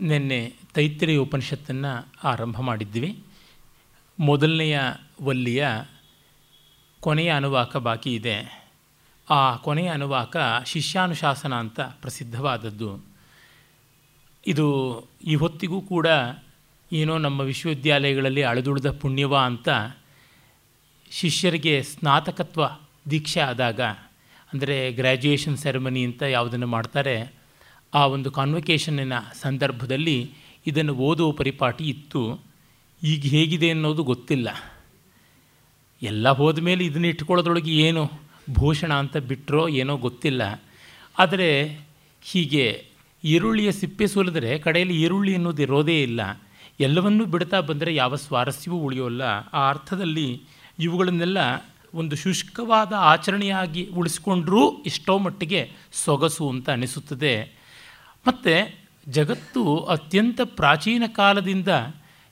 ನಿನ್ನೆ ತೈತ್ರಿಯ ಉಪನಿಷತ್ತನ್ನು ಆರಂಭ ಮಾಡಿದ್ವಿ. ಮೊದಲನೆಯ ವಲ್ಲಿಯ ಕೊನೆಯ ಅನುವಾಕ ಬಾಕಿ ಇದೆ. ಆ ಕೊನೆಯ ಅನುವಾಕ ಶಿಷ್ಯಾನುಶಾಸನ ಅಂತ ಪ್ರಸಿದ್ಧವಾದದ್ದು. ಇದು ಈ ಹೊತ್ತಿಗೂ ಕೂಡ ಏನೋ ನಮ್ಮ ವಿಶ್ವವಿದ್ಯಾಲಯಗಳಲ್ಲಿ ಅಳದುಳಿದ ಪುಣ್ಯವ ಅಂತ ಶಿಷ್ಯರಿಗೆ ಸ್ನಾತಕತ್ವ ದೀಕ್ಷೆ ಆದಾಗ, ಅಂದರೆ ಗ್ರ್ಯಾಜುಯೇಷನ್ ಸೆರೆಮನಿ ಅಂತ ಯಾವುದನ್ನು ಮಾಡ್ತಾರೆ ಆ ಒಂದು ಕಾನ್ವಕೇಷನ್ನಿನ ಸಂದರ್ಭದಲ್ಲಿ ಇದನ್ನು ಓದುವ ಪರಿಪಾಟಿ ಇತ್ತು. ಈಗ ಹೇಗಿದೆ ಅನ್ನೋದು ಗೊತ್ತಿಲ್ಲ. ಎಲ್ಲ ಹೋದ ಮೇಲೆ ಇದನ್ನ ಇಟ್ಕೊಳ್ಳೋದ್ರೊಳಗೆ ಏನು ಭೂಷಣ ಅಂತ ಬಿಟ್ಟರೋ ಏನೋ ಗೊತ್ತಿಲ್ಲ. ಆದರೆ ಹೀಗೆ ಈರುಳ್ಳಿಯ ಸಿಪ್ಪೆ ಸುಲಿದ್ರೆ ಕಡೆಯಲ್ಲಿ ಈರುಳ್ಳಿ ಅನ್ನೋದು ಇರೋದೇ ಇಲ್ಲ. ಎಲ್ಲವನ್ನೂ ಬಿಡ್ತಾ ಬಂದರೆ ಯಾವ ಸ್ವಾರಸ್ಯವೂ ಉಳಿಯೋಲ್ಲ ಆ ಅರ್ಥದಲ್ಲಿ ಇವುಗಳನ್ನೆಲ್ಲ ಒಂದು ಶುಷ್ಕವಾದ ಆಚರಣೆಯಾಗಿ ಉಳಿಸ್ಕೊಂಡ್ರೂ ಎಷ್ಟೋ ಮಟ್ಟಿಗೆ ಸೊಗಸು ಅಂತ ಅನಿಸುತ್ತದೆ. ಮತ್ತು ಜಗತ್ತು ಅತ್ಯಂತ ಪ್ರಾಚೀನ ಕಾಲದಿಂದ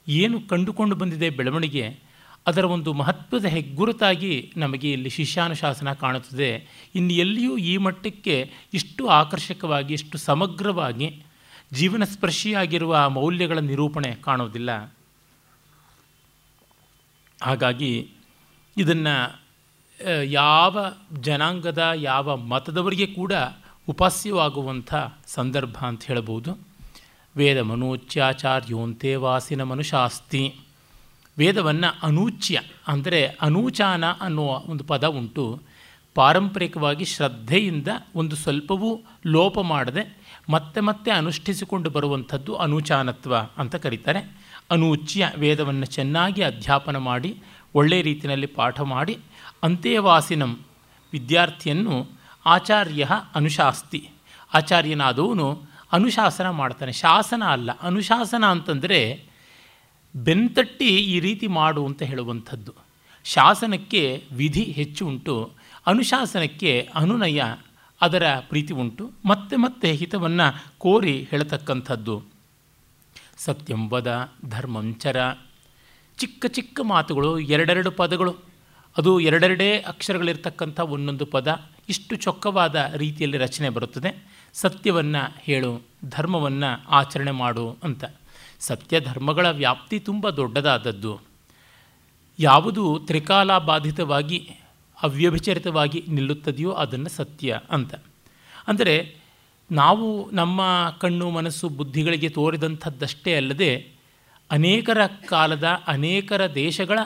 ಏನು ಕಂಡುಕೊಂಡು ಬಂದಿದೆ ಬೆಳವಣಿಗೆ, ಅದರ ಒಂದು ಮಹತ್ವದ ಹೆಗ್ಗುರುತಾಗಿ ನಮಗೆ ಇಲ್ಲಿ ಶಿಷ್ಯಾನುಶಾಸನ ಕಾಣುತ್ತದೆ. ಇನ್ನು ಎಲ್ಲಿಯೂ ಈ ಮಟ್ಟಕ್ಕೆ ಇಷ್ಟು ಆಕರ್ಷಕವಾಗಿ, ಇಷ್ಟು ಸಮಗ್ರವಾಗಿ ಜೀವನ ಸ್ಪರ್ಶಿಯಾಗಿರುವ ಮೌಲ್ಯಗಳ ನಿರೂಪಣೆ ಕಾಣೋದಿಲ್ಲ ಹಾಗಾಗಿ ಇದನ್ನು ಯಾವ ಜನಾಂಗದ, ಯಾವ ಮತದವರಿಗೆ ಕೂಡ ಉಪಾಸ್ಯವಾಗುವಂಥ ಸಂದರ್ಭ ಅಂತ ಹೇಳಬಹುದು ವೇದ ಮನೋಚ್ಯಾಚಾರ್ಯೋಂತೆ ವಾಸಿನ ಮನುಷಾಸ್ತಿ ವೇದವನ್ನು ಅನೂಚ್ಯ ಅಂದರೆ ಅನೂಚಾನ ಅನ್ನುವ ಒಂದು ಪದ ಉಂಟು. ಪಾರಂಪರಿಕವಾಗಿ ಶ್ರದ್ಧೆಯಿಂದ ಒಂದು ಸ್ವಲ್ಪವೂ ಲೋಪ ಮಾಡದೆ ಮತ್ತೆ ಮತ್ತೆ ಅನುಷ್ಠಿಸಿಕೊಂಡು ಬರುವಂಥದ್ದು ಅನೂಚಾನತ್ವ ಅಂತ ಕರೀತಾರೆ. ಅನೂಚ್ಯ ವೇದವನ್ನು ಚೆನ್ನಾಗಿ ಅಧ್ಯಾಪನ ಮಾಡಿ ಒಳ್ಳೆಯ ರೀತಿಯಲ್ಲಿ ಪಾಠ ಮಾಡಿ ಅಂತ್ಯವಾಸಿನಂ ವಿದ್ಯಾರ್ಥಿಯನ್ನು ಆಚಾರ್ಯ ಅನುಶಾಸ್ತಿ. ಆಚಾರ್ಯನಾದವನು ಅನುಶಾಸನ ಮಾಡ್ತಾನೆ. ಶಾಸನ ಅಲ್ಲ. ಅನುಶಾಸನ ಅಂತಂದರೆ ಬೆಂತಟ್ಟಿ ಈ ರೀತಿ ಮಾಡು ಅಂತ ಹೇಳುವಂಥದ್ದು. ಶಾಸನಕ್ಕೆ ವಿಧಿ ಹೆಚ್ಚು ಉಂಟು. ಅನುಶಾಸನಕ್ಕೆ ಅನುನಯ ಅದರ ಪ್ರೀತಿ ಉಂಟು. ಮತ್ತೆ ಮತ್ತೆ ಹಿತವನ್ನು ಕೋರಿ ಹೇಳತಕ್ಕಂಥದ್ದು. ಸತ್ಯಂಬದ ಧರ್ಮಂಚರ ಚಿಕ್ಕ ಚಿಕ್ಕ ಮಾತುಗಳು, ಎರಡೆರಡು ಪದಗಳು. ಅದು ಎರಡೆರಡೇ ಅಕ್ಷರಗಳಿರ್ತಕ್ಕಂಥ ಒಂದೊಂದು ಪದ. ಇಷ್ಟು ಚೊಕ್ಕವಾದ ರೀತಿಯಲ್ಲಿ ರಚನೆ ಬರುತ್ತದೆ. ಸತ್ಯವನ್ನು ಹೇಳು, ಧರ್ಮವನ್ನು ಆಚರಣೆ ಮಾಡು ಅಂತ. ಸತ್ಯ ಧರ್ಮಗಳ ವ್ಯಾಪ್ತಿ ತುಂಬ ದೊಡ್ಡದಾದದ್ದು. ಯಾವುದು ತ್ರಿಕಾಲ ಬಾಧಿತವಾಗಿ ಅವ್ಯಭಿಚರಿತವಾಗಿ ನಿಲ್ಲುತ್ತದೆಯೋ ಅದನ್ನು ಸತ್ಯ ಅಂತ. ಅಂದರೆ ನಾವು ನಮ್ಮ ಕಣ್ಣು, ಮನಸ್ಸು, ಬುದ್ಧಿಗಳಿಗೆ ತೋರಿದಂಥದ್ದಷ್ಟೇ ಅಲ್ಲದೆ, ಅನೇಕರ ಕಾಲದ ಅನೇಕರ ದೇಶಗಳ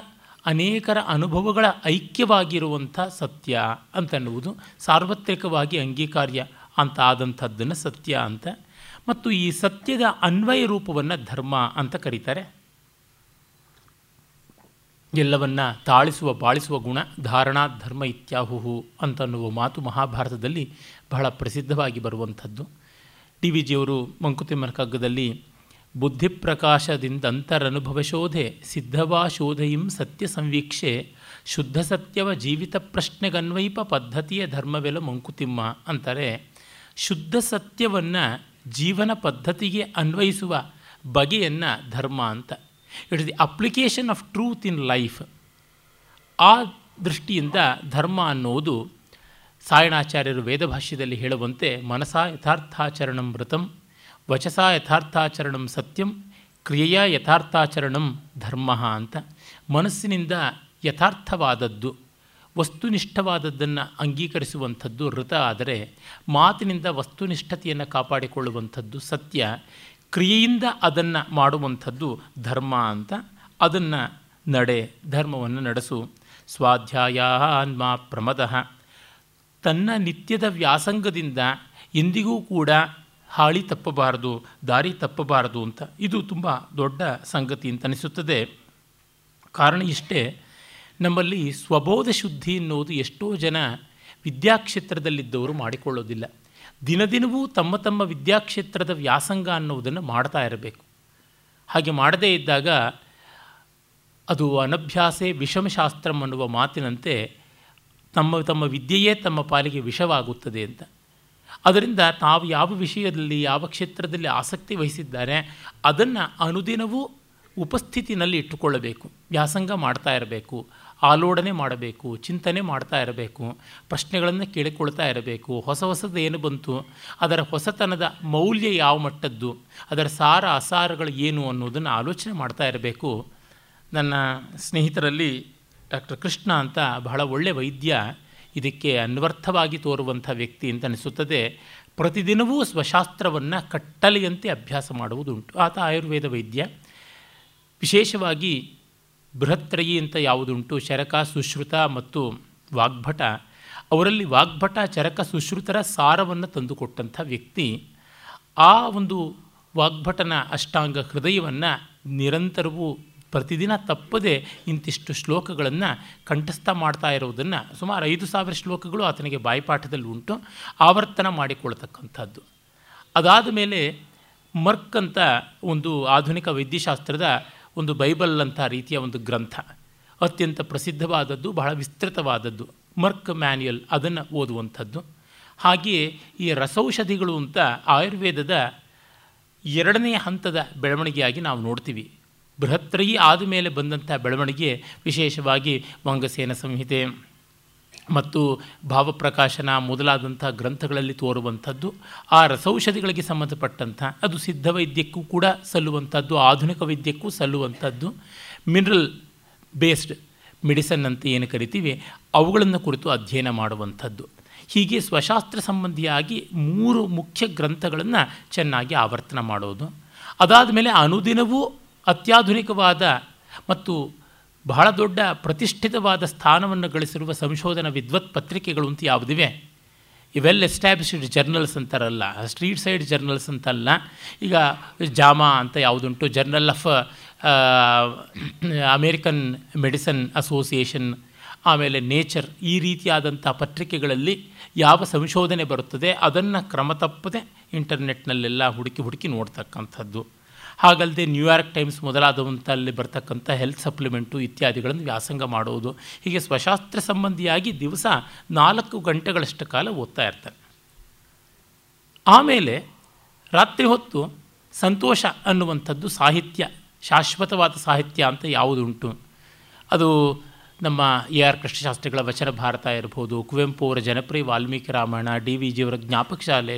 ಅನೇಕರ ಅನುಭವಗಳ ಐಕ್ಯವಾಗಿರುವಂಥ ಸತ್ಯ ಅಂತನ್ನುವುದು ಸಾರ್ವತ್ರಿಕವಾಗಿ ಅಂಗೀಕಾರ್ಯ ಅಂತ ಆದಂಥದ್ದನ್ನು ಸತ್ಯ ಅಂತ. ಮತ್ತು ಈ ಸತ್ಯದ ಅನ್ವಯ ರೂಪವನ್ನು ಧರ್ಮ ಅಂತ ಕರೀತಾರೆ. ಎಲ್ಲವನ್ನ ತಾಳಿಸುವ ಬಾಳಿಸುವ ಗುಣ ಧಾರಣಾ ಧರ್ಮ ಇತ್ಯಾಹುಹು ಅಂತನ್ನುವ ಮಾತು ಮಹಾಭಾರತದಲ್ಲಿ ಬಹಳ ಪ್ರಸಿದ್ಧವಾಗಿ ಬರುವಂಥದ್ದು. ಡಿ ವಿ ಜಿಯವರು ಮಂಕುತಿಮ್ಮನ ಕಗ್ಗದಲ್ಲಿ ಬುದ್ಧಿಪ್ರಕಾಶದಿಂದಂತರನುಭವ ಶೋಧೆ ಸಿದ್ಧವಾ ಶೋಧೆಯಿಂ ಸತ್ಯ ಸಂವೀಕ್ಷೆ ಶುದ್ಧ ಸತ್ಯವ ಜೀವಿತ ಪ್ರಶ್ನೆಗನ್ವೈಪ ಪದ್ಧತಿಯ ಧರ್ಮವೆಲ ಮಂಕುತಿಮ್ಮ ಅಂತಾರೆ ಶುದ್ಧ ಸತ್ಯವನ್ನು ಜೀವನ ಪದ್ಧತಿಗೆ ಅನ್ವಯಿಸುವ ಬಗೆಯನ್ನು ಧರ್ಮ ಅಂತ. It is the application of truth in life ಆ ದೃಷ್ಟಿಯಿಂದ ಧರ್ಮ ಅನ್ನೋದು ಸಾಯಣಾಚಾರ್ಯರು ವೇದಭಾಷ್ಯದಲ್ಲಿ ಹೇಳುವಂತೆ ಮನಸಾ ಯಥಾರ್ಥಾಚರಣಂ ಮೃತಂ ವಚಸಾ ಯಥಾರ್ಥಾಚರಣಂ ಸತ್ಯಂ, ಕ್ರಿಯೆಯ ಯಥಾರ್ಥಾಚರಣಂ ಧರ್ಮ ಅಂತ ಮನಸ್ಸಿನಿಂದ ಯಥಾರ್ಥವಾದದ್ದು, ವಸ್ತುನಿಷ್ಠವಾದದ್ದನ್ನು ಅಂಗೀಕರಿಸುವಂಥದ್ದು ಋತ ಆದರೆ ಮಾತಿನಿಂದ ವಸ್ತುನಿಷ್ಠತೆಯನ್ನು ಕಾಪಾಡಿಕೊಳ್ಳುವಂಥದ್ದು ಸತ್ಯ, ಕ್ರಿಯೆಯಿಂದ ಅದನ್ನು ಮಾಡುವಂಥದ್ದು ಧರ್ಮ ಅಂತ ಅದನ್ನು ನಡೆ, ಧರ್ಮವನ್ನು ನಡೆಸು. ಸ್ವಾಧ್ಯಾಯ ಅನ್ಮ ಪ್ರಮದಃ. ತನ್ನ ನಿತ್ಯದ ವ್ಯಾಸಂಗದಿಂದ ಎಂದಿಗೂ ಕೂಡ ಹಾಳಿ ತಪ್ಪಬಾರದು, ದಾರಿ ತಪ್ಪಬಾರದು ಅಂತ. ಇದು ತುಂಬ ದೊಡ್ಡ ಸಂಗತಿ ಅಂತ ಅನಿಸುತ್ತದೆ. ಕಾರಣ ಇಷ್ಟೇ, ನಮ್ಮಲ್ಲಿ ಸ್ವಬೋಧ ಶುದ್ಧಿ ಎನ್ನುವುದು ಎಷ್ಟೋ ಜನ ವಿದ್ಯಾಕ್ಷೇತ್ರದಲ್ಲಿದ್ದವರು ಮಾಡಿಕೊಳ್ಳೋದಿಲ್ಲ. ದಿನದಿನವೂ ತಮ್ಮ ತಮ್ಮ ವಿದ್ಯಾಕ್ಷೇತ್ರದ ವ್ಯಾಸಂಗ ಅನ್ನುವುದನ್ನು ಮಾಡ್ತಾ ಇರಬೇಕು. ಹಾಗೆ ಮಾಡದೇ ಇದ್ದಾಗ ಅದು ಅನಭ್ಯಾಸೆ ವಿಷಮಶಾಸ್ತ್ರಂ ಅನ್ನುವ ಮಾತಿನಂತೆ ತಮ್ಮ ತಮ್ಮ ವಿದ್ಯೆಯೇ ತಮ್ಮ ಪಾಲಿಗೆ ವಿಷವಾಗುತ್ತದೆ ಅಂತ. ಅದರಿಂದ ತಾವು ಯಾವ ವಿಷಯದಲ್ಲಿ, ಯಾವ ಕ್ಷೇತ್ರದಲ್ಲಿ ಆಸಕ್ತಿ ವಹಿಸಿದ್ದಾರೆ, ಅದನ್ನು ಅನುದಿನವೂ ಉಪಸ್ಥಿತಿನಲ್ಲಿ ಇಟ್ಟುಕೊಳ್ಳಬೇಕು. ವ್ಯಾಸಂಗ ಮಾಡ್ತಾ ಇರಬೇಕು, ಆಲೋಡನೆ ಮಾಡಬೇಕು, ಚಿಂತನೆ ಮಾಡ್ತಾ ಇರಬೇಕು, ಪ್ರಶ್ನೆಗಳನ್ನು ಕೇಳಿಕೊಳ್ತಾ ಇರಬೇಕು. ಹೊಸ ಹೊಸದು ಏನು ಬಂತು, ಅದರ ಹೊಸತನದ ಮೌಲ್ಯ ಯಾವ ಮಟ್ಟದ್ದು, ಅದರ ಸಾರ ಅಸಾರಗಳು ಏನು ಅನ್ನೋದನ್ನು ಆಲೋಚನೆ ಮಾಡ್ತಾ ಇರಬೇಕು. ನನ್ನ ಸ್ನೇಹಿತರಲ್ಲಿ ಡಾಕ್ಟರ್ ಕೃಷ್ಣ ಅಂತ ಬಹಳ ಒಳ್ಳೆಯ ವೈದ್ಯ. ಇದಕ್ಕೆ ಅನ್ವರ್ಥವಾಗಿ ತೋರುವಂಥ ವ್ಯಕ್ತಿ ಅಂತ ಅನಿಸುತ್ತದೆ. ಪ್ರತಿದಿನವೂ ಸ್ವಶಾಸ್ತ್ರವನ್ನು ಕಟ್ಟಲೆಯಂತೆ ಅಭ್ಯಾಸ ಮಾಡುವುದುಂಟು. ಆತ ಆಯುರ್ವೇದ ವೈದ್ಯ. ವಿಶೇಷವಾಗಿ ಬೃಹತ್ರಯಿ ಅಂತ ಯಾವುದುಂಟು ಶರಕ ಸುಶ್ರುತ ಮತ್ತು ವಾಗ್ಭಟ. ಅವರಲ್ಲಿ ವಾಗ್ಭಟ, ಚರಕ, ಸುಶ್ರುತರ ಸಾರವನ್ನು ತಂದುಕೊಟ್ಟಂಥ ವ್ಯಕ್ತಿ. ಆ ಒಂದು ವಾಗ್ಭಟನ ಅಷ್ಟಾಂಗ ಹೃದಯವನ್ನು ನಿರಂತರವೂ ಪ್ರತಿದಿನ ತಪ್ಪದೆ ಇಂತಿಷ್ಟು ಶ್ಲೋಕಗಳನ್ನು ಕಂಠಸ್ಥ ಮಾಡ್ತಾ ಇರೋದನ್ನು ಸುಮಾರು ಐದು ಸಾವಿರ ಶ್ಲೋಕಗಳು ಆತನಿಗೆ ಬಾಯಿಪಾಠದಲ್ಲಿ ಉಂಟು. ಆವರ್ತನ ಮಾಡಿಕೊಳ್ತಕ್ಕಂಥದ್ದು ಅದಾದ ಮೇಲೆ ಮರ್ಕ್ ಅಂತ ಒಂದು ಆಧುನಿಕ ವೈದ್ಯಶಾಸ್ತ್ರದ ಒಂದು ಬೈಬಲ್ ಅಂತ ರೀತಿಯ ಒಂದು ಗ್ರಂಥ. ಅತ್ಯಂತ ಪ್ರಸಿದ್ಧವಾದದ್ದು, ಬಹಳ ವಿಸ್ತೃತವಾದದ್ದು. ಮರ್ಕ್ ಮ್ಯಾನ್ಯುಯಲ್ ಅದನ್ನು ಓದುವಂಥದ್ದು. ಹಾಗೆಯೇ ಈ ರಸೌಷಧಿಗಳು ಅಂತ ಆಯುರ್ವೇದದ ಎರಡನೇ ಹಂತದ ಬೆಳವಣಿಗೆಯಾಗಿ ನಾವು ನೋಡ್ತೀವಿ. ಬೃಹತ್ರಯಿ ಆದಮೇಲೆ ಬಂದಂಥ ಬೆಳವಣಿಗೆ ವಿಶೇಷವಾಗಿ ವಂಗಸೇನ ಸಂಹಿತೆ ಮತ್ತು ಭಾವಪ್ರಕಾಶನ ಮೊದಲಾದಂಥ ಗ್ರಂಥಗಳಲ್ಲಿ ತೋರುವಂಥದ್ದು, ಆ ರಸೌಷಧಿಗಳಿಗೆ ಸಂಬಂಧಪಟ್ಟಂಥ, ಅದು ಸಿದ್ಧ ವೈದ್ಯಕ್ಕೂ ಕೂಡ ಸಲ್ಲುವಂಥದ್ದು, ಆಧುನಿಕ ವೈದ್ಯಕ್ಕೂ ಸಲ್ಲುವಂಥದ್ದು ಮಿನರಲ್ ಬೇಸ್ಡ್ ಮೆಡಿಸನ್ ಅಂತ ಏನು ಕರಿತೀವಿ, ಅವುಗಳನ್ನು ಕುರಿತು ಅಧ್ಯಯನ ಮಾಡುವಂಥದ್ದು. ಹೀಗೆ ಸ್ವಶಾಸ್ತ್ರ ಸಂಬಂಧಿಯಾಗಿ ಮೂರು ಮುಖ್ಯ ಗ್ರಂಥಗಳನ್ನು ಚೆನ್ನಾಗಿ ಆವರ್ತನ ಮಾಡೋದು. ಅದಾದ ಮೇಲೆ ಅನುದಿನವೂ ಅತ್ಯಾಧುನಿಕವಾದ ಮತ್ತು ಬಹಳ ದೊಡ್ಡ ಪ್ರತಿಷ್ಠಿತವಾದ ಸ್ಥಾನವನ್ನು ಗಳಿಸಿರುವ ಸಂಶೋಧನಾ ವಿದ್ವತ್ ಪತ್ರಿಕೆಗಳು ಅಂತ ಯಾವುದಿವೆ? ಇವೆಲ್ ಎಸ್ಟ್ಯಾಬ್ಲಿಷ್ಡ್ ಜರ್ನಲ್ಸ್ ಅಂತಾರಲ್ಲ ಸ್ಟ್ರೀಟ್ ಸೈಡ್ ಜರ್ನಲ್ಸ್ ಅಂತಲ್ಲ. ಈಗ ಜಾಮಾ ಅಂತ ಯಾವುದುಂಟು journal of American medicine association ಆಮೇಲೆ ನೇಚರ್ ಈ ರೀತಿಯಾದಂಥ ಪತ್ರಿಕೆಗಳಲ್ಲಿ ಯಾವ ಸಂಶೋಧನೆ ಬರುತ್ತದೆ, ಅದನ್ನು ಕ್ರಮ ತಪ್ಪದೆ ಇಂಟರ್ನೆಟ್ನಲ್ಲೆಲ್ಲ ಹುಡುಕಿ ಹುಡುಕಿ ನೋಡ್ತಕ್ಕಂಥದ್ದು. ಹಾಗಲ್ಲದೆ ನ್ಯೂಯಾರ್ಕ್ ಟೈಮ್ಸ್ ಮೊದಲಾದವಂಥಲ್ಲಿ ಬರ್ತಕ್ಕಂಥ ಹೆಲ್ತ್ ಸಪ್ಲಿಮೆಂಟು ಇತ್ಯಾದಿಗಳನ್ನು ವ್ಯಾಸಂಗ ಮಾಡುವುದು ಹೀಗೆ ಸ್ವಶಾಸ್ತ್ರ ಸಂಬಂಧಿಯಾಗಿ ದಿವಸ ನಾಲ್ಕು ಗಂಟೆಗಳಷ್ಟು ಕಾಲ ಓದ್ತಾ ಇರ್ತಾರೆ. ಆಮೇಲೆ ರಾತ್ರಿ ಹೊತ್ತು ಸಂತೋಷ ಅನ್ನುವಂಥದ್ದು ಸಾಹಿತ್ಯ, ಶಾಶ್ವತವಾದ ಸಾಹಿತ್ಯ ಅಂತ ಯಾವುದುಂಟು ಅದು ನಮ್ಮ ಎ ಆರ್ ಕೃಷ್ಣಶಾಸ್ತ್ರಿಗಳ ವಚನ ಭಾರತ ಇರ್ಬೋದು, ಕುವೆಂಪು ಅವರ ಜನಪ್ರಿಯ ವಾಲ್ಮೀಕಿ ರಾಮಾಯಣ, ಡಿ ವಿ ಜಿಯವರ ಜ್ಞಾಪಕ ಶಾಲೆ,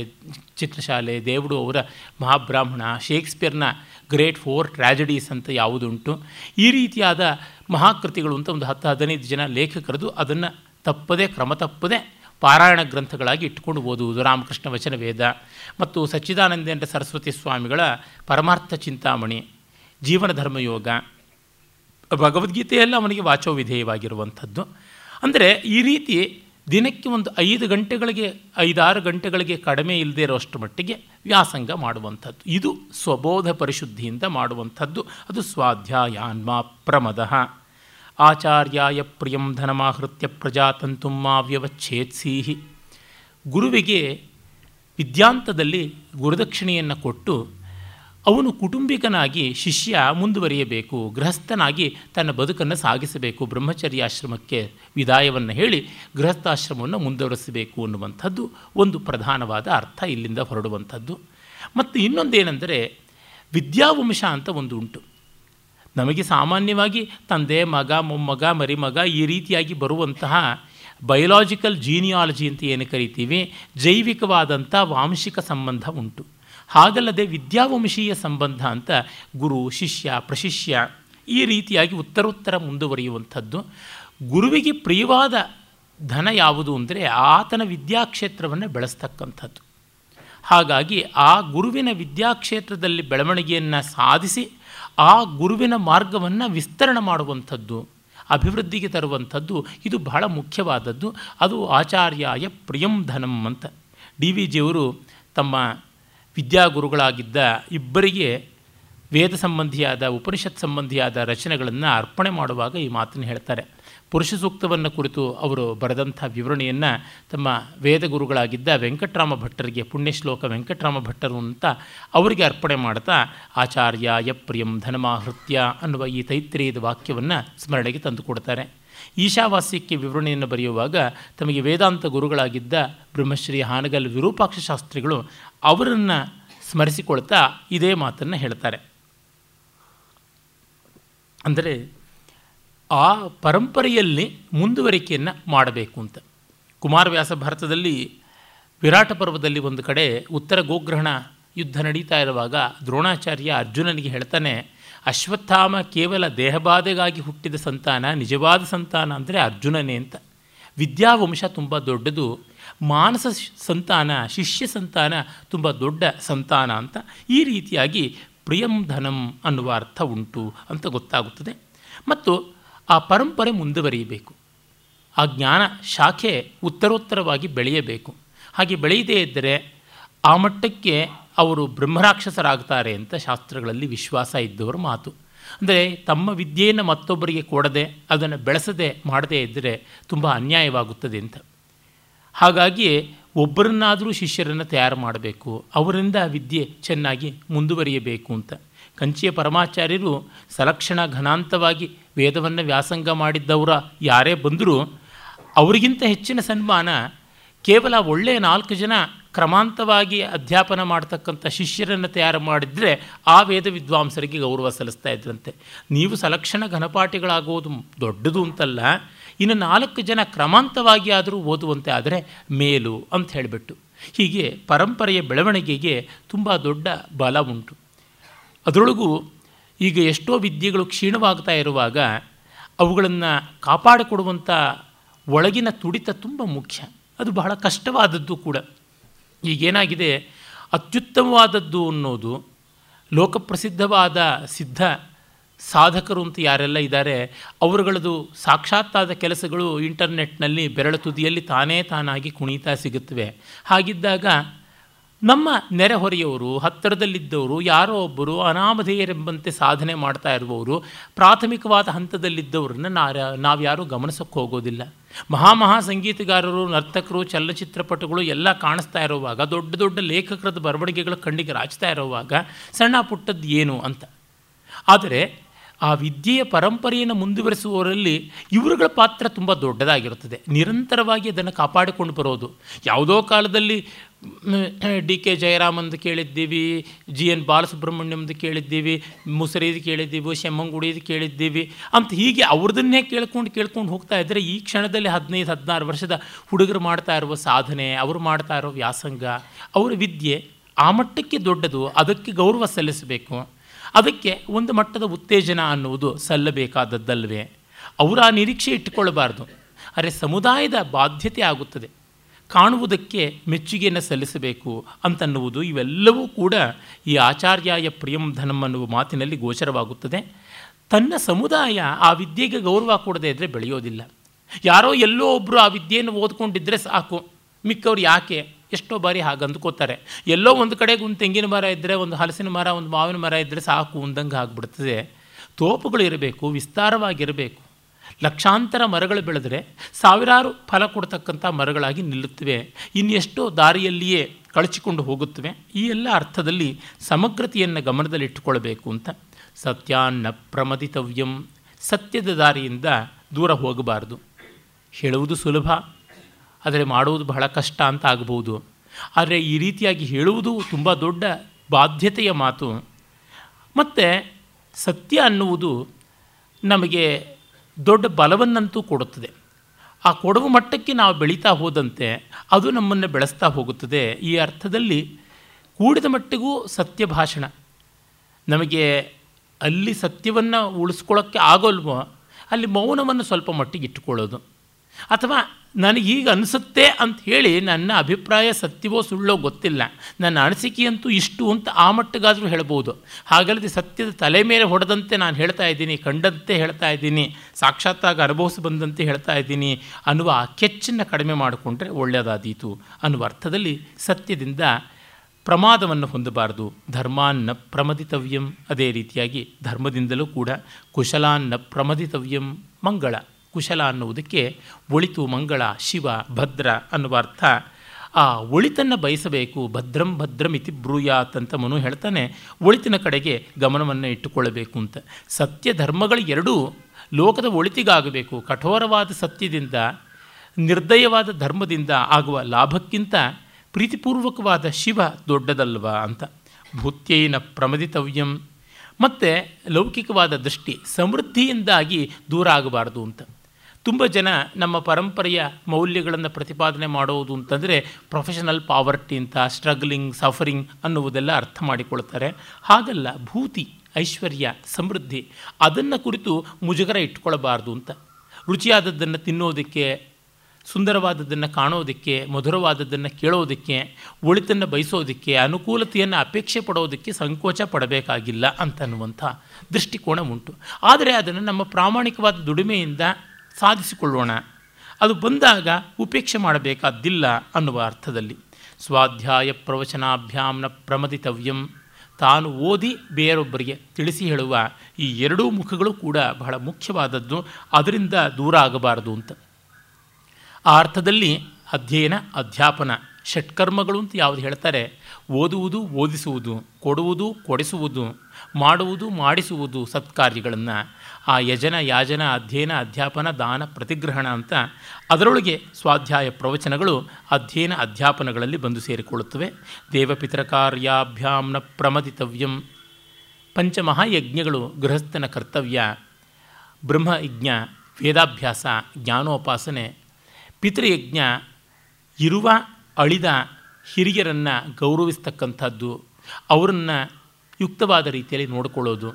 ಚಿತ್ರಶಾಲೆ, ದೇವುಡು ಅವರ ಮಹಾಬ್ರಾಹ್ಮಣ, ಶೇಕ್ಸ್ಪಿಯರ್ನ ಗ್ರೇಟ್ ಫೋರ್ ಟ್ರ್ಯಾಜಡೀಸ್ ಅಂತ ಯಾವುದುಂಟು. ಈ ರೀತಿಯಾದ ಮಹಾಕೃತಿಗಳು ಅಂತ ಒಂದು ಹತ್ತು, ಹದಿನೈದು ಜನ ಲೇಖಕರದು ಅದನ್ನು ತಪ್ಪದೇ, ಕ್ರಮ ತಪ್ಪದೇ ಪಾರಾಯಣ ಗ್ರಂಥಗಳಾಗಿ ಇಟ್ಕೊಂಡು ಓದುವುದು ರಾಮಕೃಷ್ಣ ವಚನ ವೇದ. ಮತ್ತು ಸಚ್ಚಿದಾನಂದೇಂದ್ರ ಸರಸ್ವತಿ ಸ್ವಾಮಿಗಳ ಪರಮಾರ್ಥ ಚಿಂತಾಮಣಿ, ಜೀವನ ಧರ್ಮಯೋಗ ಭಗವದ್ಗೀತೆಯೆಲ್ಲ ಅವನಿಗೆ ವಾಚೋ ವಿಧೇಯವಾಗಿರುವಂಥದ್ದು. ಅಂದರೆ ಈ ರೀತಿ ದಿನಕ್ಕೆ ಒಂದು ಐದು ಗಂಟೆಗಳಿಗೆ, ಐದಾರು ಗಂಟೆಗಳಿಗೆ ಕಡಿಮೆ ಇಲ್ಲದೆ ಇರೋಷ್ಟು ಮಟ್ಟಿಗೆ ವ್ಯಾಸಂಗ ಮಾಡುವಂಥದ್ದು. ಇದು ಸ್ವಬೋಧ ಪರಿಶುದ್ಧಿಯಿಂದ ಮಾಡುವಂಥದ್ದು. ಅದು ಸ್ವಾಧ್ಯಾಯಾನ್ಮ ಪ್ರಮದ. ಆಚಾರ್ಯಾಯ ಪ್ರಿಯಂ ಧನಮಾಹೃತ್ಯ ವ್ಯವಚ್ಛೇದ್ ಸೀಹಿ ಗುರುವಿಗೆ ವಿದ್ಯಾಂತದಲ್ಲಿ ಗುರುದಕ್ಷಿಣೆಯನ್ನು ಕೊಟ್ಟು ಅವನು ಕುಟುಂಬಿಕನಾಗಿ ಶಿಷ್ಯ ಮುಂದುವರಿಯಬೇಕು, ಗೃಹಸ್ಥನಾಗಿ ತನ್ನ ಬದುಕನ್ನು ಸಾಗಿಸಬೇಕು ಬ್ರಹ್ಮಚರ್ಯಾಶ್ರಮಕ್ಕೆ ವಿದಾಯವನ್ನು ಹೇಳಿ ಗೃಹಸ್ಥಾಶ್ರಮವನ್ನು ಮುಂದುವರಿಸಬೇಕು ಅನ್ನುವಂಥದ್ದು ಒಂದು ಪ್ರಧಾನವಾದ ಅರ್ಥ ಇಲ್ಲಿಂದ ಹೊರಡುವಂಥದ್ದು. ಮತ್ತು ಇನ್ನೊಂದೇನೆಂದರೆ ವಿದ್ಯಾವಂಶ ಅಂತ ಒಂದು ಉಂಟು. ನಮಗೆ ಸಾಮಾನ್ಯವಾಗಿ ತಂದೆ, ಮಗ, ಮೊಮ್ಮಗ, ಮರಿಮಗ ಈ ರೀತಿಯಾಗಿ ಬರುವಂತಹ ಬಯಲಾಜಿಕಲ್ ಜೀನಿಯಾಲಜಿ ಅಂತ ಏನು ಕರಿತೀವಿ, ಜೈವಿಕವಾದಂಥ ವಾಂಶಿಕ ಸಂಬಂಧ ಉಂಟು. ಹಾಗಲ್ಲದೆ ವಿದ್ಯಾವಂಶೀಯ ಸಂಬಂಧ ಅಂತ ಗುರು, ಶಿಷ್ಯ, ಪ್ರಶಿಷ್ಯ ಈ ರೀತಿಯಾಗಿ ಉತ್ತರೋತ್ತರ ಮುಂದುವರಿಯುವಂಥದ್ದು. ಗುರುವಿಗೆ ಪ್ರಿಯವಾದ ಧನ ಯಾವುದು ಅಂದರೆ ಆತನ ವಿದ್ಯಾಕ್ಷೇತ್ರವನ್ನು ಬೆಳೆಸ್ತಕ್ಕಂಥದ್ದು. ಹಾಗಾಗಿ ಆ ಗುರುವಿನ ವಿದ್ಯಾಕ್ಷೇತ್ರದಲ್ಲಿ ಬೆಳವಣಿಗೆಯನ್ನು ಸಾಧಿಸಿ ಆ ಗುರುವಿನ ಮಾರ್ಗವನ್ನು ವಿಸ್ತರಣೆ ಮಾಡುವಂಥದ್ದು, ಅಭಿವೃದ್ಧಿಗೆ ತರುವಂಥದ್ದು ಇದು ಬಹಳ ಮುಖ್ಯವಾದದ್ದು. ಅದು ಆಚಾರ್ಯಾಯ ಪ್ರಿಯಂ ಧನಂ ಅಂತ. ಡಿ ವಿ ಜಿಯವರು ತಮ್ಮ ವಿದ್ಯಾಗುರುಗಳಾಗಿದ್ದ ಇಬ್ಬರಿಗೆ ವೇದ ಸಂಬಂಧಿಯಾದ, ಉಪನಿಷತ್ ಸಂಬಂಧಿಯಾದ ರಚನೆಗಳನ್ನು ಅರ್ಪಣೆ ಮಾಡುವಾಗ ಈ ಮಾತನ್ನು ಹೇಳ್ತಾರೆ. ಪುರುಷ ಸೂಕ್ತವನ್ನು ಕುರಿತು ಅವರು ಬರೆದಂಥ ವಿವರಣೆಯನ್ನು ತಮ್ಮ ವೇದ ಗುರುಗಳಾಗಿದ್ದ ವೆಂಕಟರಾಮ ಭಟ್ಟರಿಗೆ, ಪುಣ್ಯಶ್ಲೋಕ ವೆಂಕಟರಾಮ ಭಟ್ಟರು ಅಂತ ಅವರಿಗೆ ಅರ್ಪಣೆ ಮಾಡ್ತಾ ಆಚಾರ್ಯ ಯಪ್ರಿಯಂ ಧನಮಾಹೃತ್ಯ ಅನ್ನುವ ಈ ತೈತ್ರಿಯದ ವಾಕ್ಯವನ್ನು ಸ್ಮರಣೆಗೆ ತಂದುಕೊಡ್ತಾರೆ ಈಶಾವಾಸ್ಯಕ್ಕೆ ವಿವರಣೆಯನ್ನು ಬರೆಯುವಾಗ ತಮಗೆ ವೇದಾಂತ ಗುರುಗಳಾಗಿದ್ದ ಬ್ರಹ್ಮಶ್ರೀ ಹಾನಗಲ್ ವಿರೂಪಾಕ್ಷ ಶಾಸ್ತ್ರಿಗಳು ಅವರನ್ನು ಸ್ಮರಿಸಿಕೊಳ್ತಾ ಇದೇ ಮಾತನ್ನು ಹೇಳ್ತಾರೆ. ಅಂದರೆ ಆ ಪರಂಪರೆಯಲ್ಲಿ ಮುಂದುವರಿಕೆಯನ್ನು ಮಾಡಬೇಕು ಅಂತ. ಕುಮಾರವ್ಯಾಸ ಭಾರತದಲ್ಲಿ ವಿರಾಟ ಪರ್ವದಲ್ಲಿ ಒಂದು ಕಡೆ ಉತ್ತರ ಗೋಗ್ರಹಣ ಯುದ್ಧ ನಡೀತಾ ಇರುವಾಗ ದ್ರೋಣಾಚಾರ್ಯ ಅರ್ಜುನನಿಗೆ ಹೇಳ್ತಾನೆ, ಅಶ್ವತ್ಥಾಮ ಕೇವಲ ದೇಹಬಾಧೆಗಾಗಿ ಹುಟ್ಟಿದ ಸಂತಾನ, ನಿಜವಾದ ಸಂತಾನ ಅಂದರೆ ಅರ್ಜುನನೇ ಅಂತ. ವಿದ್ಯಾವಂಶ ತುಂಬ ದೊಡ್ಡದು ಮಾನಸ ಸಂತಾನ, ಶಿಷ್ಯ ಸಂತಾನ ತುಂಬ ದೊಡ್ಡ ಸಂತಾನ ಅಂತ ಈ ರೀತಿಯಾಗಿ ಪ್ರಿಯಂ ಧನಂ ಅನ್ನುವ ಅರ್ಥ ಉಂಟು ಅಂತ ಗೊತ್ತಾಗುತ್ತದೆ. ಮತ್ತು ಆ ಪರಂಪರೆ ಮುಂದುವರಿಯಬೇಕು. ಆ ಜ್ಞಾನ ಶಾಖೆ ಉತ್ತರೋತ್ತರವಾಗಿ ಬೆಳೆಯಬೇಕು. ಹಾಗೆ ಬೆಳೆಯದೇ ಇದ್ದರೆ ಆ ಮಟ್ಟಕ್ಕೆ ಅವರು ಬ್ರಹ್ಮರಾಕ್ಷಸರಾಗ್ತಾರೆ ಅಂತ ಶಾಸ್ತ್ರಗಳಲ್ಲಿ ವಿಶ್ವಾಸ ಇದ್ದವರ ಮಾತು. ಅಂದರೆ ತಮ್ಮ ವಿದ್ಯೆಯನ್ನು ಮತ್ತೊಬ್ಬರಿಗೆ ಕೊಡದೆ ಅದನ್ನು ಬೆಳೆಸದೆ ಮಾಡದೇ ಇದ್ದರೆ ತುಂಬ ಅನ್ಯಾಯವಾಗುತ್ತದೆ ಅಂತ. ಹಾಗಾಗಿ ಒಬ್ಬರನ್ನಾದರೂ ಶಿಷ್ಯರನ್ನು ತಯಾರು ಮಾಡಬೇಕು, ಅವರಿಂದ ವಿದ್ಯೆ ಚೆನ್ನಾಗಿ ಮುಂದುವರಿಯಬೇಕು ಅಂತ. ಕಂಚಿಯ ಪರಮಾಚಾರ್ಯರು ಸಲಕ್ಷಣ ಘನಾಂತವಾಗಿ ವೇದವನ್ನು ವ್ಯಾಸಂಗ ಮಾಡಿದ್ದವರ ಯಾರೇ ಬಂದರೂ ಅವರಿಗಿಂತ ಹೆಚ್ಚಿನ ಸನ್ಮಾನ ಕೇವಲ ಒಳ್ಳೆಯ ನಾಲ್ಕು ಜನ ಕ್ರಮಾಂತವಾಗಿ ಅಧ್ಯಾಪನ ಮಾಡ್ತಕ್ಕಂಥ ಶಿಷ್ಯರನ್ನು ತಯಾರು ಮಾಡಿದರೆ ಆ ವೇದ ವಿದ್ವಾಂಸರಿಗೆ ಗೌರವ ಸಲ್ಲಿಸ್ತಾ ಇದ್ರಂತೆ. ನೀವು ಸಲಕ್ಷಣ ಘನಪಾಠಿಗಳಾಗೋದು ದೊಡ್ಡದು ಅಂತಲ್ಲ ಇನ್ನು ನಾಲ್ಕು ಜನ ಕ್ರಮಾಂತವಾಗಿ ಆದರೂ ಓದುವಂತೆ ಆದರೆ ಮೇಲು ಅಂತ ಹೇಳಿಬಿಟ್ಟು. ಹೀಗೆ ಪರಂಪರೆಯ ಬೆಳವಣಿಗೆಗೆ ತುಂಬ ದೊಡ್ಡ ಬಲ ಉಂಟು. ಅದರೊಳಗೂ ಈಗ ಎಷ್ಟೋ ವಿದ್ಯೆಗಳು ಕ್ಷೀಣವಾಗ್ತಾ ಇರುವಾಗ ಅವುಗಳನ್ನು ಕಾಪಾಡಿಕೊಡುವಂಥ ಒಳಗಿನ ತುಡಿತ ತುಂಬ ಮುಖ್ಯ. ಅದು ಬಹಳ ಕಷ್ಟವಾದದ್ದು ಕೂಡ. ಈಗೇನಾಗಿದೆ? ಅತ್ಯುತ್ತಮವಾದದ್ದು ಅನ್ನೋದು ಲೋಕಪ್ರಸಿದ್ಧವಾದ ಸಿದ್ಧ ಸಾಧಕರು ಅಂತ ಯಾರೆಲ್ಲ ಇದ್ದಾರೆ, ಅವರುಗಳದು ಸಾಕ್ಷಾತ್ತಾದ ಕೆಲಸಗಳು ಇಂಟರ್ನೆಟ್ನಲ್ಲಿ ಬೆರಳು ತುದಿಯಲ್ಲಿ ತಾನೇ ತಾನಾಗಿ ಕುಣಿತಾ ಸಿಗುತ್ತವೆ. ಹಾಗಿದ್ದಾಗ ನಮ್ಮ ನೆರೆಹೊರೆಯವರು, ಹತ್ತಿರದಲ್ಲಿದ್ದವರು, ಯಾರೋ ಒಬ್ಬರು ಅನಾಮಧೇಯರೆಂಬಂತೆ ಸಾಧನೆ ಮಾಡ್ತಾ ಇರುವವರು, ಪ್ರಾಥಮಿಕವಾದ ಹಂತದಲ್ಲಿದ್ದವರನ್ನು ನಾವು ನಾವ್ಯಾರೂ ಗಮನಿಸೋಕ್ಕೆ ಹೋಗೋದಿಲ್ಲ. ಮಹಾಮಹಾ ಸಂಗೀತಗಾರರು, ನರ್ತಕರು, ಚಲನಚಿತ್ರಪಟಗಳು ಎಲ್ಲ ಕಾಣಿಸ್ತಾ ಇರುವಾಗ, ದೊಡ್ಡ ದೊಡ್ಡ ಲೇಖಕರದ ಬರವಣಿಗೆಗಳ ಕಣ್ಣಿಗೆ ರಾಚ್ತಾ ಇರುವಾಗ, ಸಣ್ಣ ಪುಟ್ಟದ್ದು ಏನು ಅಂತ. ಆದರೆ ಆ ವಿದ್ಯೆಯ ಪರಂಪರೆಯನ್ನು ಮುಂದುವರಿಸುವವರಲ್ಲಿ ಇವರುಗಳ ಪಾತ್ರ ತುಂಬ ದೊಡ್ಡದಾಗಿರುತ್ತದೆ. ನಿರಂತರವಾಗಿ ಅದನ್ನು ಕಾಪಾಡಿಕೊಂಡು ಬರೋದು. ಯಾವುದೋ ಕಾಲದಲ್ಲಿ ಡಿ ಕೆ ಜಯರಾಮ್ ಅಂತ ಕೇಳಿದ್ದೀವಿ, ಜಿ ಎನ್ ಬಾಲಸುಬ್ರಹ್ಮಣ್ಯಮ್ದು ಕೇಳಿದ್ದೀವಿ, ಮುಸರಿದು ಕೇಳಿದ್ದೀವಿ, ಶೆಮ್ಮಂಗುಡಿದು ಕೇಳಿದ್ದೀವಿ ಅಂತ ಹೀಗೆ ಅವ್ರದನ್ನೇ ಕೇಳ್ಕೊಂಡು ಕೇಳ್ಕೊಂಡು ಹೋಗ್ತಾ ಇದ್ದರೆ ಈ ಕ್ಷಣದಲ್ಲಿ ಹದಿನೈದು, ಹದಿನಾರು ವರ್ಷದ ಹುಡುಗರು ಮಾಡ್ತಾ ಇರುವ ಸಾಧನೆ, ಅವರು ಮಾಡ್ತಾ ಇರೋ ವ್ಯಾಸಂಗ, ಅವರ ವಿದ್ಯೆ ಆ ಮಟ್ಟಕ್ಕೆ ದೊಡ್ಡದು, ಅದಕ್ಕೆ ಗೌರವ ಸಲ್ಲಿಸಬೇಕು. ಅದಕ್ಕೆ ಒಂದು ಮಟ್ಟದ ಉತ್ತೇಜನ ಅನ್ನುವುದು ಸಲ್ಲಬೇಕಾದದ್ದಲ್ವೇ? ಅವರ ಆ ನಿರೀಕ್ಷೆ ಇಟ್ಟುಕೊಳ್ಳಬಾರ್ದು. ಅರೆ ಸಮುದಾಯದ ಬಾಧ್ಯತೆ ಆಗುತ್ತದೆ. ಕಾಣುವುದಕ್ಕೆ ಮೆಚ್ಚುಗೆಯನ್ನು ಸಲ್ಲಿಸಬೇಕು ಅಂತನ್ನುವುದು ಇವೆಲ್ಲವೂ ಕೂಡ ಈ ಆಚಾರ್ಯಾಯ ಪ್ರಿಯಂ ಧನಂ ಅನ್ನುವ ಮಾತಿನಲ್ಲಿ ಗೋಚರವಾಗುತ್ತದೆ. ತನ್ನ ಸಮುದಾಯ ಆ ವಿದ್ಯೆಗೆ ಗೌರವ ಕೊಡದೇ ಇದ್ದರೆ ಬೆಳೆಯೋದಿಲ್ಲ. ಯಾರೋ ಎಲ್ಲೋ ಒಬ್ಬರು ಆ ವಿದ್ಯೆಯನ್ನು ಓದ್ಕೊಂಡಿದ್ದರೆ ಸಾಕು. ಮಿಕ್ಕವ್ರು ಯಾಕೆ? ಎಷ್ಟೋ ಬಾರಿ ಹಾಗೆ ಅಂದ್ಕೋತಾರೆ ಎಲ್ಲೋ ಒಂದು ಕಡೆಗೆ ಒಂದು ತೆಂಗಿನ ಮರ ಇದ್ದರೆ ಒಂದು ಹಲಸಿನ ಮರ, ಒಂದು ಮಾವಿನ ಮರ ಇದ್ದರೆ ಸಾಕು ಅಂದಂಗೆ ಆಗಿಬಿಡ್ತದೆ. ತೋಪುಗಳು ಇರಬೇಕು, ವಿಸ್ತಾರವಾಗಿರಬೇಕು. ಲಕ್ಷಾಂತರ ಮರಗಳು ಬೆಳೆದರೆ ಸಾವಿರಾರು ಫಲ ಕೊಡ್ತಕ್ಕಂಥ ಮರಗಳಾಗಿ ನಿಲ್ಲುತ್ತವೆ. ಇನ್ನೆಷ್ಟೋ ದಾರಿಯಲ್ಲಿಯೇ ಕಳಚಿಕೊಂಡು ಹೋಗುತ್ತವೆ. ಈ ಎಲ್ಲ ಅರ್ಥದಲ್ಲಿ ಸಮಗ್ರತೆಯನ್ನು ಗಮನದಲ್ಲಿಟ್ಟುಕೊಳ್ಬೇಕು ಅಂತ ಸತ್ಯಾನ್ನ ಪ್ರಮದಿತವ್ಯಂ ಸತ್ಯದ ದಾರಿಯಿಂದ ದೂರ ಹೋಗಬಾರ್ದು. ಹೇಳುವುದು ಸುಲಭ. ಆದರೆ ಮಾಡುವುದು ಬಹಳ ಕಷ್ಟ ಅಂತ ಆಗ್ಬೋದು. ಆದರೆ ಈ ರೀತಿಯಾಗಿ ಹೇಳುವುದು ತುಂಬ ದೊಡ್ಡ ಬಾಧ್ಯತೆಯ ಮಾತು. ಮತ್ತು ಸತ್ಯ ಅನ್ನುವುದು ನಮಗೆ ದೊಡ್ಡ ಬಲವನ್ನಂತೂ ಕೊಡುತ್ತದೆ. ಆ ಕೊಡುವ ಮಟ್ಟಕ್ಕೆ ನಾವು ಬೆಳೀತಾ ಹೋದಂತೆ ಅದು ನಮ್ಮನ್ನು ಬೆಳೆಸ್ತಾ ಹೋಗುತ್ತದೆ. ಈ ಅರ್ಥದಲ್ಲಿ ಕೂಡಿದ ಮಟ್ಟಿಗೂ ಸತ್ಯ ಭಾಷಣ. ನಮಗೆ ಅಲ್ಲಿ ಸತ್ಯವನ್ನು ಉಳಿಸ್ಕೊಳ್ಳೋಕ್ಕೆ ಆಗೋಲ್ವೋ, ಅಲ್ಲಿ ಮೌನವನ್ನು ಸ್ವಲ್ಪ ಮಟ್ಟಿಗೆ ಇಟ್ಟುಕೊಳ್ಳೋದು. ಅಥವಾ ನನಗೀಗ ಅನಿಸುತ್ತೆ ಅಂತ ಹೇಳಿ ನನ್ನ ಅಭಿಪ್ರಾಯ ಸತ್ಯವೋ ಸುಳ್ಳೋ ಗೊತ್ತಿಲ್ಲ. ನನ್ನ ಅನಿಸಿಕೆಯಂತೂ ಇಷ್ಟು ಅಂತ ಆ ಮಟ್ಟಿಗಾದರೂ ಹೇಳ್ಬೋದು. ಹಾಗಲ್ಲದೆ ಸತ್ಯದ ತಲೆ ಮೇಲೆ ಹೊಡೆದಂತೆ ನಾನು ಹೇಳ್ತಾ ಇದ್ದೀನಿ, ಕಂಡಂತೆ ಹೇಳ್ತಾ ಇದ್ದೀನಿ, ಸಾಕ್ಷಾತ್ತಾಗಿ ಅನುಭವಿಸಿ ಬಂದಂತೆ ಹೇಳ್ತಾ ಇದ್ದೀನಿ, ಅನ್ನುವ ಆ ಕೆಚ್ಚನ್ನು ಕಡಿಮೆ ಮಾಡಿಕೊಂಡ್ರೆ ಒಳ್ಳೆಯದಾದೀತು ಅನ್ನುವ ಅರ್ಥದಲ್ಲಿ ಸತ್ಯದಿಂದ ಪ್ರಮಾದವನ್ನು ಹೊಂದಬಾರದು. ಧರ್ಮಾನ್ನ ಪ್ರಮದಿತವ್ಯಂ. ಅದೇ ರೀತಿಯಾಗಿ ಧರ್ಮದಿಂದಲೂ ಕೂಡ ಕುಶಲಾನ್ನ ಪ್ರಮದಿತವ್ಯಂ ಮಂಗಳ. ಕುಶಲ ಅನ್ನುವುದಕ್ಕೆ ಒಳಿತು ಮಂಗಳ, ಶಿವ, ಭದ್ರ ಅನ್ನುವ ಅರ್ಥ. ಆ ಒಳಿತನ್ನು ಬಯಸಬೇಕು, ಭದ್ರಂ ಭದ್ರಂ ಇತಿ ಬ್ರೂಯಾತ್ ಅಂತ ಮನು ಹೇಳ್ತಾನೆ. ಒಳಿತಿನ ಕಡೆಗೆ ಗಮನವನ್ನು ಇಟ್ಟುಕೊಳ್ಳಬೇಕು ಅಂತ. ಸತ್ಯ ಧರ್ಮಗಳು ಎರಡೂ ಲೋಕದ ಒಳಿತಿಗಾಗಬೇಕು. ಕಠೋರವಾದ ಸತ್ಯದಿಂದ, ನಿರ್ದಯವಾದ ಧರ್ಮದಿಂದ ಆಗುವ ಲಾಭಕ್ಕಿಂತ ಪ್ರೀತಿಪೂರ್ವಕವಾದ ಶಿವ ದೊಡ್ಡದಲ್ವಾ ಅಂತ. ಭೂತ್ಯೈನ ಪ್ರಮದಿತವ್ಯಂ. ಮತ್ತು ಲೌಕಿಕವಾದ ದೃಷ್ಟಿ ಸಮೃದ್ಧಿಯಿಂದಾಗಿ ದೂರ ಆಗಬಾರ್ದು ಅಂತ. ತುಂಬ ಜನ ನಮ್ಮ ಪರಂಪರೆಯ ಮೌಲ್ಯಗಳನ್ನು ಪ್ರತಿಪಾದನೆ ಮಾಡುವುದು ಅಂತಂದರೆ ಪ್ರೊಫೆಷನಲ್ ಪಾವರ್ಟಿ ಅಂತ ಸ್ಟ್ರಗ್ಲಿಂಗ್ ಸಫರಿಂಗ್ ಅನ್ನುವುದೆಲ್ಲ ಅರ್ಥ ಮಾಡಿಕೊಳ್ತಾರೆ. ಹಾಗಲ್ಲ, ಭೂತಿ, ಐಶ್ವರ್ಯ, ಸಮೃದ್ಧಿ, ಅದನ್ನು ಕುರಿತು ಮುಜುಗರ ಇಟ್ಕೊಳ್ಬಾರ್ದು ಅಂತ. ರುಚಿಯಾದದ್ದನ್ನು ತಿನ್ನೋದಕ್ಕೆ, ಸುಂದರವಾದದ್ದನ್ನು ಕಾಣೋದಕ್ಕೆ, ಮಧುರವಾದದ್ದನ್ನು ಕೇಳೋದಕ್ಕೆ, ಒಳಿತನ್ನು ಬಯಸೋದಕ್ಕೆ, ಅನುಕೂಲತೆಯನ್ನು ಅಪೇಕ್ಷೆ ಪಡೋದಕ್ಕೆ ಸಂಕೋಚ ಪಡಬೇಕಾಗಿಲ್ಲ ಅಂತನ್ನುವಂಥ ದೃಷ್ಟಿಕೋನ ಉಂಟು. ಆದರೆ ಅದನ್ನು ನಮ್ಮ ಪ್ರಾಮಾಣಿಕವಾದ ದುಡಿಮೆಯಿಂದ ಸಾಧಿಸಿಕೊಳ್ಳೋಣ. ಅದು ಬಂದಾಗ ಉಪೇಕ್ಷೆ ಮಾಡಬೇಕಾದ್ದಿಲ್ಲ ಅನ್ನುವ ಅರ್ಥದಲ್ಲಿ. ಸ್ವಾಧ್ಯಾಯ ಪ್ರವಚನಾಭ್ಯಾಮ್ನ ಪ್ರಮದಿತವ್ಯಂ. ತಾನು ಓದಿ ಬೇರೊಬ್ಬರಿಗೆ ತಿಳಿಸಿ ಹೇಳುವ ಈ ಎರಡೂ ಮುಖಗಳು ಕೂಡ ಬಹಳ ಮುಖ್ಯವಾದದ್ದು, ಅದರಿಂದ ದೂರ ಆಗಬಾರದು ಅಂತ. ಆ ಅರ್ಥದಲ್ಲಿ ಅಧ್ಯಯನ, ಅಧ್ಯಾಪನ, ಷಟ್ಕರ್ಮಗಳು ಅಂತ ಯಾವುದು ಹೇಳ್ತಾರೆ? ಓದುವುದು, ಓದಿಸುವುದು, ಕೊಡುವುದು, ಕೊಡಿಸುವುದು, ಮಾಡುವುದು, ಮಾಡಿಸುವುದು ಸತ್ಕಾರ್ಯಗಳನ್ನು ಆ ಯಜನ ಯಾಜನ ಅಧ್ಯಯನ ಅಧ್ಯಾಪನ ದಾನ ಪ್ರತಿಗ್ರಹಣ ಅಂತ ಅದರೊಳಗೆ ಸ್ವಾಧ್ಯಾಯ ಪ್ರವಚನಗಳು ಅಧ್ಯಯನ ಅಧ್ಯಾಪನಗಳಲ್ಲಿ ಬಂದು ಸೇರಿಕೊಳ್ಳುತ್ತವೆ. ದೇವಪಿತರ ಕಾರ್ಯಾಭ್ಯಾಮ್ನ ಪ್ರಮದಿತವ್ಯಂ. ಪಂಚಮಹಾಯಜ್ಞಗಳು ಗೃಹಸ್ಥನ ಕರ್ತವ್ಯ. ಬ್ರಹ್ಮಯಜ್ಞ, ವೇದಾಭ್ಯಾಸ, ಜ್ಞಾನೋಪಾಸನೆ. ಪಿತೃಯಜ್ಞ, ಇರುವ, ಅಳಿದ, ಹಿರಿಯರನ್ನು ಗೌರವಿಸ್ತಕ್ಕಂಥದ್ದು. ಅವರನ್ನು ಯುಕ್ತವಾದ ರೀತಿಯಲ್ಲಿ ನೋಡಿಕೊಳ್ಳೋದು.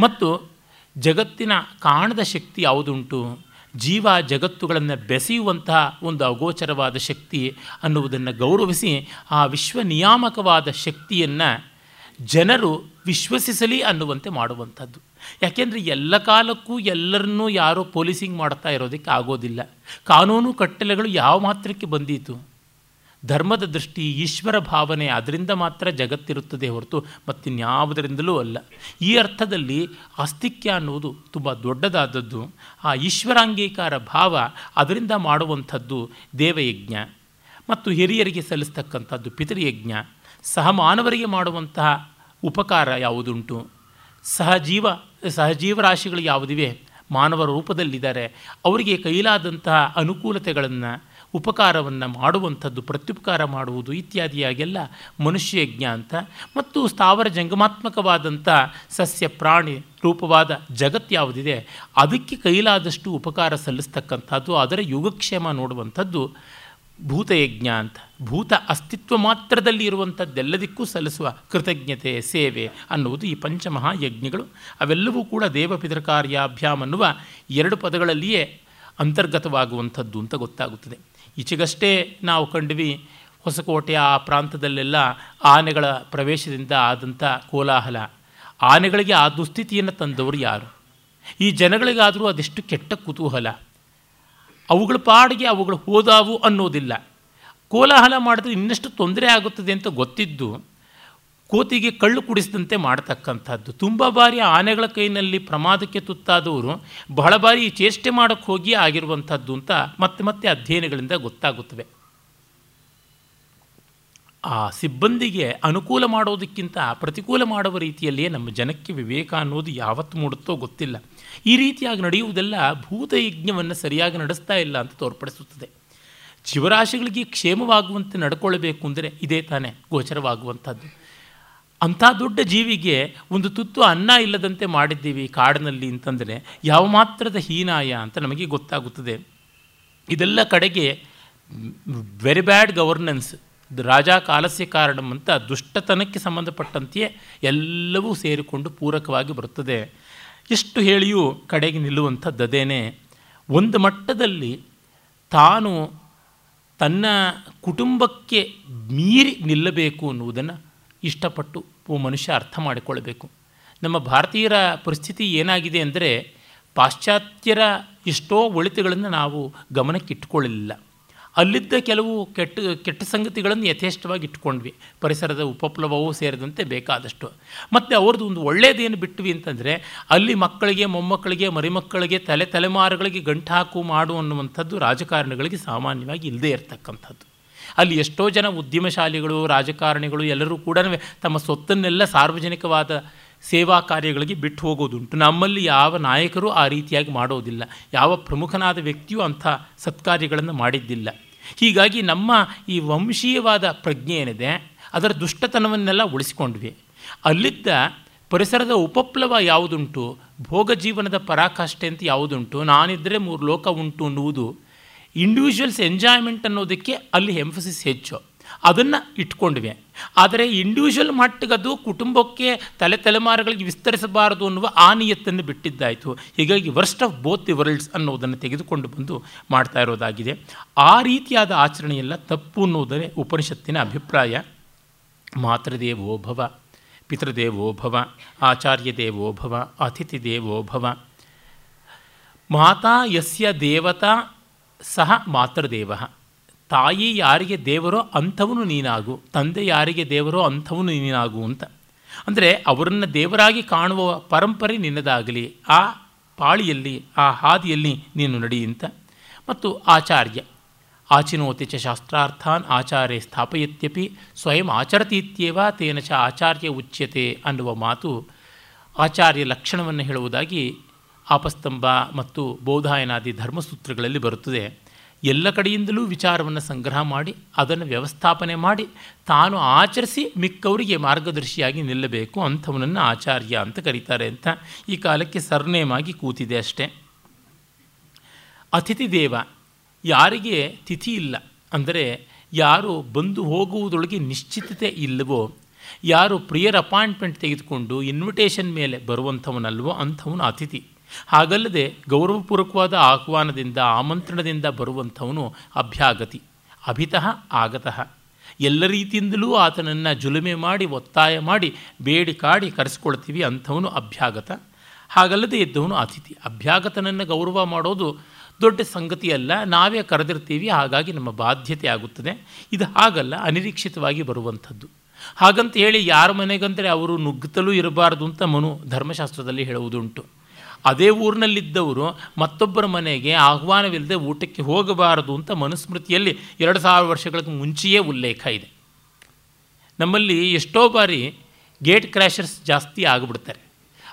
ಮತ್ತು ಜಗತ್ತಿನ ಕಾಣದ ಶಕ್ತಿ ಯಾವುದುಂಟು? ಜೀವ ಜಗತ್ತುಗಳನ್ನು ಬೆಸೆಯುವಂತಹ ಒಂದು ಅಗೋಚರವಾದ ಶಕ್ತಿ ಅನ್ನುವುದನ್ನು ಗೌರವಿಸಿ ಆ ವಿಶ್ವ ನಿಯಾಮಕವಾದ ಶಕ್ತಿಯನ್ನು ಜನರು ವಿಶ್ವಸಿಸಲಿ ಅನ್ನುವಂತೆ ಮಾಡುವಂಥದ್ದು. ಯಾಕೆಂದರೆ ಎಲ್ಲ ಕಾಲಕ್ಕೂ ಎಲ್ಲರನ್ನೂ ಯಾರೋ ಪೊಲೀಸಿಂಗ್ ಮಾಡ್ತಾ ಇರೋದಕ್ಕೆ ಆಗೋದಿಲ್ಲ. ಕಾನೂನು ಕಟ್ಟಲೆಗಳು ಯಾವ ಮಾತ್ರಕ್ಕೆ ಬಂದೀತು? ಧರ್ಮದ ದೃಷ್ಟಿ ಈಶ್ವರ ಭಾವನೆ ಅದರಿಂದ ಮಾತ್ರ ಜಗತ್ತಿರುತ್ತದೆ ಹೊರತು ಮತ್ತಿನ್ಯಾವುದರಿಂದಲೂ ಅಲ್ಲ. ಈ ಅರ್ಥದಲ್ಲಿ ಆಸ್ತಿಕ್ಯ ಅನ್ನುವುದು ತುಂಬ ದೊಡ್ಡದಾದದ್ದು. ಆ ಈಶ್ವರಾಂಗೀಕಾರ ಭಾವ ಅದರಿಂದ ಮಾಡುವಂಥದ್ದು ದೇವಯಜ್ಞ. ಮತ್ತು ಹಿರಿಯರಿಗೆ ಸಲ್ಲಿಸ್ತಕ್ಕಂಥದ್ದು ಪಿತೃಯಜ್ಞ. ಸಹಮಾನವರಿಗೆ ಮಾಡುವಂತಹ ಉಪಕಾರ ಯಾವುದುಂಟು? ಸಹಜೀವ ಸಹಜೀವರಾಶಿಗಳು ಯಾವುದಿವೆ? ಮಾನವ ರೂಪದಲ್ಲಿದ್ದಾರೆ. ಅವರಿಗೆ ಕೈಲಾದಂತಹ ಅನುಕೂಲತೆಗಳನ್ನು ಉಪಕಾರವನ್ನು ಮಾಡುವಂಥದ್ದು, ಪ್ರತ್ಯುಪಕಾರ ಮಾಡುವುದು ಇತ್ಯಾದಿಯಾಗೆಲ್ಲ ಮನುಷ್ಯಯಜ್ಞ ಅಂತ ಮತ್ತು ಸ್ಥಾವರ ಜಂಗಮಾತ್ಮಕವಾದಂಥ ಸಸ್ಯ, ಪ್ರಾಣಿ ರೂಪವಾದ ಜಗತ್ ಯಾವುದಿದೆ, ಅದಕ್ಕೆ ಕೈಲಾದಷ್ಟು ಉಪಕಾರ ಸಲ್ಲಿಸ್ತಕ್ಕಂಥದ್ದು, ಅದರ ಯೋಗಕ್ಷೇಮ ನೋಡುವಂಥದ್ದು ಭೂತಯಜ್ಞ ಅಂತ ಭೂತ ಅಸ್ತಿತ್ವ ಮಾತ್ರದಲ್ಲಿ ಇರುವಂಥದ್ದೆಲ್ಲದಕ್ಕೂ ಸಲ್ಲಿಸುವ ಕೃತಜ್ಞತೆ, ಸೇವೆ ಅನ್ನುವುದು ಈ ಪಂಚಮಹಾಯಜ್ಞಗಳು. ಅವೆಲ್ಲವೂ ಕೂಡ ದೇವ ಪಿತೃಕಾರ್ಯಾಭ್ಯಾಮ್ ಅನ್ನುವ ಎರಡು ಪದಗಳಲ್ಲಿಯೇ ಅಂತರ್ಗತವಾಗುವಂಥದ್ದು ಅಂತ ಗೊತ್ತಾಗುತ್ತದೆ. ಈಚೆಗಷ್ಟೇ ನಾವು ಕಂಡ್ವಿ ಹೊಸಕೋಟೆಯ ಆ ಪ್ರಾಂತದಲ್ಲೆಲ್ಲ ಆನೆಗಳ ಪ್ರವೇಶದಿಂದ ಆದಂಥ ಕೋಲಾಹಲ. ಆನೆಗಳಿಗೆ ಆ ದುಸ್ಥಿತಿಯನ್ನು ತಂದವರು ಯಾರು? ಈ ಜನಗಳಿಗಾದರೂ ಅದೆಷ್ಟು ಕೆಟ್ಟ ಕುತೂಹಲ. ಅವುಗಳ ಪಾಡಿಗೆ ಅವುಗಳು ಹೋದಾವು ಅನ್ನೋದಿಲ್ಲ. ಕೋಲಾಹಲ ಮಾಡಿದ್ರೆ ಇನ್ನಷ್ಟು ತೊಂದರೆ ಆಗುತ್ತದೆ ಅಂತ ಗೊತ್ತಿದ್ದು ಕೋತಿಗೆ ಕಳ್ಳು ಕುಡಿಸಿದಂತೆ ಮಾಡತಕ್ಕಂಥದ್ದು. ತುಂಬ ಬಾರಿ ಆನೆಗಳ ಕೈನಲ್ಲಿ ಪ್ರಮಾದಕ್ಕೆ ತುತ್ತಾದವರು ಬಹಳ ಬಾರಿ ಚೇಷ್ಟೆ ಮಾಡೋಕ್ಕೆ ಹೋಗಿ ಆಗಿರುವಂಥದ್ದು ಅಂತ ಮತ್ತೆ ಮತ್ತೆ ಅಧ್ಯಯನಗಳಿಂದ ಗೊತ್ತಾಗುತ್ತವೆ. ಆ ಸಿಬ್ಬಂದಿಗೆ ಅನುಕೂಲ ಮಾಡೋದಕ್ಕಿಂತ ಪ್ರತಿಕೂಲ ಮಾಡುವ ರೀತಿಯಲ್ಲಿಯೇ ನಮ್ಮ ಜನಕ್ಕೆ ವಿವೇಕ ಅನ್ನೋದು ಯಾವತ್ತು ಮೂಡುತ್ತೋ ಗೊತ್ತಿಲ್ಲ. ಈ ರೀತಿಯಾಗಿ ನಡೆಯುವುದೆಲ್ಲ ಭೂತಯಜ್ಞವನ್ನು ಸರಿಯಾಗಿ ನಡೆಸ್ತಾ ಇಲ್ಲ ಅಂತ ತೋರ್ಪಡಿಸುತ್ತದೆ. ಜೀವರಾಶಿಗಳಿಗೆ ಕ್ಷೇಮವಾಗುವಂತೆ ನಡ್ಕೊಳ್ಬೇಕು ಅಂದರೆ ಇದೇ ತಾನೇ ಗೋಚರವಾಗುವಂಥದ್ದು. ಅಂಥ ದೊಡ್ಡ ಜೀವಿಗೆ ಒಂದು ತುತ್ತು ಅನ್ನ ಇಲ್ಲದಂತೆ ಮಾಡಿದ್ದೀವಿ ಕಾಡಿನಲ್ಲಿ ಅಂತಂದರೆ ಯಾವ ಮಾತ್ರದ ಹೀನಾಯ ಅಂತ ನಮಗೆ ಗೊತ್ತಾಗುತ್ತದೆ. ಇದೆಲ್ಲ ಕಡೆಗೆ ವೆರಿ ಬ್ಯಾಡ್ ಗವರ್ನೆನ್ಸ್ ರಾಜಾ ಕಾಲಸ್ಯ ಕಾರಣಂ ಅಂತ ದುಷ್ಟತನಕ್ಕೆ ಸಂಬಂಧಪಟ್ಟಂತೆಯೇ ಎಲ್ಲವೂ ಸೇರಿಕೊಂಡು ಪೂರಕವಾಗಿ ಬರುತ್ತದೆ. ಎಷ್ಟು ಹೇಳಿಯೂ ಕಡೆಗೆ ನಿಲ್ಲುವಂಥದ್ದದೇನೆ ಒಂದು ಮಟ್ಟದಲ್ಲಿ ತಾನು ತನ್ನ ಕುಟುಂಬಕ್ಕೆ ಮೀರಿ ನಿಲ್ಲಬೇಕು ಅನ್ನುವುದನ್ನು ಇಷ್ಟಪಟ್ಟು ಮನುಷ್ಯ ಅರ್ಥ ಮಾಡಿಕೊಳ್ಬೇಕು. ನಮ್ಮ ಭಾರತೀಯರ ಪರಿಸ್ಥಿತಿ ಏನಾಗಿದೆ ಅಂದರೆ ಪಾಶ್ಚಾತ್ಯರ ಎಷ್ಟೋ ಒಳಿತುಗಳನ್ನು ನಾವು ಗಮನಕ್ಕಿಟ್ಟುಕೊಳ್ಳಲಿಲ್ಲ ಅಲ್ಲಿದ್ದ ಕೆಲವು ಕೆಟ್ಟ ಕೆಟ್ಟ ಸಂಗತಿಗಳನ್ನು ಯಥೇಷ್ಟವಾಗಿ ಇಟ್ಕೊಂಡ್ವಿ. ಪರಿಸರದ ಉಪಪ್ಲವವೂ ಸೇರಿದಂತೆ ಬೇಕಾದಷ್ಟು. ಮತ್ತು ಅವ್ರದ್ದು ಒಂದು ಒಳ್ಳೆಯದೇನು ಬಿಟ್ವಿ ಅಂತಂದರೆ ಅಲ್ಲಿ ಮಕ್ಕಳಿಗೆ, ಮೊಮ್ಮಕ್ಕಳಿಗೆ, ಮರಿಮಕ್ಕಳಿಗೆ, ತಲೆ ತಲೆಮಾರುಗಳಿಗೆ ಗಂಟು ಹಾಕು ಮಾಡು ಅನ್ನುವಂಥದ್ದು ರಾಜಕಾರಣಿಗಳಿಗೆ ಸಾಮಾನ್ಯವಾಗಿ ಇಲ್ಲದೇ ಇರತಕ್ಕಂಥದ್ದು. ಅಲ್ಲಿ ಎಷ್ಟೋ ಜನ ಉದ್ಯಮಶಾಲಿಗಳು, ರಾಜಕಾರಣಿಗಳು ಎಲ್ಲರೂ ಕೂಡ ತಮ್ಮ ಸೊತ್ತನ್ನೆಲ್ಲ ಸಾರ್ವಜನಿಕವಾದ ಸೇವಾ ಕಾರ್ಯಗಳಿಗೆ ಬಿಟ್ಟು ಹೋಗೋದುಂಟು. ನಮ್ಮಲ್ಲಿ ಯಾವ ನಾಯಕರು ಆ ರೀತಿಯಾಗಿ ಮಾಡೋದಿಲ್ಲ. ಯಾವ ಪ್ರಮುಖನಾದ ವ್ಯಕ್ತಿಯೂ ಅಂಥ ಸತ್ಕಾರ್ಯಗಳನ್ನು ಮಾಡಿದ್ದಿಲ್ಲ. ಹೀಗಾಗಿ ನಮ್ಮ ಈ ವಂಶೀಯವಾದ ಪ್ರಜ್ಞೆ ಏನಿದೆ, ಅದರ ದುಷ್ಟತನವನ್ನೆಲ್ಲ ಉಳಿಸಿಕೊಂಡ್ವಿ. ಅಲ್ಲಿದ್ದ ಪರಿಸರದ ಉಪಪ್ಲವ ಯಾವುದುಂಟು? ಭೋಗ ಜೀವನದ ಪರಾಕಾಷ್ಠೆ ಅಂತ ಯಾವುದುಂಟು? ನಾನಿದ್ದರೆ ಮೂರು ಲೋಕ ಉಂಟು ಅನ್ನುವುದು ಇಂಡಿವಿಜುವಲ್ಸ್ ಎಂಜಾಯ್ಮೆಂಟ್ ಅನ್ನೋದಕ್ಕೆ ಅಲ್ಲಿ ಎಂಫಸಿಸ್ ಹೆಚ್ಚು. ಅದನ್ನು ಇಟ್ಕೊಂಡ್ವಿ. ಆದರೆ ಇಂಡಿವಿಜುವಲ್ ಮಟ್ಟಿಗದು ಕುಟುಂಬಕ್ಕೆ ತಲೆ ತಲೆಮಾರುಗಳಿಗೆ ವಿಸ್ತರಿಸಬಾರದು ಅನ್ನುವ ಆ ನಿಯತ್ತನ್ನು ಬಿಟ್ಟಿದ್ದಾಯಿತು. ಹೀಗಾಗಿ worst of both the worlds ಅನ್ನೋದನ್ನು ತೆಗೆದುಕೊಂಡು ಬಂದು ಮಾಡ್ತಾ ಇರೋದಾಗಿದೆ. ಆ ರೀತಿಯಾದ ಆಚರಣೆಯೆಲ್ಲ ತಪ್ಪು ಅನ್ನೋದರೇ ಉಪನಿಷತ್ತಿನ ಅಭಿಪ್ರಾಯ. ಮಾತೃದೇವೋಭವ ಪಿತೃದೇವೋಭವ ಪಿತೃದೇವೋ ಭವ ಆಚಾರ್ಯ ದೇವೋಭವ ಅತಿಥಿ ದೇವೋಭವ ಮಾತಾ ಯಸ್ಯ ದೇವತಾ ಸಹ ಮಾತೃದೇವ. ತಾಯಿ ಯಾರಿಗೆ ದೇವರೋ ಅಂಥವನು ನೀನಾಗು, ತಂದೆ ಯಾರಿಗೆ ದೇವರೋ ಅಂಥವನು ನೀನಾಗು ಅಂತ. ಅಂದರೆ ಅವರನ್ನು ದೇವರಾಗಿ ಕಾಣುವ ಪರಂಪರೆ ನಿನ್ನದಾಗಲಿ, ಆ ಪಾಳಿಯಲ್ಲಿ, ಆ ಹಾದಿಯಲ್ಲಿ ನೀನು ನಡಿ ಮತ್ತು ಆಚಾರ್ಯ ಆಚಿನೋತಿ ಚ ಶಾಸ್ತ್ರಾರ್ಥಾನ್ ಆಚಾರ್ಯ ಸ್ಥಾಪಯತ್ಯಪಿ ಸ್ವಯಂ ಆಚರತೀತ್ಯೇವ ತೇನ ಚ ಆಚಾರ್ಯ ಉಚ್ಯತೆ ಅನ್ನುವ ಮಾತು ಆಚಾರ್ಯ ಲಕ್ಷಣವನ್ನು ಹೇಳುವುದಾಗಿ ಆಪಸ್ತಂಭ ಮತ್ತು ಬೋಧಾಯನಾದಿ ಧರ್ಮಸೂತ್ರಗಳಲ್ಲಿ ಬರುತ್ತದೆ. ಎಲ್ಲ ಕಡೆಯಿಂದಲೂ ವಿಚಾರವನ್ನು ಸಂಗ್ರಹ ಮಾಡಿ, ಅದನ್ನು ವ್ಯವಸ್ಥಾಪನೆ ಮಾಡಿ, ತಾನು ಆಚರಿಸಿ ಮಿಕ್ಕವರಿಗೆ ಮಾರ್ಗದರ್ಶಿಯಾಗಿ ನಿಲ್ಲಬೇಕು ಅಂಥವನನ್ನು ಆಚಾರ್ಯ ಅಂತ ಕರೀತಾರೆ ಅಂತ ಈ ಕಾಲಕ್ಕೆ ಸರ್ನೇಮ್ ಆಗಿ ಕೂತಿದೆ ಅಷ್ಟೇ. ಅತಿಥಿ ದೇವ, ಯಾರಿಗೆ ತಿಥಿ ಇಲ್ಲ ಅಂದರೆ ಯಾರು ಬಂದು ಹೋಗುವುದೊಳಗೆ ನಿಶ್ಚಿತತೆ ಇಲ್ಲವೋ, ಯಾರು ಪ್ರಿಯರ್ ಅಪಾಯಿಂಟ್ಮೆಂಟ್ ತೆಗೆದುಕೊಂಡು ಇನ್ವಿಟೇಷನ್ ಮೇಲೆ ಬರುವಂಥವನಲ್ವೋ ಅಂಥವನು ಅತಿಥಿ. ಹಾಗಲ್ಲದೆ ಗೌರವಪೂರ್ವಕವಾದ ಆಹ್ವಾನದಿಂದ, ಆಮಂತ್ರಣದಿಂದ ಬರುವಂಥವನು ಅಭ್ಯಾಗತಿ, ಅಭಿತಃ ಆಗತಃ. ಎಲ್ಲ ರೀತಿಯಿಂದಲೂ ಆತನನ್ನು ಜುಲುಮೆ ಮಾಡಿ, ಒತ್ತಾಯ ಮಾಡಿ, ಬೇಡಿ ಕಾಡಿ ಕರೆಸ್ಕೊಳ್ತೀವಿ ಅಂಥವನು ಅಭ್ಯಾಗತ. ಹಾಗಲ್ಲದೆ ಇದ್ದವನು ಅತಿಥಿ. ಅಭ್ಯಾಗತನನ್ನು ಗೌರವ ಮಾಡೋದು ದೊಡ್ಡ ಸಂಗತಿಯಲ್ಲ. ನಾವೇ ಕರೆದಿರ್ತೀವಿ, ಹಾಗಾಗಿ ನಮ್ಮ ಬಾಧ್ಯತೆ ಆಗುತ್ತದೆ. ಇದು ಹಾಗಲ್ಲ, ಅನಿರೀಕ್ಷಿತವಾಗಿ ಬರುವಂಥದ್ದು. ಹಾಗಂತ ಹೇಳಿ ಯಾರ ಮನೆಗಂದರೆ ಅವರು ನುಗ್ಗುತ್ತಲೂ ಇರಬಾರ್ದು ಅಂತ ಮನು ಧರ್ಮಶಾಸ್ತ್ರದಲ್ಲಿ ಹೇಳುವುದುಂಟು. ಅದೇ ಊರಿನಲ್ಲಿದ್ದವರು ಮತ್ತೊಬ್ಬರ ಮನೆಗೆ ಆಹ್ವಾನವಿಲ್ಲದೆ ಊಟಕ್ಕೆ ಹೋಗಬಾರದು ಅಂತ ಮನುಸ್ಮೃತಿಯಲ್ಲಿ ಎರಡು ಸಾವಿರ ವರ್ಷಗಳ ಮುಂಚೆಯೇ ಉಲ್ಲೇಖ ಇದೆ. ನಮ್ಮಲ್ಲಿ ಎಷ್ಟೋ ಬಾರಿ ಗೇಟ್ ಕ್ರ್ಯಾಶರ್ಸ್ ಜಾಸ್ತಿ ಆಗಿಬಿಡ್ತಾರೆ.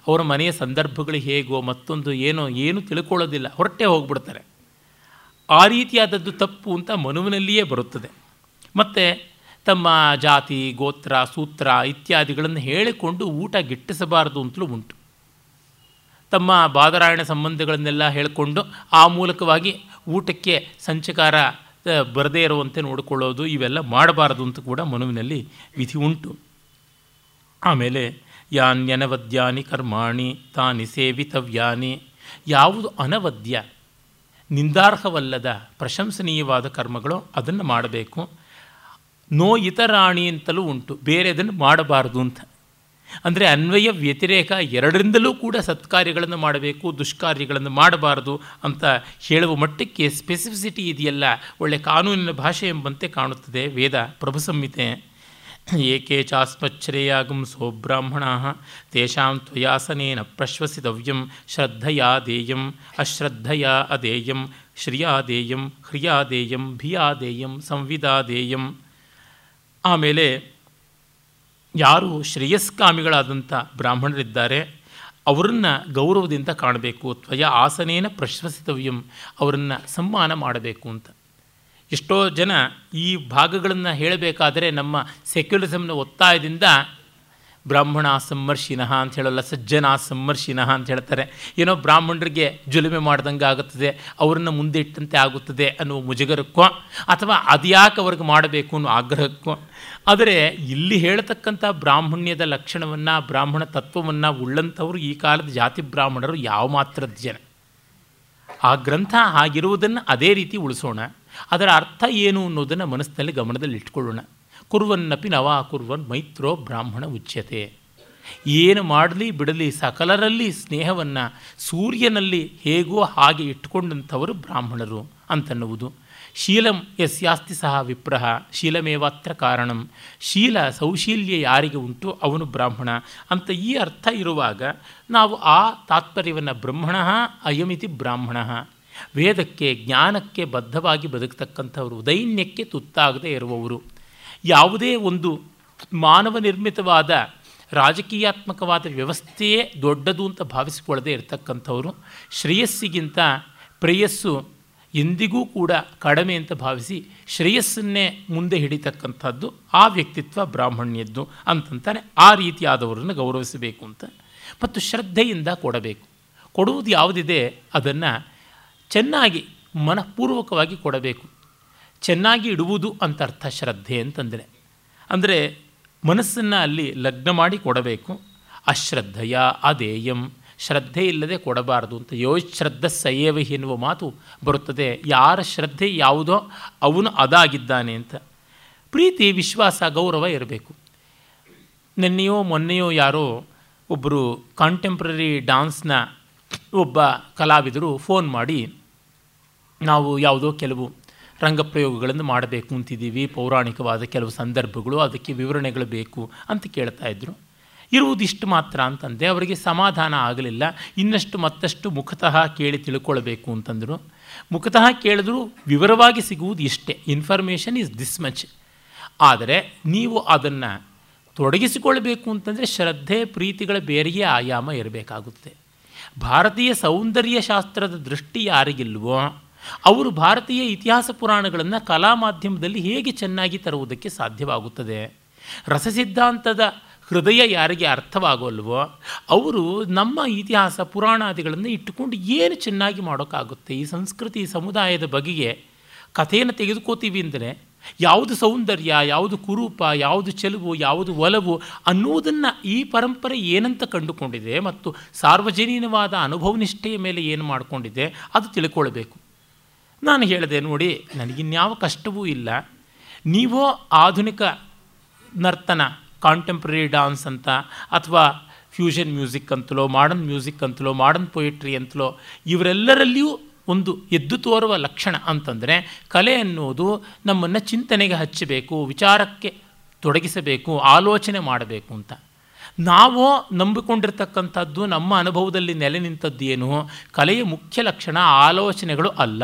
ಅವರ ಮನೆಯ ಸಂದರ್ಭಗಳು ಹೇಗೋ ಮತ್ತೊಂದು ಏನೋ ಏನು ತಿಳ್ಕೊಳ್ಳೋದಿಲ್ಲ, ಹೊರಟೇ ಹೋಗ್ಬಿಡ್ತಾರೆ. ಆ ರೀತಿಯಾದದ್ದು ತಪ್ಪು ಅಂತ ಮನುವಿನಲ್ಲಿಯೇ ಬರುತ್ತದೆ. ಮತ್ತು ತಮ್ಮ ಜಾತಿ, ಗೋತ್ರ, ಸೂತ್ರ ಇತ್ಯಾದಿಗಳನ್ನು ಹೇಳಿಕೊಂಡು ಊಟ ಗಿಟ್ಟಿಸಬಾರದು ಅಂತಲೂ ಉಂಟು. ತಮ್ಮ ಬಾದರಾಯಣ ಸಂಬಂಧಗಳನ್ನೆಲ್ಲ ಹೇಳಿಕೊಂಡು ಆ ಮೂಲಕವಾಗಿ ಊಟಕ್ಕೆ ಸಂಚಕಾರ ಬರದೇ ಇರುವಂತೆ ನೋಡಿಕೊಳ್ಳೋದು ಇವೆಲ್ಲ ಮಾಡಬಾರದು ಅಂತ ಕೂಡ ಮನುವಿನಲ್ಲಿ ವಿಧಿ ಉಂಟು. ಆಮೇಲೆ ಯಾನ್ಯನವದ್ಯಾನಿ ಕರ್ಮಾಣಿ ತಾನಿ ಸೇವಿತವ್ಯಾನಿ. ಯಾವುದು ಅನವದ್ಯ, ನಿಂದಾರ್ಹವಲ್ಲದ ಪ್ರಶಂಸನೀಯವಾದ ಕರ್ಮಗಳು ಅದನ್ನು ಮಾಡಬೇಕು. ನೋ ಇತರಾಣಿ ಅಂತಲೂ ಉಂಟು, ಬೇರೆ ಅದನ್ನು ಮಾಡಬಾರದು ಅಂತ ಅಂದರೆ ಅನ್ವಯ ವ್ಯತಿರೇಕ ಎರಡರಿಂದಲೂ ಕೂಡ ಸತ್ಕಾರ್ಯಗಳನ್ನು ಮಾಡಬೇಕು, ದುಷ್ಕಾರ್ಯಗಳನ್ನು ಮಾಡಬಾರದು ಅಂತ ಹೇಳುವ ಮಟ್ಟಕ್ಕೆ ಸ್ಪೆಸಿಫಿಸಿಟಿ ಇದೆಯಲ್ಲ, ಒಳ್ಳೆ ಕಾನೂನಿನ ಭಾಷೆ ಎಂಬಂತೆ ಕಾಣುತ್ತದೆ. ವೇದ ಪ್ರಭು ಸಂಹಿತೆ, ಏಕೆ ಚಾಸ್ಮಚ್ಛ್ರೇಯಾಗಂ ಸೋಬ್ರಾಹ್ಮಣ ತೇಷಾಂ ತ್ವಯಾಸನೇನ ಪ್ರಶ್ವಸಿತವ್ಯಂ, ಶ್ರದ್ಧಯಾ ದೇಯಂ, ಅಶ್ರದ್ಧಯಾ ಅದೇಯಂ ಶ್ರಿಯಾದೇಯಂ ಹ್ರಿಯಾದೇಯಂ ಭಿಯಾದೇಯಂ ಸಂವಿದಾದೇಯಂ ಆಮೇಲೆ ಯಾರು ಶ್ರೇಯಸ್ಕಾಮಿಗಳಾದಂಥ ಬ್ರಾಹ್ಮಣರಿದ್ದಾರೆ, ಅವರನ್ನು ಗೌರವದಿಂದ ಕಾಣಬೇಕು, ತ್ವಯ ಆಸನೇನ ಪ್ರಶ್ವಸಿತವ್ಯಂ ಅವರನ್ನು ಸನ್ಮಾನ ಮಾಡಬೇಕು ಅಂತ. ಎಷ್ಟೋ ಜನ ಈ ಭಾಗಗಳನ್ನು ಹೇಳಬೇಕಾದರೆ ನಮ್ಮ ಸೆಕ್ಯುಲರಿಸಮ್ನ ಒತ್ತಾಯದಿಂದ ಬ್ರಾಹ್ಮಣ ಸಮ್ಮರ್ಶಿನಃ ಅಂತ ಹೇಳಲ್ಲ ಸಜ್ಜನ ಸಮ್ಮರ್ಶಿನಃ ಅಂತ ಹೇಳ್ತಾರೆ. ಏನೋ ಬ್ರಾಹ್ಮಣರಿಗೆ ಜುಲುಮೆ ಮಾಡ್ದಂಗೆ ಆಗುತ್ತದೆ, ಅವರನ್ನು ಮುಂದೆ ಇಟ್ಟಂತೆ ಆಗುತ್ತದೆ ಅನ್ನುವ ಮುಜುಗರಕ್ಕೋ, ಅಥವಾ ಅದ್ಯಾಕೆ ಅವ್ರಿಗೆ ಮಾಡಬೇಕು ಅನ್ನೋ ಆಗ್ರಹಕ್ಕೋ. ಆದರೆ ಇಲ್ಲಿ ಹೇಳತಕ್ಕಂಥ ಬ್ರಾಹ್ಮಣ್ಯದ ಲಕ್ಷಣವನ್ನು, ಬ್ರಾಹ್ಮಣ ತತ್ವವನ್ನು ಉಳ್ಳಂಥವ್ರು ಈ ಕಾಲದ ಜಾತಿ ಬ್ರಾಹ್ಮಣರು ಯಾವ ಮಾತ್ರದ ಜನ ಆ ಗ್ರಂಥ ಆಗಿರುವುದನ್ನು ಅದೇ ರೀತಿ ಉಳಿಸೋಣ. ಅದರ ಅರ್ಥ ಏನು ಅನ್ನೋದನ್ನು ಮನಸ್ಸಿನಲ್ಲಿ ಗಮನದಲ್ಲಿ ಇಟ್ಕೊಳ್ಳೋಣ ಕುರ್ವನ್ನಪಿ ನವಾ ಕುರ್ವನ್ ಮೈತ್ರೋ ಬ್ರಾಹ್ಮಣ ಉಚ್ಯತೆ. ಏನು ಮಾಡಲಿ ಬಿಡಲಿ ಸಕಲರಲ್ಲಿ ಸ್ನೇಹವನ್ನು ಸೂರ್ಯನಲ್ಲಿ ಹೇಗೋ ಹಾಗೆ ಇಟ್ಕೊಂಡಂಥವರು ಬ್ರಾಹ್ಮಣರು ಅಂತನ್ನುವುದು. ಶೀಲಂ ಯಸ್ಯಾಸ್ತಿ ಸಹ ವಿಪ್ರಹ, ಶೀಲಮೇವಾತ್ರ ಕಾರಣಂ. ಶೀಲ ಸೌಶೀಲ್ಯ ಯಾರಿಗೆ ಉಂಟು ಅವನು ಬ್ರಾಹ್ಮಣ. ಅಂತ ಈ ಅರ್ಥ ಇರುವಾಗ ನಾವು ಆ ತಾತ್ಪರ್ಯವನ್ನು ಬ್ರಹ್ಮಣ ಅಯಮಿತಿ ಬ್ರಾಹ್ಮಣ. ವೇದಕ್ಕೆ, ಜ್ಞಾನಕ್ಕೆ ಬದ್ಧವಾಗಿ ಬದುಕತಕ್ಕಂಥವರು, ದೈನ್ಯಕ್ಕೆ ತುತ್ತಾಗದೇ ಇರುವವರು. ಯಾವುದೇ ಒಂದು ಮಾನವ ನಿರ್ಮಿತವಾದ ರಾಜಕೀಯಾತ್ಮಕವಾದ ವ್ಯವಸ್ಥೆಯೇ ದೊಡ್ಡದು ಅಂತ ಭಾವಿಸಿಕೊಳ್ಳದೆ ಇರತಕ್ಕಂಥವರು, ಶ್ರೇಯಸ್ಸಿಗಿಂತ ಪ್ರೇಯಸ್ಸು ಎಂದಿಗೂ ಕೂಡ ಕಡಿಮೆ ಅಂತ ಭಾವಿಸಿ ಶ್ರೇಯಸ್ಸನ್ನೇ ಮುಂದೆ ಹಿಡಿತಕ್ಕಂಥದ್ದು ಆ ವ್ಯಕ್ತಿತ್ವ ಬ್ರಾಹ್ಮಣ್ಯದ್ದು ಅಂತಂತಾನೆ ಆ ರೀತಿಯಾದವರನ್ನು ಗೌರವಿಸಬೇಕು ಅಂತ. ಮತ್ತು ಶ್ರದ್ಧೆಯಿಂದ ಕೊಡಬೇಕು. ಕೊಡುವುದು ಯಾವುದಿದೆ ಅದನ್ನು ಚೆನ್ನಾಗಿ ಮನಃಪೂರ್ವಕವಾಗಿ ಕೊಡಬೇಕು. ಚೆನ್ನಾಗಿ ಇಡುವುದು ಅಂತ ಅರ್ಥ ಶ್ರದ್ಧೆ ಅಂತಂದರೆ. ಅಂದರೆ ಮನಸ್ಸನ್ನು ಅಲ್ಲಿ ಲಗ್ನ ಮಾಡಿ ಕೊಡಬೇಕು. ಅಶ್ರದ್ಧೆಯ ಅದೇಯಂ, ಶ್ರದ್ಧೆ ಇಲ್ಲದೆ ಕೊಡಬಾರದು ಅಂತ ಯೋ ಶ್ರದ್ಧ ಸಯೇವ ಎನ್ನುವ ಮಾತು ಬರುತ್ತದೆ. ಯಾರ ಶ್ರದ್ಧೆ ಯಾವುದೋ ಅವನು ಅದಾಗಿದ್ದಾನೆ ಅಂತ. ಪ್ರೀತಿ, ವಿಶ್ವಾಸ, ಗೌರವ ಇರಬೇಕು. ನೆನ್ನೆಯೋ, ಮೊನ್ನೆಯೋ ಯಾರೋ ಒಬ್ಬರು ಕಾಂಟೆಂಪ್ರರಿ ಡಾನ್ಸ್ನ ಒಬ್ಬ ಕಲಾವಿದರು ಫೋನ್ ಮಾಡಿ, ನಾವು ಯಾವುದೋ ಕೆಲವು ರಂಗಪ್ರಯೋಗಗಳನ್ನು ಮಾಡಬೇಕು ಅಂತಿದ್ದೀವಿ. ಪೌರಾಣಿಕವಾದ ಕೆಲವು ಸಂದರ್ಭಗಳು, ಅದಕ್ಕೆ ವಿವರಣೆಗಳು ಬೇಕು ಅಂತ ಕೇಳ್ತಾ ಇದ್ದರು ಇರುವುದಿಷ್ಟು ಮಾತ್ರ ಅಂತಂದೆ, ಅವರಿಗೆ ಸಮಾಧಾನ ಆಗಲಿಲ್ಲ. ಇನ್ನಷ್ಟು ಮತ್ತಷ್ಟು ಮುಖತಃ ಕೇಳಿ ತಿಳ್ಕೊಳ್ಬೇಕು ಅಂತಂದರು. ಮುಖತಃ ಕೇಳಿದ್ರು ವಿವರವಾಗಿ ಸಿಗುವುದು ಇಷ್ಟೇ. ಇನ್ಫಾರ್ಮೇಷನ್ ಈಸ್ ದಿಸ್ ಮಚ್ ಆದರೆ ನೀವು ಅದನ್ನು ತೊಡಗಿಸಿಕೊಳ್ಬೇಕು ಅಂತಂದರೆ ಶ್ರದ್ಧೆ, ಪ್ರೀತಿಗಳ ಬೇರೆಯೇ ಆಯಾಮ ಇರಬೇಕಾಗುತ್ತೆ. ಭಾರತೀಯ ಸೌಂದರ್ಯ ಶಾಸ್ತ್ರದ ದೃಷ್ಟಿ ಯಾರಿಗಿಲ್ವೋ ಅವರು ಭಾರತೀಯ ಇತಿಹಾಸ ಪುರಾಣಗಳನ್ನು ಕಲಾ ಮಾಧ್ಯಮದಲ್ಲಿ ಹೇಗೆ ಚೆನ್ನಾಗಿ ತರುವುದಕ್ಕೆ ಸಾಧ್ಯವಾಗುತ್ತದೆ? ರಸಸಿದ್ಧಾಂತದ ಹೃದಯ ಯಾರಿಗೆ ಅರ್ಥವಾಗೋಲ್ವೋ, ಅವರು ನಮ್ಮ ಇತಿಹಾಸ ಪುರಾಣಾದಿಗಳನ್ನು ಇಟ್ಟುಕೊಂಡು ಏನು ಚೆನ್ನಾಗಿ ಮಾಡೋಕ್ಕಾಗುತ್ತೆ? ಈ ಸಂಸ್ಕೃತಿ ಸಮುದಾಯದ ಬಗೆಗೆ ಕಥೆಯನ್ನು ತೆಗೆದುಕೋತೀವಿ ಅಂದರೆ ಯಾವುದು ಸೌಂದರ್ಯ, ಯಾವುದು ಕುರೂಪ, ಯಾವುದು ಚೆಲುವು, ಯಾವುದು ಒಲವು ಅನ್ನುವುದನ್ನು ಈ ಪರಂಪರೆ ಏನಂತ ಕಂಡುಕೊಂಡಿದೆ ಮತ್ತು ಸಾರ್ವಜನೀನವಾದ ಅನುಭವನಿಷ್ಠೆಯ ಮೇಲೆ ಏನು ಮಾಡಿಕೊಂಡಿದೆ ಅದು ತಿಳ್ಕೊಳ್ಬೇಕು. ನಾನು ಹೇಳಿದೆ ನೋಡಿ ನನಗಿನ್ಯಾವ ಕಷ್ಟವೂ ಇಲ್ಲ. ನೀವೋ ಆಧುನಿಕ ನರ್ತನ ಕಾಂಟೆಂಪ್ರರಿ ಡಾನ್ಸ್ ಅಂತ, ಅಥವಾ ಫ್ಯೂಷನ್ ಮ್ಯೂಸಿಕ್ ಅಂತಲೋ ಮಾಡರ್ನ್ ಮ್ಯೂಸಿಕ್ ಅಂತಲೋ ಮಾಡರ್ನ್ ಪೊಯಿಟ್ರಿ ಅಂತಲೋ, ಇವರೆಲ್ಲರಲ್ಲಿಯೂ ಒಂದು ಎದ್ದು ತೋರುವ ಲಕ್ಷಣ ಅಂತಂದರೆ, ಕಲೆ ಅನ್ನೋದು ನಮ್ಮನ್ನು ಚಿಂತನೆಗೆ ಹಚ್ಚಬೇಕು, ವಿಚಾರಕ್ಕೆ ತೊಡಗಿಸಬೇಕು, ಆಲೋಚನೆ ಮಾಡಬೇಕು ಅಂತ. ನಾವು ನಂಬಿಕೊಂಡಿರ್ತಕ್ಕಂಥದ್ದು ನಮ್ಮ ಅನುಭವದಲ್ಲಿ ನೆಲೆ ನಿಂತದ್ದು ಏನು ಕಲೆಯ ಮುಖ್ಯ ಲಕ್ಷಣ ಆಲೋಚನೆಗಳು ಅಲ್ಲ.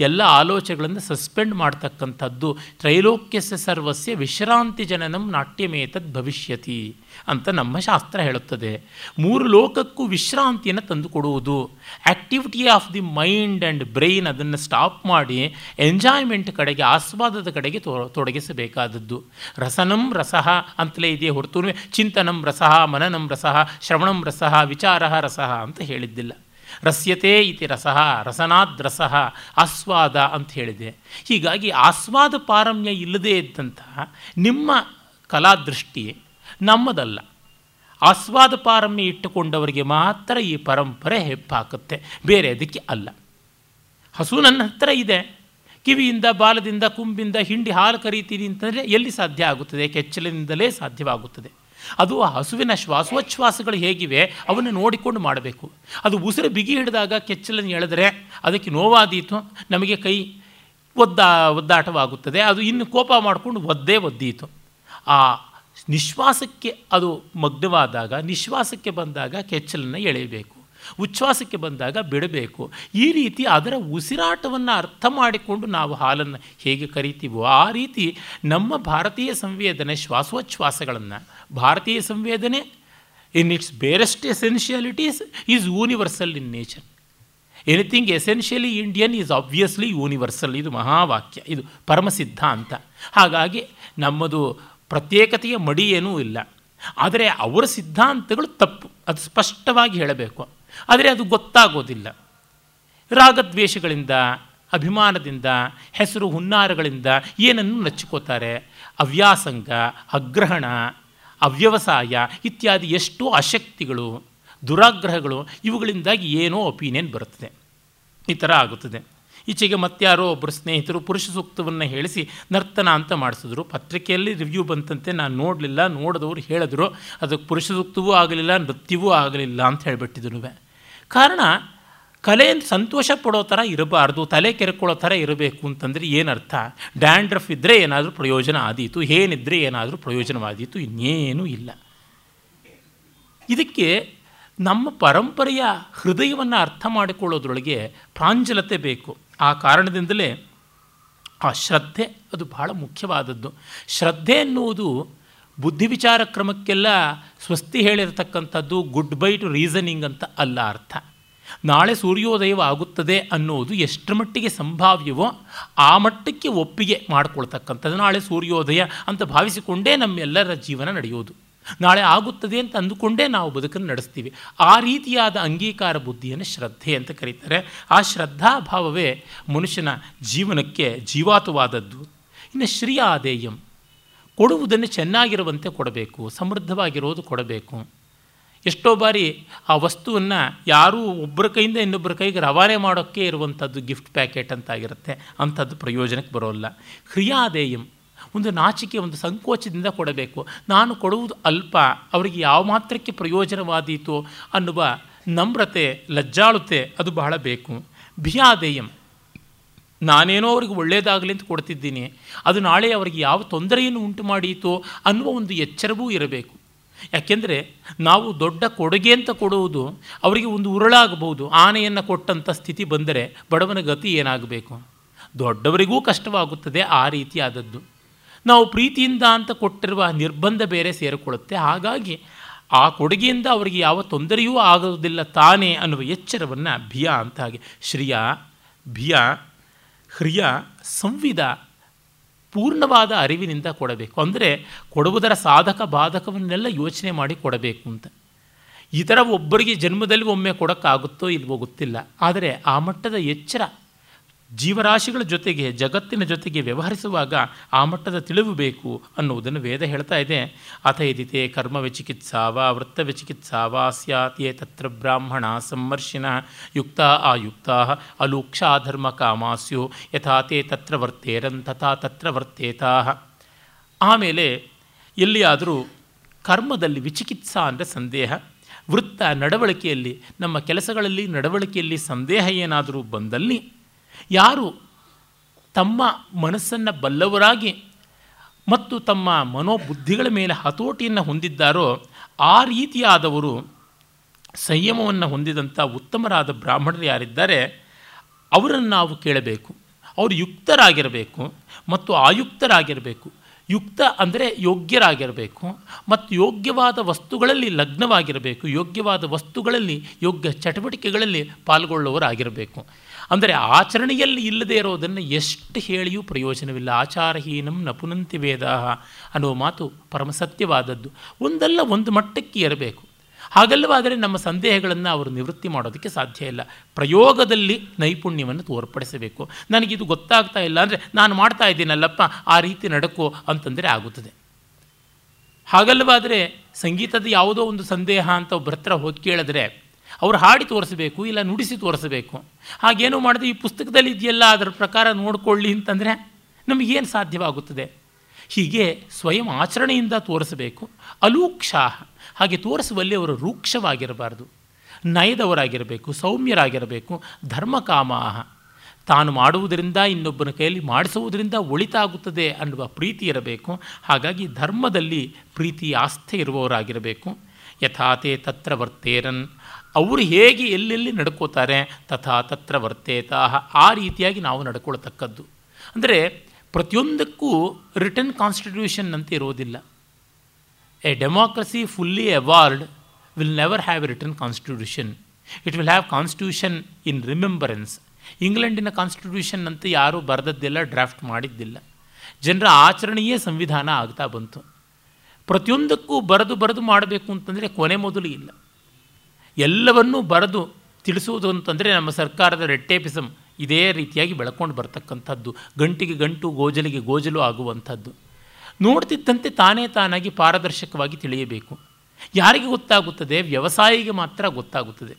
ಎಲ್ಲ ಆಲೋಚನೆಗಳನ್ನು ಸಸ್ಪೆಂಡ್ ಮಾಡ್ತಕ್ಕಂಥದ್ದು ತ್ರೈಲೋಕ್ಯಸ್ಯ ಸರ್ವಸ್ಯ ವಿಶ್ರಾಂತಿ ಜನನಂ ನಾಟ್ಯಮೇತದ್ ಭವಿಷ್ಯತಿ. ಅಂತ ನಮ್ಮ ಶಾಸ್ತ್ರ ಹೇಳುತ್ತದೆ. ಮೂರು ಲೋಕಕ್ಕೂ ವಿಶ್ರಾಂತಿಯನ್ನು ತಂದುಕೊಡುವುದು activity of the mind and brain ಅದನ್ನು ಸ್ಟಾಪ್ ಮಾಡಿ ಎಂಜಾಯ್ಮೆಂಟ್ ಕಡೆಗೆ, ಆಸ್ವಾದದ ಕಡೆಗೆ ತೊಡಗಿಸಬೇಕಾದದ್ದು. ರಸನಂ ರಸಃ ಅಂತಲೇ ಇದೆಯೇ ಹೊರತು, ಚಿಂತನಂ ರಸಃ, ಮನನಂ ರಸಃ, ಶ್ರವಣಂ ರಸಃ, ವಿಚಾರ ರಸಃ ಅಂತ ಹೇಳಿದ್ದಿಲ್ಲ. ರಸ್ಯತೆ ಇತಿ ರಸಃ, ರಸನಾದ ರಸಃ, ಆಸ್ವಾದ ಅಂತ ಹೇಳಿದೆ. ಹೀಗಾಗಿ ಆಸ್ವಾದ ಪಾರಮ್ಯ ಇಲ್ಲದೇ ಇದ್ದಂತಹ ನಿಮ್ಮ ಕಲಾದೃಷ್ಟಿ ನಮ್ಮದಲ್ಲ. ಆಸ್ವಾದ ಪಾರಮ್ಯ ಇಟ್ಟುಕೊಂಡವರಿಗೆ ಮಾತ್ರ ಈ ಪರಂಪರೆ ಹೆಪ್ಪಾಕುತ್ತೆ ಬೇರೆ ಅದಕ್ಕೆ ಅಲ್ಲ. ಹಸು ನನ್ನ ಹತ್ರ ಇದೆ. ಕಿವಿಯಿಂದ, ಬಾಲದಿಂದ, ಕುಂಬಿಂದ, ಹಿಂಡಿ, ಹಾಲು ಕರೀತೀನಿ ಅಂತಂದರೆ ಎಲ್ಲಿ ಸಾಧ್ಯ ಆಗುತ್ತದೆ? ಕೆಚ್ಚಲಿನಿಂದಲೇ ಸಾಧ್ಯವಾಗುತ್ತದೆ. ಅದು ಆ ಹಸುವಿನ ಶ್ವಾಸೋಚ್ಛ್ವಾಸಗಳು ಹೇಗಿವೆ? ಅವನ್ನು ನೋಡಿಕೊಂಡು ಮಾಡಬೇಕು. ಅದು ಉಸಿರು ಬಿಗಿ ಹಿಡಿದಾಗ ಕೆಚ್ಚಲನ್ನು ಎಳೆದರೆ ಅದಕ್ಕೆ ನೋವಾದೀತು. ನಮಗೆ ಕೈ ಒದ್ದಾ, ಒದ್ದಾಟವಾಗುತ್ತದೆ. ಅದು ಇನ್ನು ಕೋಪ ಮಾಡಿಕೊಂಡು ಒದ್ದೇ ಒದ್ದೀತು. ಆ ನಿಶ್ವಾಸಕ್ಕೆ ಅದು ಮಗ್ನವಾದಾಗ, ನಿಶ್ವಾಸಕ್ಕೆ ಬಂದಾಗ ಕೆಚ್ಚಲನ್ನು ಎಳೆಯಬೇಕು. ಉಚ್ಛ್ವಾಸಕ್ಕೆ ಬಂದಾಗ ಬಿಡಬೇಕು. ಈ ರೀತಿ ಅದರ ಉಸಿರಾಟವನ್ನು ಅರ್ಥ ಮಾಡಿಕೊಂಡು ನಾವು ಹಾಲನ್ನು ಹೇಗೆ ಕರಿತೀವೋ ಆ ರೀತಿ ನಮ್ಮ ಭಾರತೀಯ ಸಂವೇದನೆ ಶ್ವಾಸೋಚ್ಛ್ವಾಸಗಳನ್ನು. ಭಾರತೀಯ ಸಂವೇದನೆ in its barest essentialities is universal in nature anything essentially Indian is obviously universal ಇದು ಮಹಾವಾಕ್ಯ, ಇದು ಪರಮಸಿದ್ಧ ಅಂತ. ಹಾಗಾಗಿ ನಮ್ಮದು ಪ್ರತ್ಯೇಕತೆಯ ಮಡಿ ಇಲ್ಲ. ಆದರೆ ಅವರ ಸಿದ್ಧಾಂತಗಳು ತಪ್ಪು. ಅದು ಸ್ಪಷ್ಟವಾಗಿ ಹೇಳಬೇಕು. ಆದರೆ ಅದು ಗೊತ್ತಾಗೋದಿಲ್ಲ. ರಾಗದ್ವೇಷಗಳಿಂದ, ಅಭಿಮಾನದಿಂದ, ಹೆಸರು ಹುನ್ನಾರಗಳಿಂದ ಏನನ್ನು ನಚ್ಚಿಕೋತಾರೆ? ಅವ್ಯಾಸಂಗ, ಅಗ್ರಹಣ, ಅವ್ಯವಸಾಯ ಇತ್ಯಾದಿ ಎಷ್ಟೋ ಅಶಕ್ತಿಗಳು ದುರಾಗ್ರಹಗಳು ಇವುಗಳಿಂದಾಗಿ ಏನೋ ಒಪಿನಿಯನ್ ಬರುತ್ತದೆ. ಈ ಥರ ಆಗುತ್ತದೆ. ಈಚೆಗೆ ಮತ್ತಾರೋ ಒಬ್ಬರು ಸ್ನೇಹಿತರು ಪುರುಷ ಸೂಕ್ತವನ್ನು ಹೇಳಿಸಿ ನರ್ತನ ಅಂತ ಮಾಡಿಸಿದ್ರು. ಪತ್ರಿಕೆಯಲ್ಲಿ ರಿವ್ಯೂ ಬಂತಂತೆ, ನಾನು ನೋಡಲಿಲ್ಲ, ನೋಡಿದವರು ಹೇಳಿದ್ರು. ಅದಕ್ಕೆ ಪುರುಷ ಸೂಕ್ತವೂ ಆಗಲಿಲ್ಲ, ನೃತ್ಯವೂ ಆಗಲಿಲ್ಲ ಅಂತ ಹೇಳಿಬಿಟ್ಟಿದ್ರು ಕಾರಣ, ಕಲೆ ಸಂತೋಷ ಪಡೋ ಥರ ಇರಬಾರ್ದು, ತಲೆ ಕೆರೆಕೊಳ್ಳೋ ಥರ ಇರಬೇಕು ಅಂತಂದರೆ ಏನರ್ಥ? ಡ್ಯಾಂಡ್ರಫ್ ಇದ್ದರೆ ಏನಾದರೂ ಪ್ರಯೋಜನ ಆದೀತು ಏನಿದ್ದರೆ ಏನಾದರೂ ಪ್ರಯೋಜನವಾದೀತು, ಇನ್ನೇನೂ ಇಲ್ಲ. ಇದಕ್ಕೆ ನಮ್ಮ ಪರಂಪರೆಯ ಹೃದಯವನ್ನು ಅರ್ಥ ಮಾಡಿಕೊಳ್ಳೋದ್ರೊಳಗೆ ಪ್ರಾಂಜಲತೆ ಬೇಕು. ಆ ಕಾರಣದಿಂದಲೇ ಆ ಶ್ರದ್ಧೆ ಅದು ಬಹಳ ಮುಖ್ಯವಾದದ್ದು. ಶ್ರದ್ಧೆ ಎನ್ನುವುದು ಬುದ್ಧಿ ವಿಚಾರ ಕ್ರಮಕ್ಕೆಲ್ಲ ಸ್ವಸ್ತಿ ಹೇಳಿರತಕ್ಕಂಥದ್ದು ಗುಡ್ ಬೈ ಟು ರೀಸನಿಂಗ್ ಅಂತ ಅಲ್ಲ ಅರ್ಥ. ನಾಳೆ ಸೂರ್ಯೋದಯವಾಗುತ್ತದೆ ಅನ್ನೋದು ಎಷ್ಟರ ಮಟ್ಟಿಗೆ ಸಂಭಾವ್ಯವೋ ಆ ಮಟ್ಟಕ್ಕೆ ಒಪ್ಪಿಗೆ ಮಾಡಿಕೊಳ್ತಕ್ಕಂಥದ್ದು. ನಾಳೆ ಸೂರ್ಯೋದಯ ಅಂತ ಭಾವಿಸಿಕೊಂಡೇ ನಮ್ಮೆಲ್ಲರ ಜೀವನ ನಡೆಯೋದು. ನಾಳೆ ಆಗುತ್ತದೆ ಅಂತ ಅಂದುಕೊಂಡೇ ನಾವು ಬದುಕನ್ನು ನಡೆಸ್ತೀವಿ. ಆ ರೀತಿಯಾದ ಅಂಗೀಕಾರ ಬುದ್ಧಿಯನ್ನು ಶ್ರದ್ಧೆ ಅಂತ ಕರೀತಾರೆ. ಆ ಶ್ರದ್ಧಾಭಾವವೇ ಮನುಷ್ಯನ ಜೀವನಕ್ಕೆ ಜೀವಾತವಾದದ್ದು. ಇನ್ನು ಶ್ರೀಯಾದೇಯಂ, ಕೊಡುವುದನ್ನು ಚೆನ್ನಾಗಿರುವಂತೆ ಕೊಡಬೇಕು, ಸಮೃದ್ಧವಾಗಿರೋದು ಕೊಡಬೇಕು. ಎಷ್ಟೋ ಬಾರಿ ಆ ವಸ್ತುವನ್ನು ಯಾರೂ ಒಬ್ಬರ ಕೈಯಿಂದ ಇನ್ನೊಬ್ಬರ ಕೈಗೆ ರವಾನೆ ಮಾಡೋಕ್ಕೆ ಇರುವಂಥದ್ದು ಗಿಫ್ಟ್ ಪ್ಯಾಕೆಟ್ ಅಂತಾಗಿರುತ್ತೆ. ಅಂಥದ್ದು ಪ್ರಯೋಜನಕ್ಕೆ ಬರೋಲ್ಲ. ಕ್ರಿಯಾದೇಯಂ ಒಂದು ನಾಚಿಕೆ, ಒಂದು ಸಂಕೋಚದಿಂದ ಕೊಡಬೇಕು. ನಾನು ಕೊಡುವುದು ಅಲ್ಪ, ಅವರಿಗೆ ಯಾವ ಮಾತ್ರಕ್ಕೆ ಪ್ರಯೋಜನವಾದೀತು ಅನ್ನುವ ನಮ್ರತೆ, ಲಜ್ಜಾಳುತೆ ಅದು ಬಹಳ ಬೇಕು. ಭಿಯಾದೇಯಂ. ನಾನೇನೋ ಅವ್ರಿಗೆ ಒಳ್ಳೆಯದಾಗಲಿ ಅಂತ ಕೊಡ್ತಿದ್ದೀನಿ. ಅದು ನಾಳೆ ಅವರಿಗೆ ಯಾವ ತೊಂದರೆಯನ್ನು ಉಂಟು ಮಾಡೀತು ಅನ್ನುವ ಒಂದು ಎಚ್ಚರವೂ ಇರಬೇಕು. ಯಾಕೆಂದರೆ ನಾವು ದೊಡ್ಡ ಕೊಡುಗೆ ಅಂತ ಕೊಡುವುದು ಅವರಿಗೆ ಒಂದು ಉರುಳಾಗಬಹುದು. ಆನೆಯನ್ನು ಕೊಟ್ಟಂಥ ಸ್ಥಿತಿ ಬಂದರೆ ಬಡವನ ಗತಿ ಏನಾಗಬೇಕು? ದೊಡ್ಡವರಿಗೂ ಕಷ್ಟವಾಗುತ್ತದೆ ಆ ರೀತಿಯಾದದ್ದು. ನಾವು ಪ್ರೀತಿಯಿಂದ ಅಂತ ಕೊಟ್ಟಿರುವ ನಿರ್ಬಂಧ ಬೇರೆ ಸೇರಿಕೊಳ್ಳುತ್ತೆ. ಹಾಗಾಗಿ ಆ ಕೊಡುಗೆಯಿಂದ ಅವರಿಗೆ ಯಾವ ತೊಂದರೆಯೂ ಆಗೋದಿಲ್ಲ ತಾನೇ ಅನ್ನುವ ಎಚ್ಚರವನ್ನು ಭಿಯ ಅಂತ ಹಾಗೆ. ಶ್ರಿಯ, ಭಿಯ, ಹ್ರಿಯ ಸಂವಿಧ ಪೂರ್ಣವಾದ ಅರಿವಿನಿಂದ ಕೊಡಬೇಕು. ಅಂದರೆ ಕೊಡುವುದರ ಸಾಧಕ ಬಾಧಕವನ್ನೆಲ್ಲ ಯೋಚನೆ ಮಾಡಿ ಕೊಡಬೇಕು ಅಂತ. ಈ ಥರ ಒಬ್ಬರಿಗೆ ಜನ್ಮದಲ್ಲಿ ಒಮ್ಮೆ ಕೊಡೋಕ್ಕಾಗುತ್ತೋ ಇಲ್ವೋ ಗೊತ್ತಿಲ್ಲ. ಆದರೆ ಆ ಮಟ್ಟದ ಎಚ್ಚರ ಜೀವರಾಶಿಗಳ ಜೊತೆಗೆ, ಜಗತ್ತಿನ ಜೊತೆಗೆ ವ್ಯವಹರಿಸುವಾಗ ಆ ಮಟ್ಟದ ತಿಳಿವು ಬೇಕು ಅನ್ನುವುದನ್ನು ವೇದ ಹೇಳ್ತಾ ಇದೆ. ಅಥ ಯದಿತೆ ವಾ ಚಿಕಿತ್ಸಾವ, ವೃತ್ತವೆ ಚಿಕಿತ್ಸಾವ ಸ್ಯಾತಿಯೇ ತತ್ರ ಬ್ರಾಹ್ಮಣ ಸಂಮರ್ಶಿನ ಯುಕ್ತ ಆಯುಕ್ತ, ಅಲೂಕ್ಷಾ ಧರ್ಮ ಕಾಮಾಸ್ಯು, ಯಥಾ ತೇ ತತ್ರ ವರ್ತೇರನ್ ತಥಾ ತತ್ರ ವರ್ತೇತಾ. ಆಮೇಲೆ ಎಲ್ಲಿಯಾದರೂ ಕರ್ಮದಲ್ಲಿ ವಿಚಿಕಿತ್ಸಾ ಅಂದರೆ ಸಂದೇಹ, ವೃತ್ತ ನಡವಳಿಕೆಯಲ್ಲಿ, ನಮ್ಮ ಕೆಲಸಗಳಲ್ಲಿ ನಡವಳಿಕೆಯಲ್ಲಿ ಸಂದೇಹ ಏನಾದರೂ ಬಂದಲ್ಲಿ ಯಾರು ತಮ್ಮ ಮನಸ್ಸನ್ನು ಬಲ್ಲವರಾಗಿ ಮತ್ತು ತಮ್ಮ ಮನೋಬುದ್ಧಿಗಳ ಮೇಲೆ ಹತೋಟಿಯನ್ನು ಹೊಂದಿದ್ದಾರೋ ಆ ರೀತಿಯಾದವರು ಸಂಯಮವನ್ನು ಹೊಂದಿದಂಥ ಉತ್ತಮರಾದ ಬ್ರಾಹ್ಮಣರು ಯಾರಿದ್ದಾರೆ, ಅವರನ್ನು ನಾವು ಕೇಳಬೇಕು. ಅವರು ಯುಕ್ತರಾಗಿರಬೇಕು ಮತ್ತು ಆಯುಕ್ತರಾಗಿರಬೇಕು. ಯುಕ್ತ ಅಂದರೆ ಯೋಗ್ಯರಾಗಿರಬೇಕು ಮತ್ತು ಯೋಗ್ಯವಾದ ವಸ್ತುಗಳಲ್ಲಿ ಲಗ್ನವಾಗಿರಬೇಕು. ಯೋಗ್ಯವಾದ ವಸ್ತುಗಳಲ್ಲಿ ಯೋಗ್ಯ ಚಟುವಟಿಕೆಗಳಲ್ಲಿ ಪಾಲ್ಗೊಳ್ಳುವವರಾಗಿರಬೇಕು. ಅಂದರೆ ಆಚರಣೆಯಲ್ಲಿ ಇಲ್ಲದೇ ಇರೋದನ್ನು ಎಷ್ಟು ಹೇಳಿಯೂ ಪ್ರಯೋಜನವಿಲ್ಲ. ಆಚಾರಹೀನಂ ನಪುನಂತಿ ವೇದ ಅನ್ನೋ ಮಾತು ಪರಮಸತ್ಯವಾದದ್ದು ಒಂದಲ್ಲ ಒಂದು ಮಟ್ಟಕ್ಕೆ ಇರಬೇಕು ಹಾಗಲ್ಲವಾದರೆ ನಮ್ಮ ಸಂದೇಹಗಳನ್ನು ಅವರು ನಿವೃತ್ತಿ ಮಾಡೋದಕ್ಕೆ ಸಾಧ್ಯ ಇಲ್ಲ. ಪ್ರಯೋಗದಲ್ಲಿ ನೈಪುಣ್ಯವನ್ನು ತೋರ್ಪಡಿಸಬೇಕು. ನನಗಿದು ಗೊತ್ತಾಗ್ತಾ ಇಲ್ಲ ಅಂದರೆ ನಾನು ಮಾಡ್ತಾ ಇದ್ದೀನಲ್ಲಪ್ಪ, ಆ ರೀತಿ ನಡಕು ಅಂತಂದರೆ ಆಗುತ್ತದೆ. ಹಾಗಲ್ಲವಾದರೆ ಸಂಗೀತದ ಯಾವುದೋ ಒಂದು ಸಂದೇಹ ಅಂತ ಒಬ್ಬರ ಹತ್ರ ಹೋಗಿ ಕೇಳಿದ್ರೆ ಅವರು ಹಾಡಿ ತೋರಿಸಬೇಕು, ಇಲ್ಲ ನುಡಿಸಿ ತೋರಿಸಬೇಕು. ಹಾಗೇನು ಮಾಡಿದೆ ಈ ಪುಸ್ತಕದಲ್ಲಿ ಇದೆಯಲ್ಲ, ಅದರ ಪ್ರಕಾರ ನೋಡಿಕೊಳ್ಳಿ ಅಂತಂದರೆ ನಮಗೇನು ಸಾಧ್ಯವಾಗುತ್ತದೆ? ಹೀಗೆ ಸ್ವಯಂ ಆಚರಣೆಯಿಂದ ತೋರಿಸಬೇಕು, ಅಲೂಕ್ಷಾಹ, ಹಾಗೆ ತೋರಿಸುವಲ್ಲಿ ಅವರು ರೂಕ್ಷವಾಗಿರಬಾರ್ದು. ನಯದವರಾಗಿರಬೇಕು, ಸೌಮ್ಯರಾಗಿರಬೇಕು, ಧರ್ಮಕಾಮಾಹ. ತಾನು ಮಾಡುವುದರಿಂದ ಇನ್ನೊಬ್ಬನ ಕೈಯಲ್ಲಿ ಮಾಡಿಸುವುದರಿಂದ ಒಳಿತಾಗುತ್ತದೆ ಅನ್ನುವ ಪ್ರೀತಿ ಇರಬೇಕು. ಹಾಗಾಗಿ ಧರ್ಮದಲ್ಲಿ ಪ್ರೀತಿ, ಆಸ್ಥೆ ಇರುವವರಾಗಿರಬೇಕು. ಯಥಾತೆ ತತ್ರ ವರ್ತೇರನ್. ಅವರು ಹೇಗೆ ಎಲ್ಲೆಲ್ಲಿ ನಡ್ಕೋತಾರೆ ತಥಾ ತತ್ರ ವರ್ತೇತಾಹ, ಆ ರೀತಿಯಾಗಿ ನಾವು ನಡ್ಕೊಳ್ತಕ್ಕದ್ದು. ಅಂದರೆ ಪ್ರತಿಯೊಂದಕ್ಕೂ ರಿಟರ್ನ್ ಕಾನ್ಸ್ಟಿಟ್ಯೂಷನ್ ಅಂತ ಇರೋದಿಲ್ಲ. A democracy fully award will never have a written constitution it will have constitution in remembrance ಇಂಗ್ಲೆಂಡಿನ ಕಾನ್ಸ್ಟಿಟ್ಯೂಷನ್ ಅಂತ ಯಾರೂ ಬರೆದದ್ದೆಲ್ಲ ಡ್ರಾಫ್ಟ್ ಮಾಡಿದ್ದಿಲ್ಲ. ಜನರ ಆಚರಣೆಯೇ ಸಂವಿಧಾನ ಆಗ್ತಾ ಬಂತು. ಪ್ರತಿಯೊಂದಕ್ಕೂ ಬರೆದು ಬರೆದು ಮಾಡಬೇಕು ಅಂತಂದರೆ ಕೊನೆ ಮೊದಲು ಇಲ್ಲ. ಎಲ್ಲವನ್ನೂ ಬರೆದು ತಿಳಿಸುವುದು ಅಂತಂದರೆ ನಮ್ಮ ಸರ್ಕಾರದ ರೆಟ್ಟೇಪಿಸಮ್ ಇದೇ ರೀತಿಯಾಗಿ ಬೆಳ್ಕೊಂಡು ಬರ್ತಕ್ಕಂಥದ್ದು, ಗಂಟಿಗೆ ಗಂಟು, ಗೋಜಲಿಗೆ ಗೋಜಲು ಆಗುವಂಥದ್ದು. ನೋಡ್ತಿದ್ದಂತೆ ತಾನೇ ತಾನಾಗಿ ಪಾರದರ್ಶಕವಾಗಿ ತಿಳಿಯಬೇಕು. ಯಾರಿಗೆ ಗೊತ್ತಾಗುತ್ತದೆ? ವ್ಯವಸಾಯಿಗೆ ಮಾತ್ರ ಗೊತ್ತಾಗುತ್ತದೆ.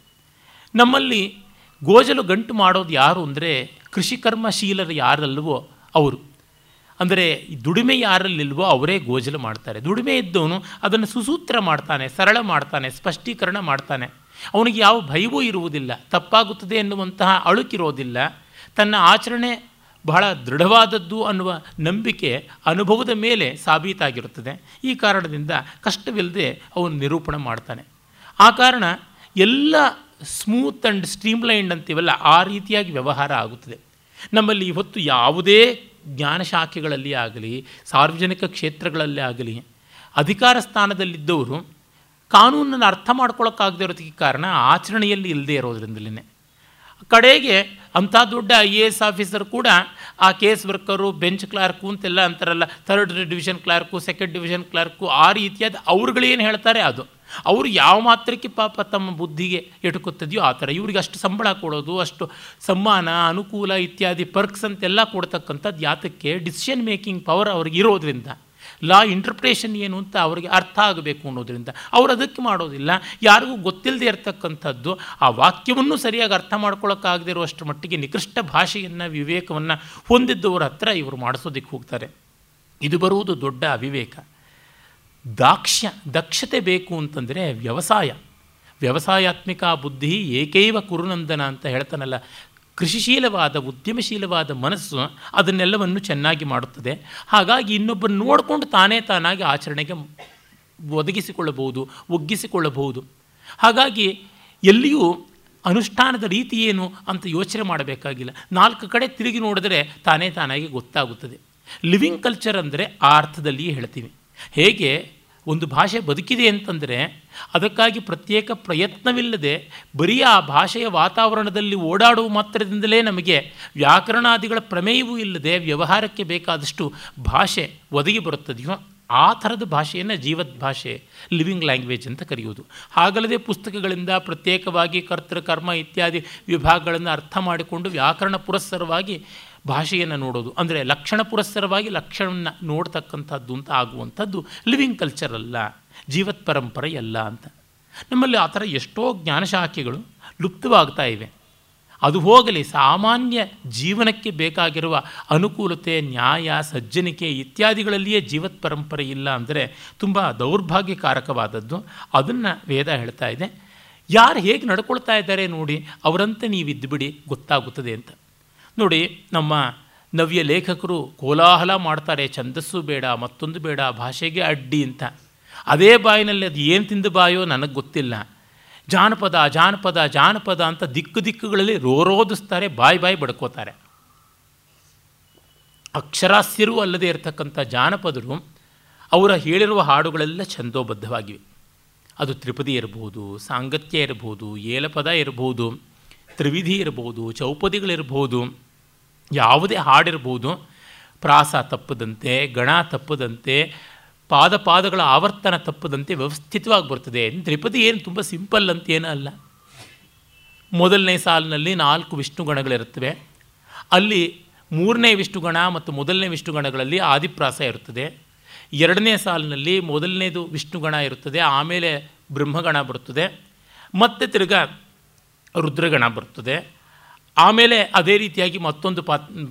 ನಮ್ಮಲ್ಲಿ ಗೋಜಲು ಗಂಟು ಮಾಡೋದು ಯಾರು ಅಂದರೆ ಕೃಷಿಕರ್ಮಶೀಲರು ಯಾರಲ್ಲವೋ ಅವರು. ಅಂದರೆ ದುಡಿಮೆ ಯಾರಲ್ಲಿಲ್ವೋ ಅವರೇ ಗೋಜಲು ಮಾಡ್ತಾರೆ. ದುಡಿಮೆ ಇದ್ದವನು ಅದನ್ನು ಸುಸೂತ್ರ ಮಾಡ್ತಾನೆ, ಸರಳ ಮಾಡ್ತಾನೆ, ಸ್ಪಷ್ಟೀಕರಣ ಮಾಡ್ತಾನೆ. ಅವನಿಗೆ ಯಾವ ಭಯವೂ ಇರುವುದಿಲ್ಲ, ತಪ್ಪಾಗುತ್ತದೆ ಎನ್ನುವಂತಹ ಅಳುಕಿರೋದಿಲ್ಲ. ತನ್ನ ಆಚರಣೆ ಬಹಳ ದೃಢವಾದದ್ದು ಅನ್ನುವ ನಂಬಿಕೆ ಅನುಭವದ ಮೇಲೆ ಸಾಬೀತಾಗಿರುತ್ತದೆ. ಈ ಕಾರಣದಿಂದ ಕಷ್ಟವಿಲ್ಲದೆ ಅವನು ನಿರೂಪಣೆ ಮಾಡ್ತಾನೆ. ಆ ಕಾರಣ ಎಲ್ಲ ಸ್ಮೂತ್ ಆ್ಯಂಡ್ ಸ್ಟ್ರೀಮ್ಲೈನ್ಡ್ ಅಂತೀವಲ್ಲ, ಆ ರೀತಿಯಾಗಿ ವ್ಯವಹಾರ ಆಗುತ್ತದೆ. ನಮ್ಮಲ್ಲಿ ಇವತ್ತು ಯಾವುದೇ ಜ್ಞಾನ ಶಾಖೆಗಳಲ್ಲಿ ಆಗಲಿ, ಸಾರ್ವಜನಿಕ ಕ್ಷೇತ್ರಗಳಲ್ಲೇ ಆಗಲಿ, ಅಧಿಕಾರ ಸ್ಥಾನದಲ್ಲಿದ್ದವರು ಕಾನೂನನ್ನು ಅರ್ಥ ಮಾಡ್ಕೊಳ್ಳೋಕ್ಕಾಗದೇ ಇರೋದಕ್ಕೆ ಕಾರಣ ಆಚರಣೆಯಲ್ಲಿ ಇಲ್ಲದೆ ಇರೋದ್ರಿಂದಲೇ. ಕಡೆಗೆ ಅಂಥ ದೊಡ್ಡ ಐ ಎ ಎಸ್ ಆಫೀಸರ್ ಕೂಡ ಆ ಕೇಸ್ ವರ್ಕರು, ಬೆಂಚ್ ಕ್ಲಾರ್ಕು ಅಂತೆಲ್ಲ ಅಂತಾರಲ್ಲ third division clerk second division clerk ಆ ರೀತಿಯಾದ ಅವ್ರುಗಳೇನು ಹೇಳ್ತಾರೆ ಅದು. ಅವರು ಯಾವ ಮಾತ್ರಕ್ಕೆ ಪಾಪ ತಮ್ಮ ಬುದ್ಧಿಗೆ ಎಟುಕುತ್ತದೆಯೋ ಆ ಥರ. ಇವ್ರಿಗೆ ಅಷ್ಟು ಸಂಬಳ ಕೊಡೋದು, ಅಷ್ಟು ಸಮ್ಮಾನ, ಅನುಕೂಲ ಇತ್ಯಾದಿ ಪರ್ಕ್ಸ್ ಅಂತೆಲ್ಲ ಕೊಡ್ತಕ್ಕಂಥದ್ದು ಯಾತಕ್ಕೆ? ಡಿಸಿಷನ್ ಮೇಕಿಂಗ್ ಪವರ್ ಅವ್ರಿಗೆ ಇರೋದ್ರಿಂದ. ಲಾ ಇಂಟರ್ಪ್ರಿಟೇಷನ್ ಏನು ಅಂತ ಅವರಿಗೆ ಅರ್ಥ ಆಗಬೇಕು ಅನ್ನೋದ್ರಿಂದ ಅವ್ರು ಅದಕ್ಕೆ ಮಾಡೋದಿಲ್ಲ. ಯಾರಿಗೂ ಗೊತ್ತಿಲ್ಲದೆ ಇರತಕ್ಕಂಥದ್ದು ಆ ವಾಕ್ಯವನ್ನು ಸರಿಯಾಗಿ ಅರ್ಥ ಮಾಡ್ಕೊಳ್ಳೋಕ್ಕಾಗದೇ ಇರುವಷ್ಟರ ಮಟ್ಟಿಗೆ ನಿಕೃಷ್ಟ ಭಾಷೆಯನ್ನು, ವಿವೇಕವನ್ನು ಹೊಂದಿದ್ದವರ ಹತ್ರ ಇವರು ಮಾಡಿಸೋದಕ್ಕೆ ಹೋಗ್ತಾರೆ. ಇದು ಬರುವುದು ದೊಡ್ಡ ಅವಿವೇಕ. ದಾಕ್ಷ್ಯ, ದಕ್ಷತೆ ಬೇಕು ಅಂತಂದರೆ ವ್ಯವಸಾಯ. ವ್ಯವಸಾಯಾತ್ಮಿಕ ಬುದ್ಧಿ ಏಕೈವ ಕುರುನಂದನ ಅಂತ ಹೇಳ್ತಾನಲ್ಲ ಕೃಷಿಶೀಲವಾದ, ಉದ್ಯಮಶೀಲವಾದ ಮನಸ್ಸು ಅದನ್ನೆಲ್ಲವನ್ನು ಚೆನ್ನಾಗಿ ಮಾಡುತ್ತದೆ. ಹಾಗಾಗಿ ಇನ್ನೊಬ್ಬರು ನೋಡಿಕೊಂಡು ತಾನೇ ತಾನಾಗಿ ಆಚರಣೆಗೆ ಒದಗಿಸಿಕೊಳ್ಳಬಹುದು, ಒಗ್ಗಿಸಿಕೊಳ್ಳಬಹುದು. ಹಾಗಾಗಿ ಎಲ್ಲಿಯೂ ಅನುಷ್ಠಾನದ ರೀತಿ ಏನು ಅಂತ ಯೋಚನೆ ಮಾಡಬೇಕಾಗಿಲ್ಲ. ನಾಲ್ಕು ಕಡೆ ತಿರುಗಿ ನೋಡಿದ್ರೆ ತಾನೇ ತಾನಾಗಿ ಗೊತ್ತಾಗುತ್ತದೆ. ಲಿವಿಂಗ್ ಕಲ್ಚರ್ ಅಂದರೆ ಆ ಅರ್ಥದಲ್ಲಿಯೇ ಹೇಳ್ತೀನಿ. ಹೇಗೆ? ಒಂದು ಭಾಷೆ ಬದುಕಿದೆ ಅಂತಂದರೆ ಅದಕ್ಕಾಗಿ ಪ್ರತ್ಯೇಕ ಪ್ರಯತ್ನವಿಲ್ಲದೆ ಬರೀ ಆ ಭಾಷೆಯ ವಾತಾವರಣದಲ್ಲಿ ಓಡಾಡುವ ಮಾತ್ರದಿಂದಲೇ ನಮಗೆ ವ್ಯಾಕರಣಾದಿಗಳ ಪ್ರಮೇಯವೂ ಇಲ್ಲದೆ ವ್ಯವಹಾರಕ್ಕೆ ಬೇಕಾದಷ್ಟು ಭಾಷೆ ಒದಗಿ ಬರುತ್ತದೆಯೋ ಆ ಥರದ ಭಾಷೆಯನ್ನು ಜೀವದ ಭಾಷೆ, ಲಿವಿಂಗ್ ಲ್ಯಾಂಗ್ವೇಜ್ ಅಂತ ಕರೆಯುವುದು. ಹಾಗಲ್ಲದೆ ಪುಸ್ತಕಗಳಿಂದ ಪ್ರತ್ಯೇಕವಾಗಿ ಕರ್ತೃ, ಕರ್ಮ ಇತ್ಯಾದಿ ವಿಭಾಗಗಳನ್ನು ಅರ್ಥ ಮಾಡಿಕೊಂಡು ವ್ಯಾಕರಣ ಪುರಸ್ಸರವಾಗಿ ಭಾಷೆಯನ್ನು ನೋಡೋದು. ಅಂದರೆ ಲಕ್ಷಣ ಪುರಸ್ಸರವಾಗಿ ಲಕ್ಷಣವನ್ನು ನೋಡ್ತಕ್ಕಂಥದ್ದು ಅಂತ ಆಗುವಂಥದ್ದು ಲಿವಿಂಗ್ ಕಲ್ಚರ್ ಅಲ್ಲ, ಜೀವತ್ ಪರಂಪರೆ ಅಲ್ಲ ಅಂತ. ನಮ್ಮಲ್ಲಿ ಆ ಥರ ಎಷ್ಟೋ ಜ್ಞಾನಶಾಖೆಗಳು ಲುಪ್ತವಾಗ್ತಾ ಇವೆ. ಅದು ಹೋಗಲಿ, ಸಾಮಾನ್ಯ ಜೀವನಕ್ಕೆ ಬೇಕಾಗಿರುವ ಅನುಕೂಲತೆ, ನ್ಯಾಯ, ಸಜ್ಜನಿಕೆ ಇತ್ಯಾದಿಗಳಲ್ಲಿಯೇ ಜೀವತ್ ಪರಂಪರೆ ಇಲ್ಲ ಅಂದರೆ ತುಂಬ ದೌರ್ಭಾಗ್ಯಕಾರಕವಾದದ್ದು. ಅದನ್ನು ವೇದ ಹೇಳ್ತಾ ಇದೆ. ಯಾರು ಹೇಗೆ ನಡ್ಕೊಳ್ತಾ ಇದ್ದಾರೆ ನೋಡಿ, ಅವರಂತೆ ನೀವು ಇದ್ದುಬಿಡಿ ಗೊತ್ತಾಗುತ್ತದೆ ಅಂತ. ನೋಡಿ, ನಮ್ಮ ನವ್ಯ ಲೇಖಕರು ಕೋಲಾಹಲ ಮಾಡ್ತಾರೆ, ಛಂದಸ್ಸು ಬೇಡ, ಮತ್ತೊಂದು ಬೇಡ, ಭಾಷೆಗೆ ಅಡ್ಡಿ ಅಂತ. ಅದೇ ಬಾಯಿನಲ್ಲಿ ಅದು ಏನು ತಿಂದು ಬಾಯೋ ನನಗೆ ಗೊತ್ತಿಲ್ಲ. ಜಾನಪದ ಜಾನಪದ ಜಾನಪದ ಅಂತ ದಿಕ್ಕು ದಿಕ್ಕುಗಳಲ್ಲಿ ರೋರೋದಿಸ್ತಾರೆ, ಬಾಯಿ ಬಾಯಿ ಬಡ್ಕೋತಾರೆ. ಅಕ್ಷರಾಸ್ಯರು ಅಲ್ಲದೆ ಇರತಕ್ಕಂಥ ಜಾನಪದರು ಅವರ ಹೇಳಿರುವ ಹಾಡುಗಳೆಲ್ಲ ಛಂದೋಬದ್ಧವಾಗಿವೆ. ಅದು ತ್ರಿಪದಿ ಇರಬಹುದು ಸಾಂಗತ್ಯ ಇರಬಹುದು ಏಲಪದ ಇರಬಹುದು ತ್ರಿವಿಧಿ ಇರಬಹುದು ಚೌಪದಿಗಳಿರ್ಬೋದು ಯಾವುದೇ ಹಾಡಿರ್ಬೋದು, ಪ್ರಾಸ ತಪ್ಪದಂತೆ, ಗಣ ತಪ್ಪದಂತೆ, ಪಾದ ಪಾದಗಳ ಆವರ್ತನ ತಪ್ಪದಂತೆ ವ್ಯವಸ್ಥಿತವಾಗಿ ಬರ್ತದೆ. ತ್ರಿಪದಿ ಏನು ತುಂಬ ಸಿಂಪಲ್ ಅಂತ ಏನೂ ಅಲ್ಲ. ಮೊದಲನೇ ಸಾಲಿನಲ್ಲಿ ನಾಲ್ಕು ವಿಷ್ಣುಗಣಗಳಿರುತ್ತವೆ ಅಲ್ಲಿ ಮೂರನೇ ವಿಷ್ಣುಗಣ ಮತ್ತು ಮೊದಲನೇ ವಿಷ್ಣುಗಣಗಳಲ್ಲಿ ಆದಿಪ್ರಾಸ ಇರುತ್ತದೆ. ಎರಡನೇ ಸಾಲಿನಲ್ಲಿ ಮೊದಲನೇದು ವಿಷ್ಣುಗಣ ಇರುತ್ತದೆ. ಆಮೇಲೆ ಬ್ರಹ್ಮಗಣ ಬರುತ್ತದೆ. ಮತ್ತು ತಿರ್ಗ ರುದ್ರಗಣ ಬರುತ್ತದೆ. ಆಮೇಲೆ ಅದೇ ರೀತಿಯಾಗಿ ಮತ್ತೊಂದು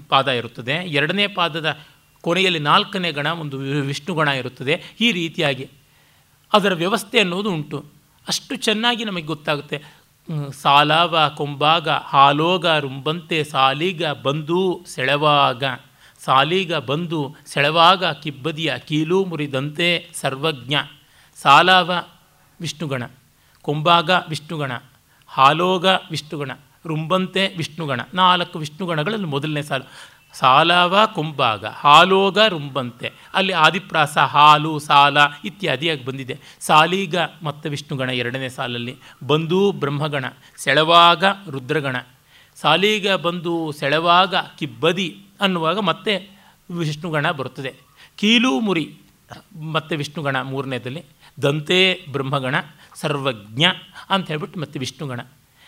ಪಾದ ಇರುತ್ತದೆ. ಎರಡನೇ ಪಾದದ ಕೊನೆಯಲ್ಲಿ ನಾಲ್ಕನೇ ಗಣ ಒಂದು ವಿಷ್ಣುಗಣ ಇರುತ್ತದೆ. ಈ ರೀತಿಯಾಗಿ ಅದರ ವ್ಯವಸ್ಥೆ ಅನ್ನೋದು ಉಂಟು. ಅಷ್ಟು ಚೆನ್ನಾಗಿ ನಮಗೆ ಗೊತ್ತಾಗುತ್ತೆ. ಸಾಲಾವ ಕೊಂಬಾಗ, ಹಾಲೋಗ ರುಂಬಂತೆ, ಸಾಲಿಗ ಬಂದು ಸೆಳೆವಾಗ. ಸಾಲಿಗ ಬಂದು ಸೆಳೆವಾಗ ಕಿಬ್ಬದಿಯ, ಕೀಲು ಮುರಿದಂತೆ ಸರ್ವಜ್ಞ. ಸಾಲಾವ ವಿಷ್ಣುಗಣ, ಕೊಂಬಾಗ ವಿಷ್ಣುಗಣ, ಹಾಲೋಗ ವಿಷ್ಣುಗಣ. ರುಂಬಂತೆ ವಿಷ್ಣುಗಣ. ನಾಲ್ಕು ವಿಷ್ಣುಗಣಗಳಲ್ಲಿ ಮೊದಲನೇ ಸಾಲು. ಸಾಲವ ಕುಂಬಾಗ, ಹಾಲೋಗ ರುಂಬಂತೆ. ಅಲ್ಲಿ ಆದಿಪ್ರಾಸ ಹಾಲು, ಸಾಲ ಇತ್ಯಾದಿಯಾಗಿ ಬಂದಿದೆ. ಸಾಲೀಗ ಮತ್ತು ವಿಷ್ಣುಗಣ ಎರಡನೇ ಸಾಲಲ್ಲಿ. ಬಂದು ಬ್ರಹ್ಮಗಣ, ಸೆಳವಾಗ ರುದ್ರಗಣ. ಸಾಲೀಗ ಬಂದು ಸೆಳವಾಗ ಕಿಬ್ಬದಿ ಅನ್ನುವಾಗ ಮತ್ತೆ ವಿಷ್ಣುಗಣ ಬರುತ್ತದೆ. ಕೀಲು ಮುರಿ ಮತ್ತು ವಿಷ್ಣುಗಣ ಮೂರನೇದಲ್ಲಿ. ದಂತೆ ಬ್ರಹ್ಮಗಣ, ಸರ್ವಜ್ಞ ಅಂತ ಹೇಳ್ಬಿಟ್ಟು ಮತ್ತೆ ವಿಷ್ಣುಗಣ.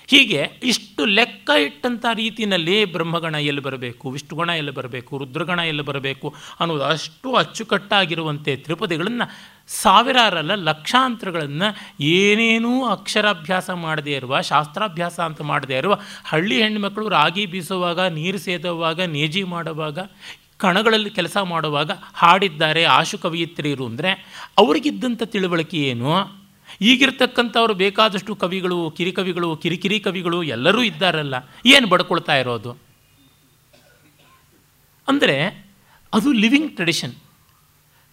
ಹೀಗೆ ಇಷ್ಟು ಲೆಕ್ಕ ಇಟ್ಟಂಥ ರೀತಿಯಲ್ಲಿ ಬ್ರಹ್ಮಗಣ ಎಲ್ಲಿ ಬರಬೇಕು, ವಿಷ್ಣುಗಣ ಎಲ್ಲಿ ಬರಬೇಕು, ರುದ್ರಗಣ ಎಲ್ಲಿ ಬರಬೇಕು ಅನ್ನೋದು ಅಷ್ಟು ಅಚ್ಚುಕಟ್ಟಾಗಿರುವಂತೆ ತ್ರಿಪದಿಗಳನ್ನು ಸಾವಿರಾರಲ್ಲ ಲಕ್ಷಾಂತರಗಳನ್ನು ಏನೇನೂ ಅಕ್ಷರಾಭ್ಯಾಸ ಮಾಡದೇ ಇರುವ, ಶಾಸ್ತ್ರಾಭ್ಯಾಸ ಅಂತ ಮಾಡದೇ ಇರುವ, ಹಳ್ಳಿ ಹೆಣ್ಣುಮಕ್ಕಳು ರಾಗಿ ಬೀಸುವಾಗ, ನೀರು ಸೇದುವಾಗ, ನೇಜಿ ಮಾಡುವಾಗ, ಕಣಗಳಲ್ಲಿ ಕೆಲಸ ಮಾಡುವಾಗ ಹಾಡಿದ್ದಾರೆ ಆಶು ಕವಿಯತ್ರಿಯರು ಅಂದರೆ ಅವರಿಗಿದ್ದಂಥ ತಿಳುವಳಿಕೆ ಏನು? ಈಗಿರ್ತಕ್ಕಂಥವ್ರು ಬೇಕಾದಷ್ಟು ಕವಿಗಳು, ಕಿರಿಕವಿಗಳು, ಕಿರಿಕಿರಿ ಕವಿಗಳು ಎಲ್ಲರೂ ಇದ್ದಾರಲ್ಲ, ಏನು ಬಡ್ಕೊಳ್ತಾ ಇರೋದು? ಅಂದರೆ ಅದು ಲಿವಿಂಗ್ ಟ್ರೆಡಿಷನ್.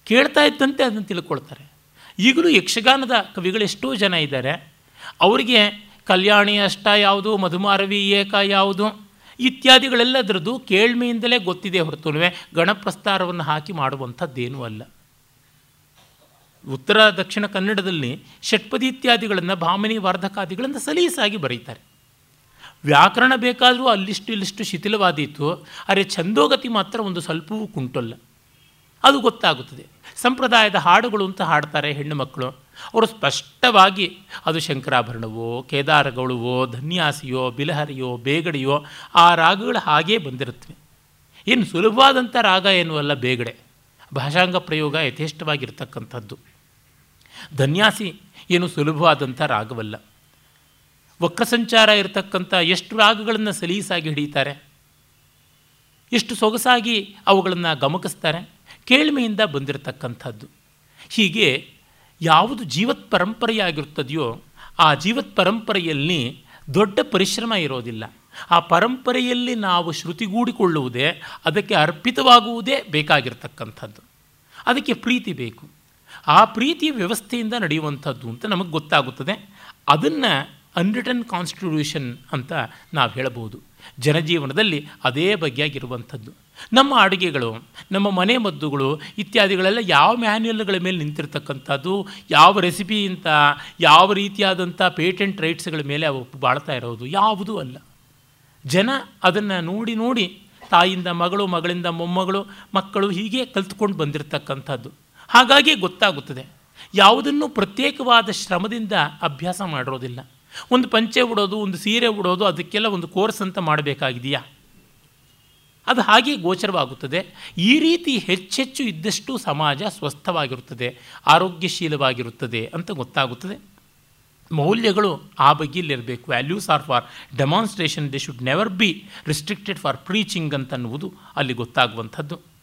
ಕೇಳ್ತಾ ಇದ್ದಂತೆ ಅದನ್ನು ತಿಳ್ಕೊಳ್ತಾರೆ. ಈಗಲೂ ಯಕ್ಷಗಾನದ ಕವಿಗಳು ಎಷ್ಟೋ ಜನ ಇದ್ದಾರೆ. ಅವರಿಗೆ ಕಲ್ಯಾಣಿ ಅಷ್ಟ ಯಾವುದು, ಮಧುಮಾರವಿ ಏಕ ಯಾವುದು, ಇತ್ಯಾದಿಗಳೆಲ್ಲದರದ್ದು ಕೇಳ್ಮೆಯಿಂದಲೇ ಗೊತ್ತಿದೆ ಹೊರತುನುವೆ ಗಣಪ್ರಸ್ತಾರವನ್ನು ಹಾಕಿ ಮಾಡುವಂಥದ್ದೇನೂ ಅಲ್ಲ. ಉತ್ತರ, ದಕ್ಷಿಣ ಕನ್ನಡದಲ್ಲಿ ಷಟ್ಪದಿ ಇತ್ಯಾದಿಗಳನ್ನು ಭಾಮನಿ ವಾರ್ಧಕಾದಿಗಳನ್ನು ಸಲೀಸಾಗಿ ಬರೀತಾರೆ. ವ್ಯಾಕರಣ ಬೇಕಾದರೂ ಅಲ್ಲಿಷ್ಟು ಇಲ್ಲಿಷ್ಟು ಶಿಥಿಲವಾದೀತು ಆದರೆ ಛಂದೋಗತಿ ಮಾತ್ರ ಒಂದು ಸ್ವಲ್ಪವೂ ಕುಂಟಲ್ಲ. ಅದು ಗೊತ್ತಾಗುತ್ತದೆ. ಸಂಪ್ರದಾಯದ ಹಾಡುಗಳು ಅಂತ ಹಾಡ್ತಾರೆ ಹೆಣ್ಣು ಮಕ್ಕಳು. ಅವರು ಸ್ಪಷ್ಟವಾಗಿ ಅದು ಶಂಕರಾಭರಣವೋ, ಕೇದಾರಗಳುವೋ, ಧನ್ಯಾಸಿಯೋ, ಬಿಲಹರಿಯೋ, ಬೇಗಡೆಯೋ, ಆ ರಾಗಗಳು ಹಾಗೇ ಬಂದಿರುತ್ತವೆ. ಏನು ಸುಲಭವಾದಂಥ ರಾಗ ಏನೂ ಅಲ್ಲ ಬೇಗಡೆ. ಭಾಷಾಂಗ ಪ್ರಯೋಗ ಯಥೇಷ್ಟವಾಗಿರ್ತಕ್ಕಂಥದ್ದು. ಧನ್ಯಾಸಿ ಏನು ಸುಲಭವಾದಂಥ ರಾಗವಲ್ಲ. ವಕ್ರಸಂಚಾರ ಇರತಕ್ಕಂಥ ಎಷ್ಟು ರಾಗಗಳನ್ನು ಸಲೀಸಾಗಿ ಹಿಡಿತಾರೆ. ಎಷ್ಟು ಸೊಗಸಾಗಿ ಅವುಗಳನ್ನು ಗಮಕಿಸ್ತಾರೆ. ಕೇಳ್ಮೆಯಿಂದ ಬಂದಿರತಕ್ಕಂಥದ್ದು. ಹೀಗೆ ಯಾವುದು ಜೀವತ್ ಪರಂಪರೆಯಾಗಿರುತ್ತದೆಯೋ ಆ ಜೀವತ್ ಪರಂಪರೆಯಲ್ಲಿ ದೊಡ್ಡ ಪರಿಶ್ರಮ ಇರೋದಿಲ್ಲ. ಆ ಪರಂಪರೆಯಲ್ಲಿ ನಾವು ಶ್ರುತಿಗೂಡಿಕೊಳ್ಳುವುದೇ, ಅದಕ್ಕೆ ಅರ್ಪಿತವಾಗುವುದೇ ಬೇಕಾಗಿರ್ತಕ್ಕಂಥದ್ದು. ಅದಕ್ಕೆ ಪ್ರೀತಿ ಬೇಕು. ಆ ಪ್ರೀತಿಯ ವ್ಯವಸ್ಥೆಯಿಂದ ನಡೆಯುವಂಥದ್ದು ಅಂತ ನಮಗೆ ಗೊತ್ತಾಗುತ್ತದೆ. ಅದನ್ನು ಅನ್ರಿಟನ್ ಕಾನ್ಸ್ಟಿಟ್ಯೂಷನ್ ಅಂತ ನಾವು ಹೇಳಬಹುದು. ಜನಜೀವನದಲ್ಲಿ ಅದೇ ಬಗೆಯಾಗಿರುವಂಥದ್ದು. ನಮ್ಮ ಅಡುಗೆಗಳು, ನಮ್ಮ ಮನೆ ಮದ್ದುಗಳು ಇತ್ಯಾದಿಗಳೆಲ್ಲ ಯಾವ ಮ್ಯಾನ್ಯಲ್ಗಳ ಮೇಲೆ ನಿಂತಿರ್ತಕ್ಕಂಥದ್ದು, ಯಾವ ರೆಸಿಪಿ ಅಂತ ಯಾವ ರೀತಿಯಾದಂಥ ಪೇಟೆಂಟ್ ರೈಟ್ಸ್ಗಳ ಮೇಲೆ ಅವು ಬಾಳ್ತಾ ಇರೋದು ಯಾವುದೂ ಅಲ್ಲ. ಜನ ಅದನ್ನು ನೋಡಿ ನೋಡಿ ತಾಯಿಯಿಂದ ಮಗಳು, ಮಗಳಿಂದ ಮೊಮ್ಮಗಳು, ಮಕ್ಕಳು ಹೀಗೆ ಕಲ್ತ್ಕೊಂಡು ಬಂದಿರತಕ್ಕಂಥದ್ದು. ಹಾಗಾಗಿ ಗೊತ್ತಾಗುತ್ತದೆ. ಯಾವುದನ್ನು ಪ್ರತ್ಯೇಕವಾದ ಶ್ರಮದಿಂದ ಅಭ್ಯಾಸ ಮಾಡಿರೋದಿಲ್ಲ. ಒಂದು ಪಂಚೆ ಉಡೋದು, ಒಂದು ಸೀರೆ ಉಡೋದು, ಅದಕ್ಕೆಲ್ಲ ಒಂದು ಕೋರ್ಸ್ ಅಂತ ಮಾಡಬೇಕಾಗಿದೆಯಾ? ಅದು ಹಾಗೆ ಗೋಚರವಾಗುತ್ತದೆ. ಈ ರೀತಿ ಹೆಚ್ಚೆಚ್ಚು ಇದ್ದಷ್ಟು ಸಮಾಜ ಸ್ವಸ್ಥವಾಗಿರುತ್ತದೆ, ಆರೋಗ್ಯಶೀಲವಾಗಿರುತ್ತದೆ ಅಂತ ಗೊತ್ತಾಗುತ್ತದೆ. ಮೌಲ್ಯಗಳು ಆ ಬಗೆಯಲ್ಲಿರಬೇಕು. Values are for demonstration they should never be restricted for preaching ಅಂತನ್ನುವುದು ಅಲ್ಲಿ ಗೊತ್ತಾಗುವಂಥದ್ದು.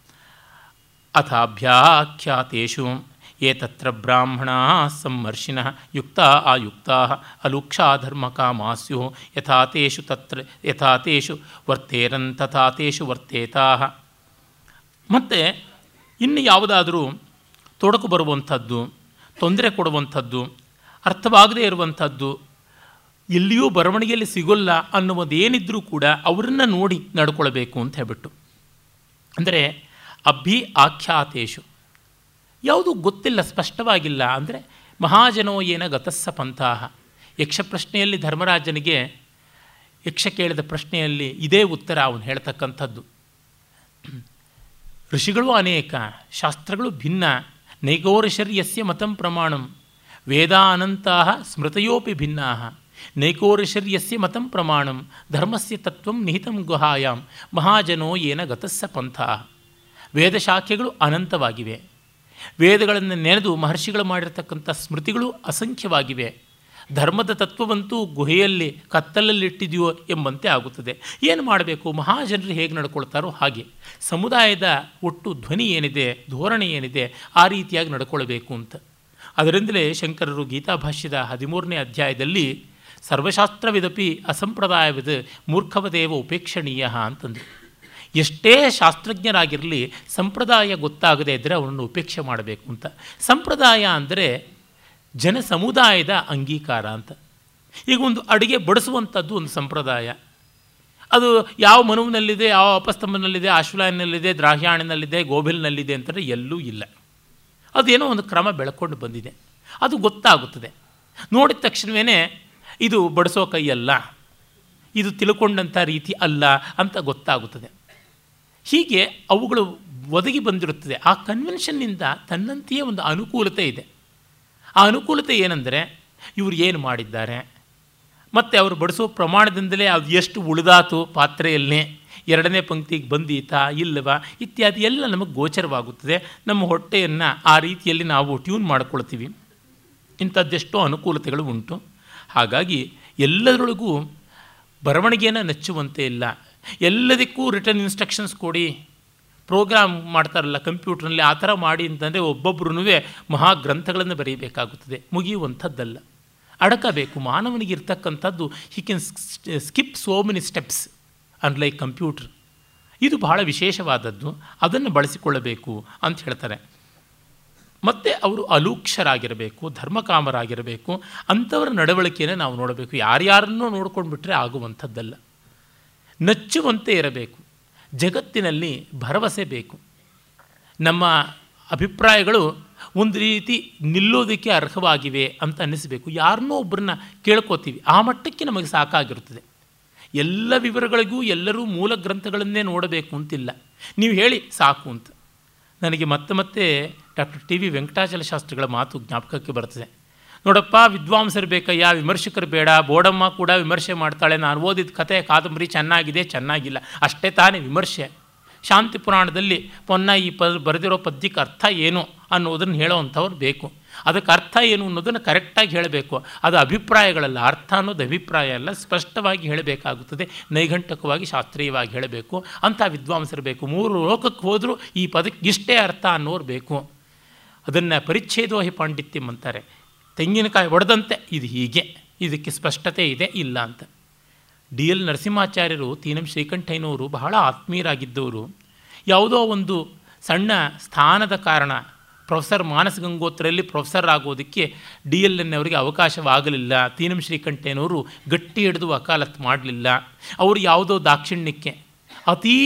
ಅಥಾಭ್ಯಾಖ್ಯಾತೇಷು ಏತತ್ರ ಬ್ರಾಹ್ಮಣ ಸಂಮರ್ಷಿಣ ಯುಕ್ತ ಆಯುಕ್ತ ಅಲುಕ್ಷಾ ಧರ್ಮಕಾಮಾ ಸ್ಯು ಯಥಾತೇಷು ತತ್ರ ಯಥಾತೇಷು ವರ್ತೇರನ್ ತಥಾತೇಷು ವರ್ತೇತಾ. ಮತ್ತು ಇನ್ನು ಯಾವುದಾದರೂ ತೊಡಕು ಬರುವಂಥದ್ದು, ತೊಂದರೆ ಕೊಡುವಂಥದ್ದು, ಅರ್ಥವಾಗದೇ ಇರುವಂಥದ್ದು, ಎಲ್ಲಿಯೂ ಬರವಣಿಗೆಯಲ್ಲಿ ಸಿಗೋಲ್ಲ ಅನ್ನುವುದೇನಿದ್ದರೂ ಕೂಡ ಅವರನ್ನು ನೋಡಿ ನಡ್ಕೊಳ್ಬೇಕು ಅಂತ ಹೇಳ್ಬಿಟ್ಟು. ಅಂದರೆ ಅಭಿ ಆಖ್ಯಾತೇಶು. ಯಾವುದು ಗೊತ್ತಿಲ್ಲ, ಸ್ಪಷ್ಟವಾಗಿಲ್ಲ ಅಂದರೆ ಮಹಾಜನೋ ಏನ ಗತಸ್ಸ ಪಂಥಾಹ. ಯಕ್ಷಪ್ರಶ್ನೆಯಲ್ಲಿ ಧರ್ಮರಾಜನಿಗೆ ಯಕ್ಷ ಕೇಳಿದ ಪ್ರಶ್ನೆಯಲ್ಲಿ ಇದೇ ಉತ್ತರ ಅವನು ಹೇಳ್ತಕ್ಕಂಥದ್ದು. ಋಷಿಗಳು ಅನೇಕ, ಶಾಸ್ತ್ರಗಳು ಭಿನ್ನ, ನೈಕೋರಿಷರ್ಯಸ್ಯ ಮತಂ ಪ್ರಮಾಣಂ ವೇದಾನಂತಾ ಸ್ಮೃತಯೋಪಿ ಭಿನ್ನಾ ನೈಕೋರಿಷರ್ಯಸ್ಯ ಮತಂ ಪ್ರಮಾಣಂ, ಧರ್ಮಸ್ಯ ತತ್ವಂ ನಿಹಿತಂ ಗುಹಾಯಾಂ, ಮಹಾಜನೋ ಏನ ಗತಸ್ಸ ಪಂಥಾ ವೇದಶಾಖೆಗಳು ಅನಂತವಾಗಿವೆ. ವೇದಗಳನ್ನು ನೆನೆದು ಮಹರ್ಷಿಗಳು ಮಾಡಿರತಕ್ಕಂಥ ಸ್ಮೃತಿಗಳು ಅಸಂಖ್ಯವಾಗಿವೆ. ಧರ್ಮದ ತತ್ವವಂತೂ ಗುಹೆಯಲ್ಲಿ ಕತ್ತಲಲ್ಲಿಟ್ಟಿದೆಯೋ ಎಂಬಂತೆ ಆಗುತ್ತದೆ. ಏನು ಮಾಡಬೇಕು? ಮಹಾಜನರು ಹೇಗೆ ನಡ್ಕೊಳ್ತಾರೋ ಹಾಗೆ. ಸಮುದಾಯದ ಒಟ್ಟು ಧ್ವನಿ ಏನಿದೆ? ಧೋರಣೆ ಏನಿದೆ? ಆ ರೀತಿಯಾಗಿ ನಡ್ಕೊಳ್ಬೇಕು ಅಂತ. ಅದರಿಂದಲೇ ಶಂಕರರು ಗೀತಾಭಾಷ್ಯದ ಹದಿಮೂರನೇ ಅಧ್ಯಾಯದಲ್ಲಿ ಸರ್ವಶಾಸ್ತ್ರವಿದಪಿ ಅಸಂಪ್ರದಾಯವಿದ ಮೂರ್ಖವದೇವ ಉಪೇಕ್ಷಣೀಯ ಅಂತಂದರು. ಎಷ್ಟೇ ಶಾಸ್ತ್ರಜ್ಞರಾಗಿರಲಿ ಸಂಪ್ರದಾಯ ಗೊತ್ತಾಗದೇ ಇದ್ದರೆ ಅವನನ್ನು ಉಪೇಕ್ಷೆ ಮಾಡಬೇಕು ಅಂತ. ಸಂಪ್ರದಾಯ ಅಂದರೆ ಜನ ಸಮುದಾಯದ ಅಂಗೀಕಾರ ಅಂತ. ಈಗ ಒಂದು ಅಡುಗೆ ಬಡಿಸುವಂಥದ್ದು ಒಂದು ಸಂಪ್ರದಾಯ. ಅದು ಯಾವ ಮನುವಿನಲ್ಲಿದೆ, ಯಾವ ಅಪಸ್ತಂಭನಲ್ಲಿದೆ ಆಶ್ವಲಾಯನಲ್ಲಿದೆ ದ್ರಾಹ್ಯಾಣಿನಲ್ಲಿದೆ, ಗೋಬಿಲ್ನಲ್ಲಿದೆ ಅಂತಂದರೆ ಎಲ್ಲೂ ಇಲ್ಲ. ಅದೇನೋ ಒಂದು ಕ್ರಮ ಬೆಳ್ಕೊಂಡು ಬಂದಿದೆ. ಅದು ಗೊತ್ತಾಗುತ್ತದೆ. ನೋಡಿದ ತಕ್ಷಣವೇ ಇದು ಬಡಿಸೋ ಕೈಯಲ್ಲ, ಇದು ತಿಳ್ಕೊಂಡಂಥ ರೀತಿ ಅಲ್ಲ ಅಂತ ಗೊತ್ತಾಗುತ್ತದೆ. ಹೀಗೆ ಅವುಗಳು ಒದಗಿ ಬಂದಿರುತ್ತದೆ. ಆ ಕನ್ವೆನ್ಷನ್ನಿಂದ ತನ್ನಂತೆಯೇ ಒಂದು ಅನುಕೂಲತೆ ಇದೆ. ಆ ಅನುಕೂಲತೆ ಏನೆಂದರೆ ಇವರು ಏನು ಮಾಡಿದ್ದಾರೆ? ಮತ್ತು ಅವರು ಬಡಿಸೋ ಪ್ರಮಾಣದಿಂದಲೇ ಅದು ಎಷ್ಟು ಉಳಿದಾತು ಪಾತ್ರೆಯಲ್ಲೇ? ಎರಡನೇ ಪಂಕ್ತಿಗೆ ಬಂದೀತಾ ಇಲ್ಲವಾ? ಇತ್ಯಾದಿ ಎಲ್ಲ ನಮಗೆ ಗೋಚರವಾಗುತ್ತದೆ. ನಮ್ಮ ಹೊಟ್ಟೆಯನ್ನು ಆ ರೀತಿಯಲ್ಲಿ ನಾವು ಟ್ಯೂನ್ ಮಾಡಿಕೊಳ್ತೀವಿ. ಇಂಥದ್ದೆಷ್ಟೋ ಅನುಕೂಲತೆಗಳು ಉಂಟು. ಹಾಗಾಗಿ ಎಲ್ಲದರೊಳಗೂ ಬರವಣಿಗೆಯನ್ನು ನೆಚ್ಚುವಂತೆ ಇಲ್ಲ. ಎಲ್ಲದಕ್ಕೂ ರಿಟರ್ನ್ ಇನ್ಸ್ಟ್ರಕ್ಷನ್ಸ್ ಕೊಡಿ. ಪ್ರೋಗ್ರಾಮ್ ಮಾಡ್ತಾರಲ್ಲ ಕಂಪ್ಯೂಟರ್ನಲ್ಲಿ ಆ ಥರ ಮಾಡಿ ಅಂತಂದರೆ ಒಬ್ಬೊಬ್ಬರೂ ಮಹಾಗ್ರಂಥಗಳನ್ನು ಬರೀಬೇಕಾಗುತ್ತದೆ. ಮುಗಿಯುವಂಥದ್ದಲ್ಲ. ಅಡಕಬೇಕು. ಮಾನವನಿಗೆ ಇರ್ತಕ್ಕಂಥದ್ದು he can skip so many steps unlike computer ಇದು ಬಹಳ ವಿಶೇಷವಾದದ್ದು. ಅದನ್ನು ಬಳಸಿಕೊಳ್ಳಬೇಕು ಅಂತ ಹೇಳ್ತಾರೆ. ಮತ್ತು ಅವರು ಅಲೂಕ್ಷರಾಗಿರಬೇಕು, ಧರ್ಮಕಾಮರಾಗಿರಬೇಕು, ಅಂಥವರ ನಡವಳಿಕೆಯನ್ನು ನಾವು ನೋಡಬೇಕು. ಯಾರ್ಯಾರನ್ನೂ ನೋಡ್ಕೊಂಡು ಬಿಟ್ಟರೆ ಆಗುವಂಥದ್ದಲ್ಲ. ನಚ್ಚುವಂತೆ ಇರಬೇಕು. ಜಗತ್ತಿನಲ್ಲಿ ಭರವಸೆ ಬೇಕು. ನಮ್ಮ ಅಭಿಪ್ರಾಯಗಳು ಒಂದು ರೀತಿ ನಿಲ್ಲೋದಕ್ಕೆ ಅರ್ಹವಾಗಿವೆ ಅಂತ ಅನ್ನಿಸಬೇಕು. ಯಾರನ್ನೋ ಒಬ್ಬರನ್ನ ಕೇಳ್ಕೋತೀವಿ. ಆ ಮಟ್ಟಕ್ಕೆ ನಮಗೆ ಸಾಕಾಗಿರುತ್ತದೆ. ಎಲ್ಲ ವಿವರಗಳಿಗೂ ಎಲ್ಲರೂ ಮೂಲ ಗ್ರಂಥಗಳನ್ನೇ ನೋಡಬೇಕು ಅಂತಿಲ್ಲ. ನೀವು ಹೇಳಿ ಸಾಕು ಅಂತ. ನನಗೆ ಮತ್ತೆ ಮತ್ತೆ ಡಾಕ್ಟರ್ ಟಿ ವಿ ವೆಂಕಟಾಚಲ ಶಾಸ್ತ್ರಿಗಳ ಮಾತು ಜ್ಞಾಪಕಕ್ಕೆ ಬರ್ತದೆ. ನೋಡಪ್ಪ, ವಿದ್ವಾಂಸರು ಬೇಕಯ್ಯ, ವಿಮರ್ಶಕರು ಬೇಡ, ಬೋಡಮ್ಮ ಕೂಡ ವಿಮರ್ಶೆ ಮಾಡ್ತಾಳೆ, ನಾನು ಓದಿದ ಕತೆ ಕಾದಂಬರಿ ಚೆನ್ನಾಗಿದೆ, ಚೆನ್ನಾಗಿಲ್ಲ, ಅಷ್ಟೇ ತಾನೇ ವಿಮರ್ಶೆ. ಶಾಂತಿ ಪುರಾಣದಲ್ಲಿ ಪೊನ್ನ ಈ ಪದ ಬರೆದಿರೋ ಪದ್ಯಕ್ಕೆ ಅರ್ಥ ಏನು ಅನ್ನೋದನ್ನು ಹೇಳೋವಂಥವ್ರು ಬೇಕು. ಅದಕ್ಕೆ ಅರ್ಥ ಏನು ಅನ್ನೋದನ್ನು ಕರೆಕ್ಟಾಗಿ ಹೇಳಬೇಕು. ಅದು ಅಭಿಪ್ರಾಯಗಳಲ್ಲ, ಅರ್ಥ ಅನ್ನೋದು ಅಭಿಪ್ರಾಯ ಅಲ್ಲ, ಸ್ಪಷ್ಟವಾಗಿ ಹೇಳಬೇಕಾಗುತ್ತದೆ, ನೈಘಂಟಕವಾಗಿ ಶಾಸ್ತ್ರೀಯವಾಗಿ ಹೇಳಬೇಕು. ಅಂಥ ವಿದ್ವಾಂಸರು ಬೇಕು. ಮೂರು ಲೋಕಕ್ಕೆ ಹೋದರೂ ಈ ಪದಕ್ಕೆ ಇಷ್ಟೇ ಅರ್ಥ ಅನ್ನೋರು ಬೇಕು. ಅದನ್ನು ಪರಿಚ್ಛೇದೋಹಿ ಪಾಂಡಿತ್ಯಂ ಅಂತಾರೆ. ತೆಂಗಿನಕಾಯಿ ಒಡೆದಂತೆ ಇದು ಹೀಗೆ, ಇದಕ್ಕೆ ಸ್ಪಷ್ಟತೆ ಇದೆ, ಇಲ್ಲ ಅಂತ. ಡಿ ಎಲ್ ನರಸಿಂಹಾಚಾರ್ಯರು ತೀನಂ ಶ್ರೀಕಂಠಯ್ಯನವರು ಬಹಳ ಆತ್ಮೀಯರಾಗಿದ್ದವರು. ಯಾವುದೋ ಒಂದು ಸಣ್ಣ ಸ್ಥಾನದ ಕಾರಣ ಪ್ರೊಫೆಸರ್ ಮಾನಸ ಗಂಗೋತ್ರಲ್ಲಿ ಪ್ರೊಫೆಸರ್ ಆಗೋದಕ್ಕೆ ಡಿ ಎಲ್ ಎನ್ ಅವರಿಗೆ ಅವಕಾಶವಾಗಲಿಲ್ಲ. ತೀನಂ ಶ್ರೀಕಂಠಯ್ಯನವರು ಗಟ್ಟಿ ಹಿಡಿದು ವಕಾಲತ್ ಮಾಡಲಿಲ್ಲ. ಅವರು ಯಾವುದೋ ದಾಕ್ಷಿಣ್ಯಕ್ಕೆ, ಅತೀ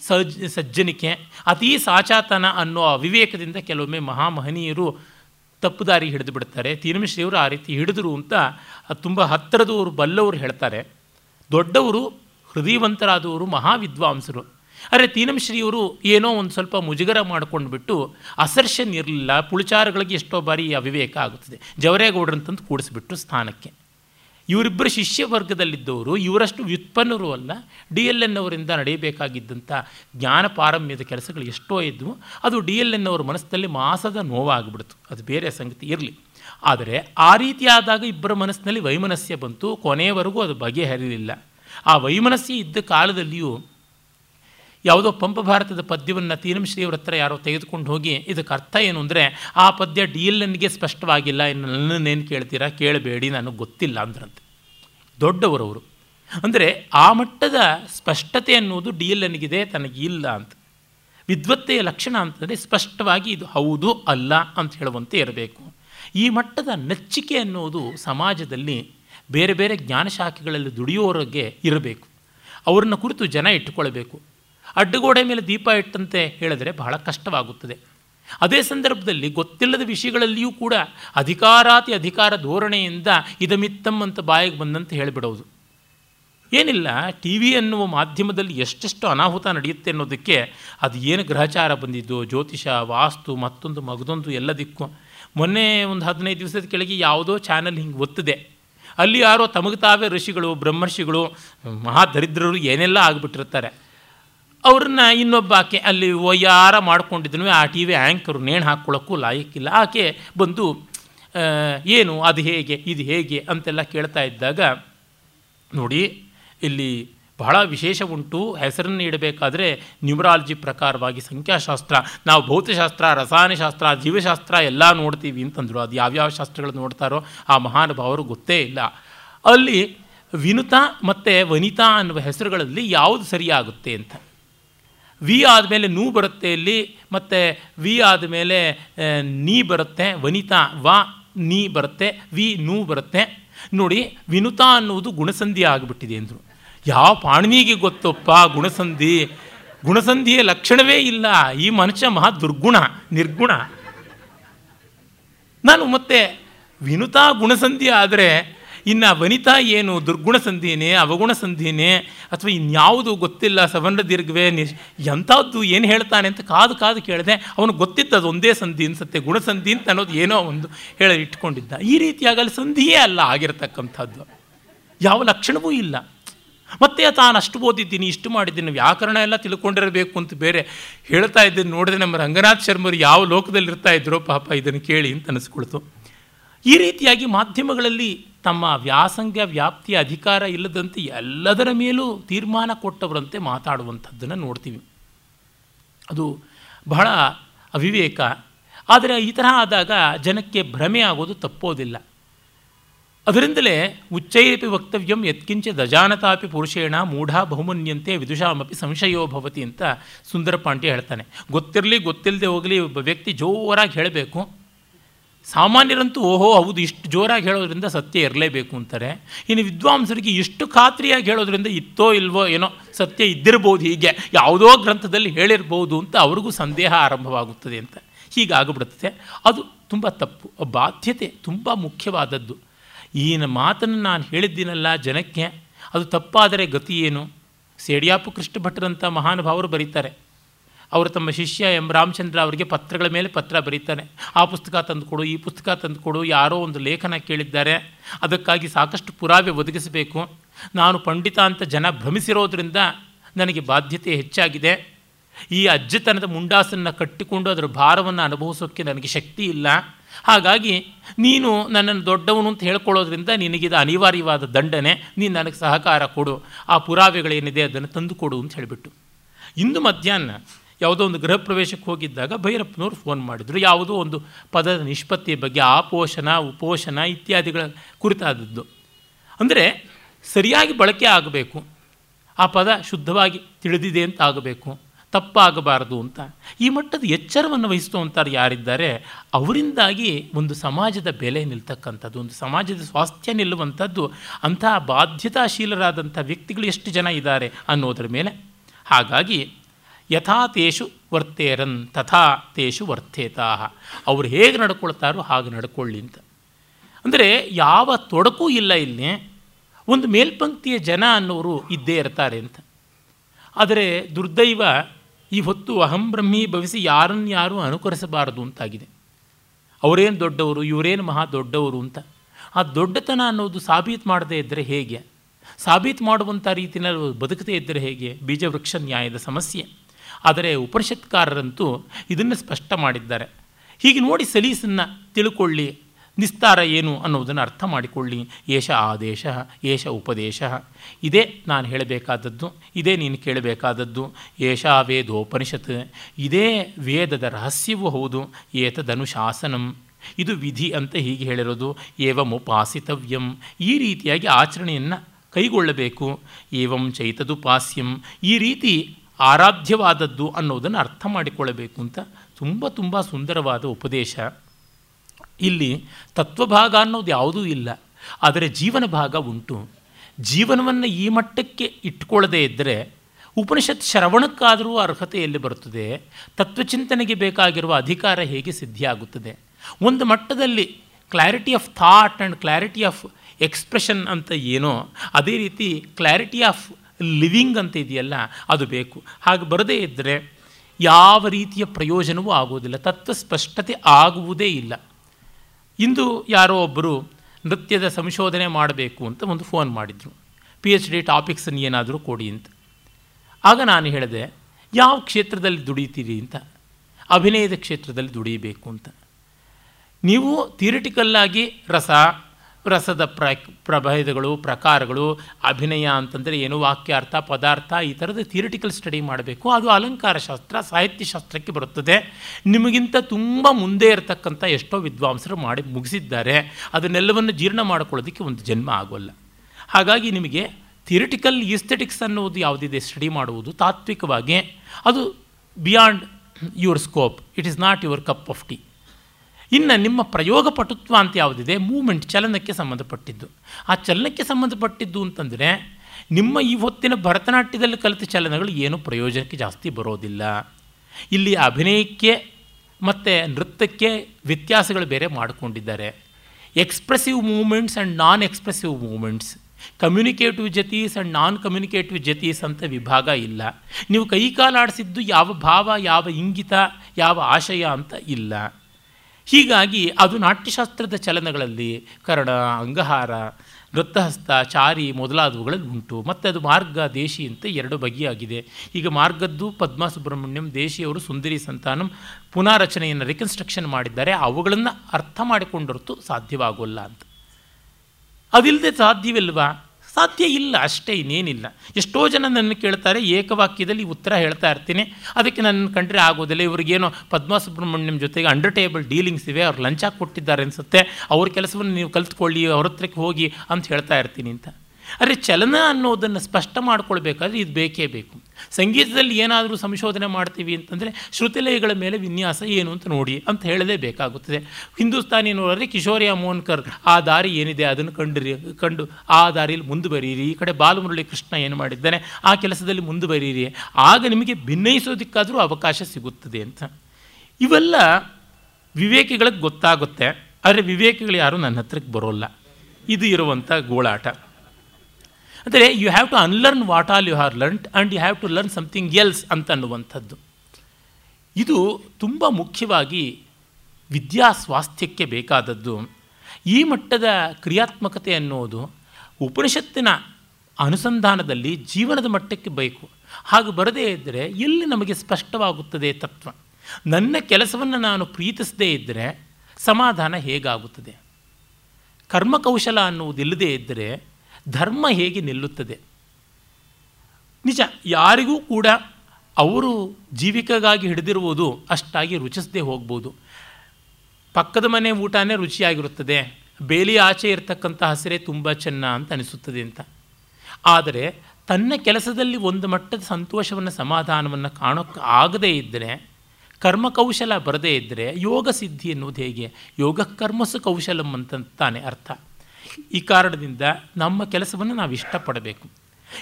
ಸಜ್ ಸಜ್ಜನಿಕೆ, ಅತೀ ಸಾಚಾತನ ಅನ್ನೋ ಅವಿವೇಕದಿಂದ ಕೆಲವೊಮ್ಮೆ ಮಹಾಮಹನೀಯರು ತಪ್ಪು ದಾರಿ ಹಿಡಿದು ಬಿಡ್ತಾರೆ. ತೀರ್ಮಿಶ್ರೀಯವರು ಆ ರೀತಿ ಹಿಡಿದ್ರು ಅಂತ ತುಂಬ ಹತ್ತಿರದವರು, ಬಲ್ಲವರು ಹೇಳ್ತಾರೆ. ದೊಡ್ಡವರು, ಹೃದಯವಂತರಾದವರು, ಮಹಾವಿದ್ವಾಂಸರು. ಆದರೆ ತೀನಂಶ್ರೀಯವರು ಏನೋ ಒಂದು ಸ್ವಲ್ಪ ಮುಜುಗರ ಮಾಡ್ಕೊಂಡು ಬಿಟ್ಟು ಅಸರ್ಷನ್ ಇರಲಿಲ್ಲ, ಪುಳಿಚಾರಗಳಿಗೆ ಎಷ್ಟೋ ಬಾರಿ ಅವಿವೇಕ ಆಗುತ್ತದೆ. ಜವರೇಗೌಡರಂತಂದು ಕೂಡಿಸ್ಬಿಟ್ಟು ಸ್ಥಾನಕ್ಕೆ. ಇವರಿಬ್ಬರು ಶಿಷ್ಯ ವರ್ಗದಲ್ಲಿದ್ದವರು ಇವರಷ್ಟು ವ್ಯುತ್ಪನ್ನರು ಅಲ್ಲ. ಡಿ ಎಲ್ ಎನ್ ಅವರಿಂದ ನಡೆಯಬೇಕಾಗಿದ್ದಂಥ ಜ್ಞಾನ ಪಾರಮ್ಯದ ಕೆಲಸಗಳು ಎಷ್ಟೋ ಇದ್ದವು ಅದು ಡಿ ಎಲ್ ಎನ್ ಅವರ ಮನಸ್ಸಿನಲ್ಲಿ ಮಾಸದ ನೋವಾಗಿಬಿಡ್ತು. ಅದು ಬೇರೆ ಸಂಗತಿ ಇರಲಿ. ಆದರೆ ಆ ರೀತಿಯಾದಾಗ ಇಬ್ಬರ ಮನಸ್ಸಿನಲ್ಲಿ ವೈಮನಸ್ಯ ಬಂತು. ಕೊನೆಯವರೆಗೂ ಅದು ಬಗೆಹರಿಲಿಲ್ಲ. ಆ ವೈಮನಸ್ಯ ಇದ್ದ ಕಾಲದಲ್ಲಿಯೂ ಯಾವುದೋ ಪಂಪ ಭಾರತದ ಪದ್ಯವನ್ನು ತೀನಂಶ್ರೀಯವರ ಹತ್ರ ಯಾರೋ ತೆಗೆದುಕೊಂಡು ಹೋಗಿ, ಇದಕ್ಕೆ ಅರ್ಥ ಏನು ಅಂದರೆ, ಆ ಪದ್ಯ ಡಿ ಎಲ್ ಎನ್ಗೆ ಸ್ಪಷ್ಟವಾಗಿಲ್ಲ ಇನ್ನು ನನ್ನನ್ನೇನು ಕೇಳ್ತೀರಾ? ಕೇಳಬೇಡಿ, ನನಗೆ ಗೊತ್ತಿಲ್ಲ ಅಂದ್ರಂತೆ. ದೊಡ್ಡವರವರು. ಅಂದರೆ, ಆ ಮಟ್ಟದ ಸ್ಪಷ್ಟತೆ ಅನ್ನೋದು ಡಿ ಎಲ್ ಎನ್ಗಿದೆ ತನಗಿಲ್ಲ ಅಂತ. ವಿದ್ವತ್ತೆಯ ಲಕ್ಷಣ ಅಂತಂದರೆ, ಸ್ಪಷ್ಟವಾಗಿ ಇದು ಹೌದು, ಅಲ್ಲ ಅಂತ ಹೇಳುವಂತೆ ಇರಬೇಕು. ಈ ಮಟ್ಟದ ನಚ್ಚಿಕೆ ಅನ್ನೋದು ಸಮಾಜದಲ್ಲಿ ಬೇರೆ ಬೇರೆ ಜ್ಞಾನಶಾಖೆಗಳಲ್ಲಿ ದುಡಿಯೋರಿಗೆ ಇರಬೇಕು. ಅವರನ್ನು ಕುರಿತು ಜನ ಇಟ್ಟುಕೊಳ್ಬೇಕು. ಅಡ್ಡಗೋಡೆ ಮೇಲೆ ದೀಪ ಇಟ್ಟಂತೆ ಹೇಳಿದರೆ ಬಹಳ ಕಷ್ಟವಾಗುತ್ತದೆ. ಅದೇ ಸಂದರ್ಭದಲ್ಲಿ ಗೊತ್ತಿಲ್ಲದ ವಿಷಯಗಳಲ್ಲಿಯೂ ಕೂಡ ಅಧಿಕಾರಾತಿ ಅಧಿಕಾರ ಧೋರಣೆಯಿಂದ ಇದಮಿತ್ತಮ್ ಅಂತ ಬಾಯಿಗೆ ಬಂದಂತೆ ಹೇಳಿಬಿಡೋದು. ಏನಿಲ್ಲ, ಟಿ ವಿ ಅನ್ನುವ ಮಾಧ್ಯಮದಲ್ಲಿ ಎಷ್ಟೆಷ್ಟು ಅನಾಹುತ ನಡೆಯುತ್ತೆ ಅನ್ನೋದಕ್ಕೆ ಅದು ಏನು ಗ್ರಹಚಾರ ಬಂದಿದ್ದು, ಜ್ಯೋತಿಷ, ವಾಸ್ತು, ಮತ್ತೊಂದು ಮಗದೊಂದು ಎಲ್ಲದಕ್ಕೂ. ಮೊನ್ನೆ ಒಂದು ಹದಿನೈದು ದಿವಸದ ಕೆಳಗೆ ಯಾವುದೋ ಚಾನಲ್ ಹಿಂಗೆ ಒತ್ತಿದೆ. ಅಲ್ಲಿ ಯಾರೋ ತಮಗೆ ತಾವೇ ಋಷಿಗಳು, ಬ್ರಹ್ಮರ್ಷಿಗಳು, ಮಹಾದರಿದ್ರರು ಏನೆಲ್ಲ ಆಗಿಬಿಟ್ಟಿರ್ತಾರೆ. ಅವ್ರನ್ನ ಇನ್ನೊಬ್ಬ ಆಕೆ ಅಲ್ಲಿ ಒಯ್ಯಾರ ಮಾಡ್ಕೊಂಡಿದ್ದನು ಆ ಟಿ ವಿ ಆ್ಯಂಕರು ನೇಣು ಹಾಕ್ಕೊಳ್ಳೋಕ್ಕೂ ಲಾಯಕ್ಕಿಲ್ಲ. ಆಕೆ ಬಂದು ಏನು, ಅದು ಹೇಗೆ, ಇದು ಹೇಗೆ ಅಂತೆಲ್ಲ ಕೇಳ್ತಾ ಇದ್ದಾಗ, ನೋಡಿ, ಇಲ್ಲಿ ಬಹಳ ವಿಶೇಷ ಉಂಟು, ಹೆಸರನ್ನು ಇಡಬೇಕಾದ್ರೆ ನ್ಯೂಮರಾಲಜಿ ಪ್ರಕಾರವಾಗಿ ಸಂಖ್ಯಾಶಾಸ್ತ್ರ, ನಾವು ಭೌತಶಾಸ್ತ್ರ, ರಸಾಯನಶಾಸ್ತ್ರ, ಜೀವಶಾಸ್ತ್ರ ಎಲ್ಲ ನೋಡ್ತೀವಿ ಅಂತಂದರು. ಅದು ಯಾವ್ಯಾವ ಶಾಸ್ತ್ರಗಳು ನೋಡ್ತಾರೋ ಆ ಮಹಾನುಭಾವರು ಗೊತ್ತೇ ಇಲ್ಲ. ಅಲ್ಲಿ ವಿನುತಾ ಮತ್ತು ವನಿತಾ ಅನ್ನುವ ಹೆಸರುಗಳಲ್ಲಿ ಯಾವುದು ಸರಿಯಾಗುತ್ತೆ ಅಂತ. ವಿ ಆದಮೇಲೆ ನೂ ಬರುತ್ತೆ ಇಲ್ಲಿ, ಮತ್ತು ವಿ ಆದಮೇಲೆ ನೀ ಬರುತ್ತೆ, ವನಿತಾ, ವ, ನೀ ಬರುತ್ತೆ, ವಿ, ನೂ ಬರುತ್ತೆ. ನೋಡಿ, ವಿನುತಾ ಅನ್ನುವುದು ಗುಣಸಂಧಿ ಆಗಿಬಿಟ್ಟಿದೆ ಅಂದರು. ಯಾವ ಪಾಣಿನಿಗೆ ಗೊತ್ತಪ್ಪ ಗುಣಸಂಧಿ? ಗುಣಸಂಧಿಯ ಲಕ್ಷಣವೇ ಇಲ್ಲ. ಈ ಮನುಷ್ಯ ಮಹಾ ದುರ್ಗುಣ, ನಿರ್ಗುಣ. ನಾನು ಮತ್ತೆ ವಿನುತಾ ಗುಣಸಂಧಿ ಆದರೆ ಇನ್ನು ವನಿತಾ ಏನು ದುರ್ಗುಣ ಸಂಧಿನೇ ಅವಗುಣ ಸಂಧಿನೇ ಅಥವಾ ಇನ್ಯಾವುದು ಗೊತ್ತಿಲ್ಲ, ಸವರ್ಣ ದೀರ್ಘವೇ ನಿ ಎಂಥದ್ದು ಏನು ಹೇಳ್ತಾನೆ ಅಂತ ಕಾದು ಕಾದು ಕೇಳಿದೆ, ಅವನು ಗೊತ್ತಿತ್ತು ಅದು ಒಂದೇ ಸಂಧಿ ಅನ್ಸುತ್ತೆ ಗುಣಸಂಧಿ ಅಂತ ಅನ್ನೋದು ಏನೋ ಒಂದು ಹೇಳಿ ಇಟ್ಕೊಂಡಿದ್ದ. ಈ ರೀತಿಯಾಗಿ ಅಲ್ಲಿ ಸಂಧಿಯೇ ಅಲ್ಲ ಆಗಿರತಕ್ಕಂಥದ್ದು. ಯಾವ ಲಕ್ಷಣವೂ ಇಲ್ಲ. ಮತ್ತೆ ತಾನು ಅಷ್ಟು ಓದಿದ್ದೀನಿ, ಇಷ್ಟು ಮಾಡಿದ್ದೀನಿ, ವ್ಯಾಕರಣ ಎಲ್ಲ ತಿಳ್ಕೊಂಡಿರಬೇಕು ಅಂತ ಬೇರೆ ಹೇಳ್ತಾ ಇದ್ದೀನಿ. ನೋಡಿದ್ರೆ ನಮ್ಮ ರಂಗನಾಥ್ ಶರ್ಮರು ಯಾವ ಲೋಕದಲ್ಲಿ ಇರ್ತಾ ಇದ್ರೋ ಪಾಪ ಇದನ್ನು ಕೇಳಿ ಅಂತ ಅನಿಸ್ಕೊಳ್ತು. ಈ ರೀತಿಯಾಗಿ ಮಾಧ್ಯಮಗಳಲ್ಲಿ ತಮ್ಮ ವ್ಯಾಸಂಗ ವ್ಯಾಪ್ತಿಯ ಅಧಿಕಾರ ಇಲ್ಲದಂತೆ ಎಲ್ಲದರ ಮೇಲೂ ತೀರ್ಮಾನ ಕೊಟ್ಟವರಂತೆ ಮಾತಾಡುವಂಥದ್ದನ್ನು ನೋಡ್ತೀವಿ. ಅದು ಬಹಳ ಅವಿವೇಕ. ಆದರೆ ಈ ತರಹ ಆದಾಗ ಜನಕ್ಕೆ ಭ್ರಮೆ ಆಗೋದು ತಪ್ಪೋದಿಲ್ಲ. ಅದರಿಂದಲೇ ಉಚ್ಚೈರಪಿ ವಕ್ತವ್ಯಂ ಯತ್ಕಿಂಚ ದಜಾನತಾಪಿ ಪುರುಷೇಣ ಮೂಢ ಬಹುಮನ್ಯಂತೆ ವಿದುಷಾಮಪಿ ಸಂಶಯೋ ಭವತಿ ಅಂತ ಸುಂದರ ಪಾಂಡ್ಯ ಹೇಳ್ತಾನೆ. ಗೊತ್ತಿರಲಿ ಗೊತ್ತಿಲ್ಲದೆ ಹೋಗಲಿ ಒಬ್ಬ ವ್ಯಕ್ತಿ ಜೋರಾಗಿ ಹೇಳಬೇಕು. ಸಾಮಾನ್ಯರಂತೂ ಓಹೋ, ಹೌದು, ಇಷ್ಟು ಜೋರಾಗಿ ಹೇಳೋದ್ರಿಂದ ಸತ್ಯ ಇರಲೇಬೇಕು ಅಂತಾರೆ. ಇನ್ನು ವಿದ್ವಾಂಸರಿಗೆ ಇಷ್ಟು ಖಾತ್ರಿಯಾಗಿ ಹೇಳೋದ್ರಿಂದ ಇತ್ತೋ ಇಲ್ವೋ ಏನೋ ಸತ್ಯ ಇದ್ದಿರ್ಬೋದು ಹೀಗೆ, ಯಾವುದೋ ಗ್ರಂಥದಲ್ಲಿ ಹೇಳಿರ್ಬೋದು ಅಂತ ಅವ್ರಿಗೂ ಸಂದೇಹ ಆರಂಭವಾಗುತ್ತದೆ ಅಂತ. ಹೀಗಾಗ್ಬಿಡುತ್ತೆ. ಅದು ತುಂಬ ತಪ್ಪು, ಬಾಧ್ಯತೆ ತುಂಬ ಮುಖ್ಯವಾದದ್ದು. ಈ ಮಾತನ್ನು ನಾನು ಹೇಳಿದ್ದೀನಲ್ಲ ಜನಕ್ಕೆ, ಅದು ತಪ್ಪಾದರೆ ಗತಿ ಏನು? ಸೇಡಿಯಾಪು ಕೃಷ್ಣ ಭಟ್ರಂಥ ಮಹಾನುಭಾವರು ಬರೀತಾರೆ ಅವರು ತಮ್ಮ ಶಿಷ್ಯ ಎಂ ರಾಮಚಂದ್ರ ಅವರಿಗೆ ಪತ್ರಗಳ ಮೇಲೆ ಪತ್ರ ಬರೀತಾನೆ. ಆ ಪುಸ್ತಕ ತಂದುಕೊಡು ಈ ಪುಸ್ತಕ ತಂದುಕೊಡು ಯಾರೋ ಒಂದು ಲೇಖನ ಕೇಳಿದ್ದಾರೆ. ಅದಕ್ಕಾಗಿ ಸಾಕಷ್ಟು ಪುರಾವೆ ಒದಗಿಸಬೇಕು. ನಾನು ಪಂಡಿತ ಅಂತ ಜನ ಭ್ರಮಿಸಿರೋದ್ರಿಂದ ನನಗೆ ಬಾಧ್ಯತೆ ಹೆಚ್ಚಾಗಿದೆ. ಈ ಅಜ್ಜತನದ ಮುಂಡಾಸನ್ನು ಕಟ್ಟಿಕೊಂಡು ಅದರ ಭಾರವನ್ನು ಅನುಭವಿಸೋಕ್ಕೆ ನನಗೆ ಶಕ್ತಿ ಇಲ್ಲ. ಹಾಗಾಗಿ ನೀನು ನನ್ನನ್ನು ದೊಡ್ಡವನು ಅಂತ ಹೇಳ್ಕೊಳ್ಳೋದ್ರಿಂದ ನಿನಗಿದು ಅನಿವಾರ್ಯವಾದ ದಂಡನೆ. ನೀನು ನನಗೆ ಸಹಕಾರ ಕೊಡು. ಆ ಪುರಾವೆಗಳೇನಿದೆ ಅದನ್ನು ತಂದುಕೊಡು ಅಂತ ಹೇಳಿಬಿಟ್ಟು. ಇಂದು ಮಧ್ಯಾಹ್ನ ಯಾವುದೋ ಒಂದು ಗೃಹ ಪ್ರವೇಶಕ್ಕೆ ಹೋಗಿದ್ದಾಗ ಭೈರಪ್ಪನವರು ಫೋನ್ ಮಾಡಿದರು. ಯಾವುದೋ ಒಂದು ಪದದ ನಿಷ್ಪತ್ತಿಯ ಬಗ್ಗೆ ಆಪೋಷಣ, ಉಪೋಷಣ ಇತ್ಯಾದಿಗಳ ಕುರಿತಾದದ್ದು. ಅಂದರೆ ಸರಿಯಾಗಿ ಬಳಕೆ ಆಗಬೇಕು. ಆ ಪದ ಶುದ್ಧವಾಗಿ ತಿಳಿದಿದೆ ಅಂತ ಆಗಬೇಕು. ತಪ್ಪಾಗಬಾರದು ಅಂತ. ಈ ಮಟ್ಟದ ಎಚ್ಚರವನ್ನು ವಹಿಸುವಂಥವ್ರು ಯಾರಿದ್ದಾರೆ? ಅವರಿಂದಾಗಿ ಒಂದು ಸಮಾಜದ ಬೆಲೆ ನಿಲ್ತಕ್ಕಂಥದ್ದು, ಒಂದು ಸಮಾಜದ ಸ್ವಾಸ್ಥ್ಯ ನಿಲ್ಲುವಂಥದ್ದು, ಅಂತಹ ಬಾಧ್ಯತಾಶೀಲರಾದಂಥ ವ್ಯಕ್ತಿಗಳು ಎಷ್ಟು ಜನ ಇದ್ದಾರೆ ಅನ್ನೋದರ ಮೇಲೆ ಹಾಗಾಗಿ ಯಥಾ ತೇಷು ವರ್ತೇರನ್, ತಥಾ ತೇಷು ವರ್ತೇತಾ ಅವರು ಹೇಗೆ ನಡ್ಕೊಳ್ತಾರೋ ಹಾಗೆ ನಡ್ಕೊಳ್ಳಿ ಅಂತ. ಅಂದರೆ ಯಾವ ತೊಡಕು ಇಲ್ಲ ಇಲ್ಲಿ. ಒಂದು ಮೇಲ್ಪಂಕ್ತಿಯ ಜನ ಅನ್ನೋರು ಇದ್ದೇ ಇರ್ತಾರೆ ಅಂತ. ಆದರೆ ದುರ್ದೈವ ಈ ಹೊತ್ತು ಅಹಂ ಬ್ರಹ್ಮಿ ಭವಿಸಿ ಯಾರನ್ನು ಯಾರೂ ಅನುಕರಿಸಬಾರದು ಅಂತಾಗಿದೆ. ಅವರೇನು ದೊಡ್ಡವರು, ಇವರೇನು ಮಹಾ ದೊಡ್ಡವರು ಅಂತ. ಆ ದೊಡ್ಡತನ ಅನ್ನೋದು ಸಾಬೀತು ಮಾಡದೇ ಇದ್ದರೆ ಹೇಗೆ? ಸಾಬೀತು ಮಾಡುವಂಥ ರೀತಿಯಲ್ಲಿ ಬದುಕದೇ ಇದ್ದರೆ ಹೇಗೆ? ಬೀಜವೃಕ್ಷ ನ್ಯಾಯದ ಸಮಸ್ಯೆ. ಆದರೆ ಉಪನಿಷತ್ಕಾರರಂತೂ ಇದನ್ನು ಸ್ಪಷ್ಟ ಮಾಡಿದ್ದಾರೆ. ಹೀಗೆ ನೋಡಿ ಸಲೀಸನ್ನು ತಿಳ್ಕೊಳ್ಳಿ. ನಿಸ್ತಾರ ಏನು ಅನ್ನೋದನ್ನು ಅರ್ಥ ಮಾಡಿಕೊಳ್ಳಿ. ಏಷ ಆದೇಶ, ಏಷ ಉಪದೇಶ. ಇದೇ ನಾನು ಹೇಳಬೇಕಾದದ್ದು, ಇದೇ ನೀನು ಕೇಳಬೇಕಾದದ್ದು. ಏಷ ವೇದೋಪನಿಷತ್. ಇದೇ ವೇದದ ರಹಸ್ಯವೂ ಹೌದು, ಏತದನುಶಾಸನಂ. ಇದು ವಿಧಿ ಅಂತ ಹೀಗೆ ಹೇಳಿರೋದು. ಏವಂ ಉಪಾಸಿತವ್ಯಂ. ಈ ರೀತಿಯಾಗಿ ಆಚರಣೆಯನ್ನು ಕೈಗೊಳ್ಳಬೇಕು. ಏವಂ ಚೈತದುಪಾಸ್ಯಂ. ಈ ರೀತಿ ಆರಾಧ್ಯವಾದದ್ದು ಅನ್ನೋದನ್ನು ಅರ್ಥ ಮಾಡಿಕೊಳ್ಳಬೇಕು ಅಂತ ತುಂಬ ತುಂಬ ಸುಂದರವಾದ ಉಪದೇಶ. ಇಲ್ಲಿ ತತ್ವಭಾಗ ಅನ್ನೋದು ಯಾವುದೂ ಇಲ್ಲ, ಆದರೆ ಜೀವನ ಭಾಗ ಉಂಟು. ಜೀವನವನ್ನು ಈ ಮಟ್ಟಕ್ಕೆ ಇಟ್ಕೊಳ್ಳದೇ ಇದ್ದರೆ ಉಪನಿಷತ್ ಶ್ರವಣಕ್ಕಾದರೂ ಅರ್ಹತೆ ಎಲ್ಲಿ ಬರುತ್ತದೆ? ತತ್ವಚಿಂತನೆಗೆ ಬೇಕಾಗಿರುವ ಅಧಿಕಾರ ಹೇಗೆ ಸಿದ್ಧಿಯಾಗುತ್ತದೆ? ಒಂದು ಮಟ್ಟದಲ್ಲಿ clarity of thought and clarity of expression ಅಂತ ಏನೋ, ಅದೇ ರೀತಿ ಕ್ಲಾರಿಟಿ ಆಫ್ ಲಿವಿಂಗ್ ಅಂತ ಇದೆಯಲ್ಲ, ಅದು ಬೇಕು. ಹಾಗೆ ಬರದೇ ಇದ್ದರೆ ಯಾವ ರೀತಿಯ ಪ್ರಯೋಜನವೂ ಆಗುವುದಿಲ್ಲ ತತ್ವ ಸ್ಪಷ್ಟತೆ ಆಗುವುದೇ ಇಲ್ಲ. ಇಂದು ಯಾರೋ ಒಬ್ಬರು ನೃತ್ಯದ ಸಂಶೋಧನೆ ಮಾಡಬೇಕು ಅಂತ ಒಂದು ಫೋನ್ ಮಾಡಿದರು. ಪಿ ಎಚ್ ಡಿ ಟಾಪಿಕ್ಸನ್ನು ಏನಾದರೂ ಕೊಡಿ ಅಂತ. ಆಗ ನಾನು ಹೇಳಿದೆ, ಯಾವ ಕ್ಷೇತ್ರದಲ್ಲಿ ದುಡಿತೀರಿ ಅಂತ. ಅಭಿನಯದ ಕ್ಷೇತ್ರದಲ್ಲಿ ದುಡಿಯಬೇಕು ಅಂತ. ನೀವು ಥಿಯರಿಟಿಕಲ್ಲಾಗಿ ರಸ ರಸದ ಪ್ರ, ಪ್ರಭೇದಗಳು, ಪ್ರಕಾರಗಳು, ಅಭಿನಯ ಅಂತಂದರೆ ಏನು ವಾಕ್ಯಾರ್ಥ, ಪದಾರ್ಥ, ಈ ಥರದ ಥಿಯರಿಟಿಕಲ್ ಸ್ಟಡಿ ಮಾಡಬೇಕು. ಅದು ಅಲಂಕಾರ ಶಾಸ್ತ್ರ, ಸಾಹಿತ್ಯ ಶಾಸ್ತ್ರಕ್ಕೆ ಬರುತ್ತದೆ. ನಿಮಗಿಂತ ತುಂಬ ಮುಂದೆ ಇರತಕ್ಕಂಥ ಎಷ್ಟೋ ವಿದ್ವಾಂಸರು ಮಾಡಿ ಮುಗಿಸಿದ್ದಾರೆ. ಅದನ್ನೆಲ್ಲವನ್ನು ಜೀರ್ಣ ಮಾಡಿಕೊಳ್ಳೋದಕ್ಕೆ ಒಂದು ಜನ್ಮ ಆಗೋಲ್ಲ. ಹಾಗಾಗಿ ನಿಮಗೆ ಥಿಯರಿಟಿಕಲ್ ಈಸ್ಥೆಟಿಕ್ಸ್ ಅನ್ನೋದು ಯಾವುದಿದೆ ಸ್ಟಡಿ ಮಾಡುವುದು ತಾತ್ವಿಕವಾಗಿ, ಅದು beyond your scope it is not your cup of tea ಇನ್ನು ನಿಮ್ಮ ಪ್ರಯೋಗ ಪಟುತ್ವ ಅಂತ ಯಾವುದಿದೆ ಮೂಮೆಂಟ್ ಚಲನಕ್ಕೆ ಸಂಬಂಧಪಟ್ಟಿದ್ದು. ಆ ಚಲನಕ್ಕೆ ಸಂಬಂಧಪಟ್ಟಿದ್ದು ಅಂತಂದರೆ, ನಿಮ್ಮ ಈ ಹೊತ್ತಿನ ಭರತನಾಟ್ಯದಲ್ಲಿ ಕಲಿತ ಚಲನಗಳು ಏನೂ ಪ್ರಯೋಜನಕ್ಕೆ ಜಾಸ್ತಿ ಬರೋದಿಲ್ಲ. ಇಲ್ಲಿ ಅಭಿನಯಕ್ಕೆ ಮತ್ತು ನೃತ್ಯಕ್ಕೆ ವ್ಯತ್ಯಾಸಗಳು ಬೇರೆ ಮಾಡಿಕೊಂಡಿದ್ದಾರೆ. Expressive movements and non expressive movements communicative jatis and non communicative jatis ಅಂತ ವಿಭಾಗ ಇಲ್ಲ. ನೀವು ಕೈಕಾಲಾಡಿಸಿದ್ದು ಯಾವ ಭಾವ, ಯಾವ ಇಂಗಿತ, ಯಾವ ಆಶಯ ಅಂತ ಇಲ್ಲ. ಹೀಗಾಗಿ ಅದು ನಾಟ್ಯಶಾಸ್ತ್ರದ ಚಲನಗಳಲ್ಲಿ ಕರ್ಣ ಅಂಗಹಾರ, ವೃತ್ತಹಸ್ತ, ಚಾರಿ ಮೊದಲಾದವುಗಳಲ್ಲಿ ಉಂಟು. ಮತ್ತು ಅದು ಮಾರ್ಗ, ದೇಶಿ ಅಂತ ಎರಡು ಬಗೆಯಾಗಿದೆ. ಈಗ ಮಾರ್ಗದ್ದು ಪದ್ಮ ಸುಬ್ರಹ್ಮಣ್ಯಂ ದೇಶಿಯವರು ಸುಂದರಿ ಸಂತಾನಂ, ಪುನಾರಚನೆಯನ್ನು ರಿಕನ್ಸ್ಟ್ರಕ್ಷನ್ ಮಾಡಿದ್ದಾರೆ. ಅವುಗಳನ್ನು ಅರ್ಥ ಮಾಡಿಕೊಂಡೊರ್ತು ಸಾಧ್ಯವಾಗೋಲ್ಲ ಅಂತ. ಅದಿಲ್ಲದೆ ಸಾಧ್ಯವಿಲ್ವಾ? ಸಾಧ್ಯ ಇಲ್ಲ, ಅಷ್ಟೇ ಇನ್ನೇನಿಲ್ಲ. ಎಷ್ಟೋ ಜನ ನನ್ನ ಕೇಳ್ತಾರೆ, ಏಕವಾಕ್ಯದಲ್ಲಿ ಉತ್ತರ ಹೇಳ್ತಾ ಇರ್ತೀನಿ. ಅದಕ್ಕೆ ನನ್ನ ಕಂಡ್ರೆ ಆಗೋದಿಲ್ಲ. ಇವ್ರಿಗೇನೋ ಪದ್ಮಾ ಸುಬ್ರಹ್ಮಣ್ಯಂ ಜೊತೆಗೆ ಅಂಡರ್ ಟೇಬಲ್ ಡೀಲಿಂಗ್ಸ್ ಇವೆ, ಅವ್ರು ಲಂಚ ಕೊಟ್ಟಿದ್ದಾರೆ ಅನಿಸುತ್ತೆ. ಅವ್ರ ಕೆಲಸವನ್ನು ನೀವು ಕಲ್ತ್ಕೊಳ್ಳಿ, ಅವ್ರ ಹತ್ರಕ್ಕೆ ಹೋಗಿ ಅಂತ ಹೇಳ್ತಾ ಇರ್ತೀನಿ ಅಂತ. ಆದರೆ ಚಲನ ಅನ್ನೋದನ್ನು ಸ್ಪಷ್ಟ ಮಾಡ್ಕೊಳ್ಬೇಕಾದ್ರೆ ಇದು ಬೇಕೇ ಬೇಕು. ಸಂಗೀತದಲ್ಲಿ ಏನಾದರೂ ಸಂಶೋಧನೆ ಮಾಡ್ತೀವಿ ಅಂತಂದರೆ ಶ್ರುತಿಲಯಗಳ ಮೇಲೆ ವಿನ್ಯಾಸ ಏನು ಅಂತ ನೋಡಿ ಅಂತ ಹೇಳದೇ ಬೇಕಾಗುತ್ತದೆ. ಹಿಂದೂಸ್ತಾನಿ ನೋಡಿದ್ರೆ ಕಿಶೋರಿಯ ಮೋನ್ಕರ್, ಆ ದಾರಿ ಏನಿದೆ ಅದನ್ನು ಕಂಡುರಿ, ಕಂಡು ಆ ದಾರಿಯಲ್ಲಿ ಮುಂದುವರಿಯಿರಿ. ಈ ಕಡೆ ಬಾಲಮುರಳಿ ಕೃಷ್ಣ ಏನು ಮಾಡಿದ್ದಾನೆ, ಆ ಕೆಲಸದಲ್ಲಿ ಮುಂದುವರಿಯಿರಿ. ಆಗ ನಿಮಗೆ ಭಿನ್ನಯಿಸೋದಕ್ಕಾದರೂ ಅವಕಾಶ ಸಿಗುತ್ತದೆ ಅಂತ. ಇವೆಲ್ಲ ವಿವೇಕಿಗಳಿಗೆ ಗೊತ್ತಾಗುತ್ತೆ, ಆದರೆ ವಿವೇಕಿಗಳು ಯಾರೂ ನನ್ನ ಹತ್ರಕ್ಕೆ ಬರೋಲ್ಲ. ಇದು ಇರುವಂಥ ಗೋಳಾಟ. ಅಂದರೆ you have to unlearn what all you have learn and you have to learn something else ಅಂತ ಅನ್ನುವಂಥದ್ದು ಇದು ತುಂಬ ಮುಖ್ಯವಾಗಿ ವಿದ್ಯಾ ಸ್ವಾಸ್ಥ್ಯಕ್ಕೆ ಬೇಕಾದದ್ದು. ಈ ಮಟ್ಟದ ಕ್ರಿಯಾತ್ಮಕತೆ ಅನ್ನೋದು ಉಪನಿಷತ್ತಿನ ಅನುಸಂಧಾನದಲ್ಲಿ ಜೀವನದ ಮಟ್ಟಕ್ಕೆ ಬೇಕು. ಹಾಗೆ ಬರದೇ ಇದ್ದರೆ ಎಲ್ಲಿ ನಮಗೆ ಸ್ಪಷ್ಟವಾಗುತ್ತದೆ ತತ್ವ? ನನ್ನ ಕೆಲಸವನ್ನು ನಾನು ಪ್ರೀತಿಸದೇ ಇದ್ದರೆ ಸಮಾಧಾನ ಹೇಗಾಗುತ್ತದೆ? ಕರ್ಮಕೌಶಲ ಅನ್ನುವುದಿಲ್ಲದೇ ಇದ್ದರೆ ಧರ್ಮ ಹೇಗೆ ನಿಲ್ಲುತ್ತದೆ? ನಿಜ, ಯಾರಿಗೂ ಕೂಡ ಅವರು ಜೀವಿಕೆಗಾಗಿ ಹಿಡಿದಿರುವುದು ಅಷ್ಟಾಗಿ ರುಚಿಸದೇ ಹೋಗ್ಬೋದು. ಪಕ್ಕದ ಮನೆ ಊಟನೇ ರುಚಿಯಾಗಿರುತ್ತದೆ. ಬೇಲಿ ಆಚೆ ಇರತಕ್ಕಂಥ ಹಸಿರೇ ತುಂಬ ಚೆನ್ನ ಅಂತ ಅನಿಸುತ್ತದೆ ಅಂತ. ಆದರೆ ತನ್ನ ಕೆಲಸದಲ್ಲಿ ಒಂದು ಮಟ್ಟದ ಸಂತೋಷವನ್ನು, ಸಮಾಧಾನವನ್ನು ಕಾಣೋಕ್ಕೆ ಆಗದೇ ಇದ್ದರೆ ಕರ್ಮಕೌಶಲ ಬರದೇ ಇದ್ದರೆ ಯೋಗ ಸಿದ್ಧಿ ಎನ್ನುವುದು ಹೇಗೆ? ಯೋಗ ಕರ್ಮಸು ಕೌಶಲಂ ಅಂತ ತಾನೇ ಅರ್ಥ. ಈ ಕಾರಣದಿಂದ ನಮ್ಮ ಕೆಲಸವನ್ನು ನಾವು ಇಷ್ಟಪಡಬೇಕು.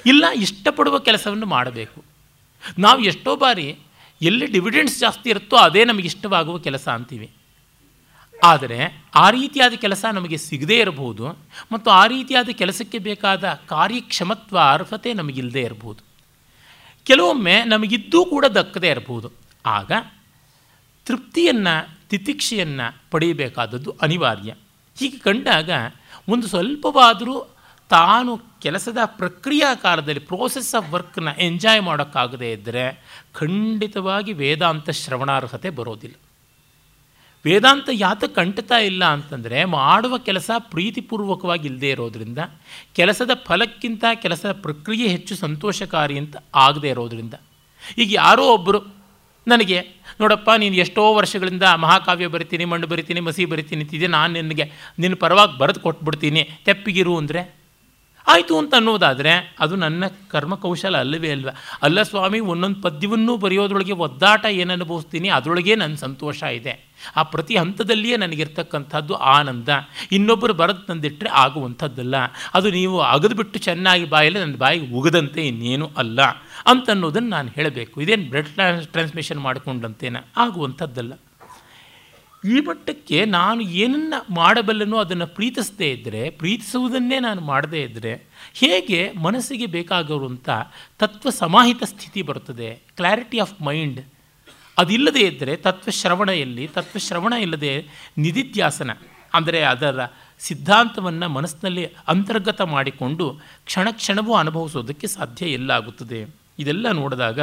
ಇಲ್ಲ, ಇಷ್ಟಪಡುವ ಕೆಲಸವನ್ನು ಮಾಡಬೇಕು. ನಾವು ಎಷ್ಟೋ ಬಾರಿ ಎಲ್ಲಿ ಡಿವಿಡೆಂಡ್ಸ್ ಜಾಸ್ತಿ ಇರುತ್ತೋ ಅದೇ ನಮಗೆ ಇಷ್ಟವಾಗುವ ಕೆಲಸ ಅಂತೀವಿ. ಆದರೆ ಆ ರೀತಿಯಾದ ಕೆಲಸ ನಮಗೆ ಸಿಗದೇ ಇರಬಹುದು ಮತ್ತು ಆ ರೀತಿಯಾದ ಕೆಲಸಕ್ಕೆ ಬೇಕಾದ ಕಾರ್ಯಕ್ಷಮತ್ವ, ಅರ್ಹತೆ ನಮಗಿಲ್ಲದೆ ಇರಬಹುದು. ಕೆಲವೊಮ್ಮೆ ನಮಗಿದ್ದೂ ಕೂಡ ದಕ್ಕದೇ ಇರಬಹುದು. ಆಗ ತೃಪ್ತಿಯನ್ನು, ತಿತಿಕ್ಷೆಯನ್ನು ಪಡೆಯಬೇಕಾದದ್ದು ಅನಿವಾರ್ಯ. ಹೀಗೆ ಕಂಡಾಗ ಒಂದು ಸ್ವಲ್ಪವಾದರೂ ತಾನು ಕೆಲಸದ ಪ್ರಕ್ರಿಯಾ ಕಾಲದಲ್ಲಿ ಪ್ರೋಸೆಸ್ ಆಫ್ ವರ್ಕ್ನ ಎಂಜಾಯ್ ಮಾಡೋಕ್ಕಾಗದೇ ಇದ್ದರೆ ಖಂಡಿತವಾಗಿ ವೇದಾಂತ ಶ್ರವಣಾರ್ಹತೆ ಬರೋದಿಲ್ಲ. ವೇದಾಂತ ಯಾತಕ್ಕೆ ಅಂಟುತ್ತಾ ಇಲ್ಲ ಅಂತಂದರೆ, ಮಾಡುವ ಕೆಲಸ ಪ್ರೀತಿಪೂರ್ವಕವಾಗಿ ಇಲ್ಲದೇ ಇರೋದರಿಂದ, ಕೆಲಸದ ಫಲಕ್ಕಿಂತ ಕೆಲಸದ ಪ್ರಕ್ರಿಯೆ ಹೆಚ್ಚು ಸಂತೋಷಕಾರಿ ಅಂತ ಆಗದೇ ಇರೋದರಿಂದ, ಈಗ ಯಾರೋ ಒಬ್ಬರು ನನಗೆ ನೋಡಪ್ಪ, ನೀನು ಎಷ್ಟೋ ವರ್ಷಗಳಿಂದ ಮಹಾಕಾವ್ಯ ಬರಿತೀನಿ, ಮಣ್ಣು ಬರಿತೀನಿ, ಮಸಿ ಬರಿತೀನಿ ಅಂತಿದ್ದೆ ನಾನು ನಿನಗೆ ನಿನ್ನ ಪರವಾಗಿ ಬರೆದು ಕೊಟ್ಬಿಡ್ತೀನಿ. ತೆಪ್ಪಿಗಿರು ಅಂದರೆ? ಆಯಿತು ಅಂತ ಅನ್ನೋದಾದರೆ ಅದು ನನ್ನ ಕರ್ಮಕೌಶಲ ಅಲ್ಲವೇ ಅಲ್ವ? ಅಲ್ಲ ಸ್ವಾಮಿ, ಒಂದೊಂದು ಪದ್ಯವನ್ನು ಬರೆಯೋದ್ರೊಳಗೆ ಒದ್ದಾಟ ಏನು ಅನುಭವಿಸ್ತೀನಿ, ಅದರೊಳಗೆ ನನ್ನ ಸಂತೋಷ ಇದೆ. ಆ ಪ್ರತಿ ಹಂತದಲ್ಲಿಯೇ ನನಗಿರ್ತಕ್ಕಂಥದ್ದು ಆನಂದ. ಇನ್ನೊಬ್ಬರು ಬರೆದು ತಂದಿಟ್ಟರೆ ಆಗುವಂಥದ್ದಲ್ಲ. ಅದು ನೀವು ಅಗದುಬಿಟ್ಟು ಚೆನ್ನಾಗಿ ಬಾಯಲ್ಲಿ ನನ್ನ ಬಾಯಿಗೆ ಉಗದಂತೆ ಇನ್ನೇನು ಅಲ್ಲ. ಅಂತನ್ನೋದನ್ನು ನಾನು ಹೇಳಬೇಕು. ಇದೇನು ಬ್ಲಡ್ ಟ್ರಾನ್ಸ್ಮಿಷನ್ ಮಾಡಿಕೊಂಡಂತೇನ? ಆಗುವಂಥದ್ದಲ್ಲ. ಈ ಮಟ್ಟಕ್ಕೆ ನಾನು ಏನನ್ನು ಮಾಡಬಲ್ಲನೋ ಅದನ್ನು ಪ್ರೀತಿಸದೇ ಇದ್ದರೆ ಪ್ರೀತಿಸುವುದನ್ನೇ ನಾನು ಮಾಡದೇ ಇದ್ದರೆ ಹೇಗೆ ಮನಸ್ಸಿಗೆ ಬೇಕಾಗಿರುವಂಥ ತತ್ವ ಸಮಾಹಿತ ಸ್ಥಿತಿ ಬರುತ್ತದೆ. ಕ್ಲಾರಿಟಿ ಆಫ್ ಮೈಂಡ್ ಅದಿಲ್ಲದೇ ಇದ್ದರೆ ತತ್ವಶ್ರವಣ ಎಲ್ಲಿ ತತ್ವಶ್ರವಣ ಇಲ್ಲದೆ ನಿಧಿಧ್ಯಾಸನ, ಅಂದರೆ ಅದರ ಸಿದ್ಧಾಂತವನ್ನು ಮನಸ್ಸಿನಲ್ಲಿ ಅಂತರ್ಗತ ಮಾಡಿಕೊಂಡು ಕ್ಷಣ ಕ್ಷಣವೂ ಅನುಭವಿಸೋದಕ್ಕೆ ಸಾಧ್ಯ ಎಲ್ಲ ಆಗುತ್ತದೆ ಇದೆಲ್ಲ ನೋಡಿದಾಗ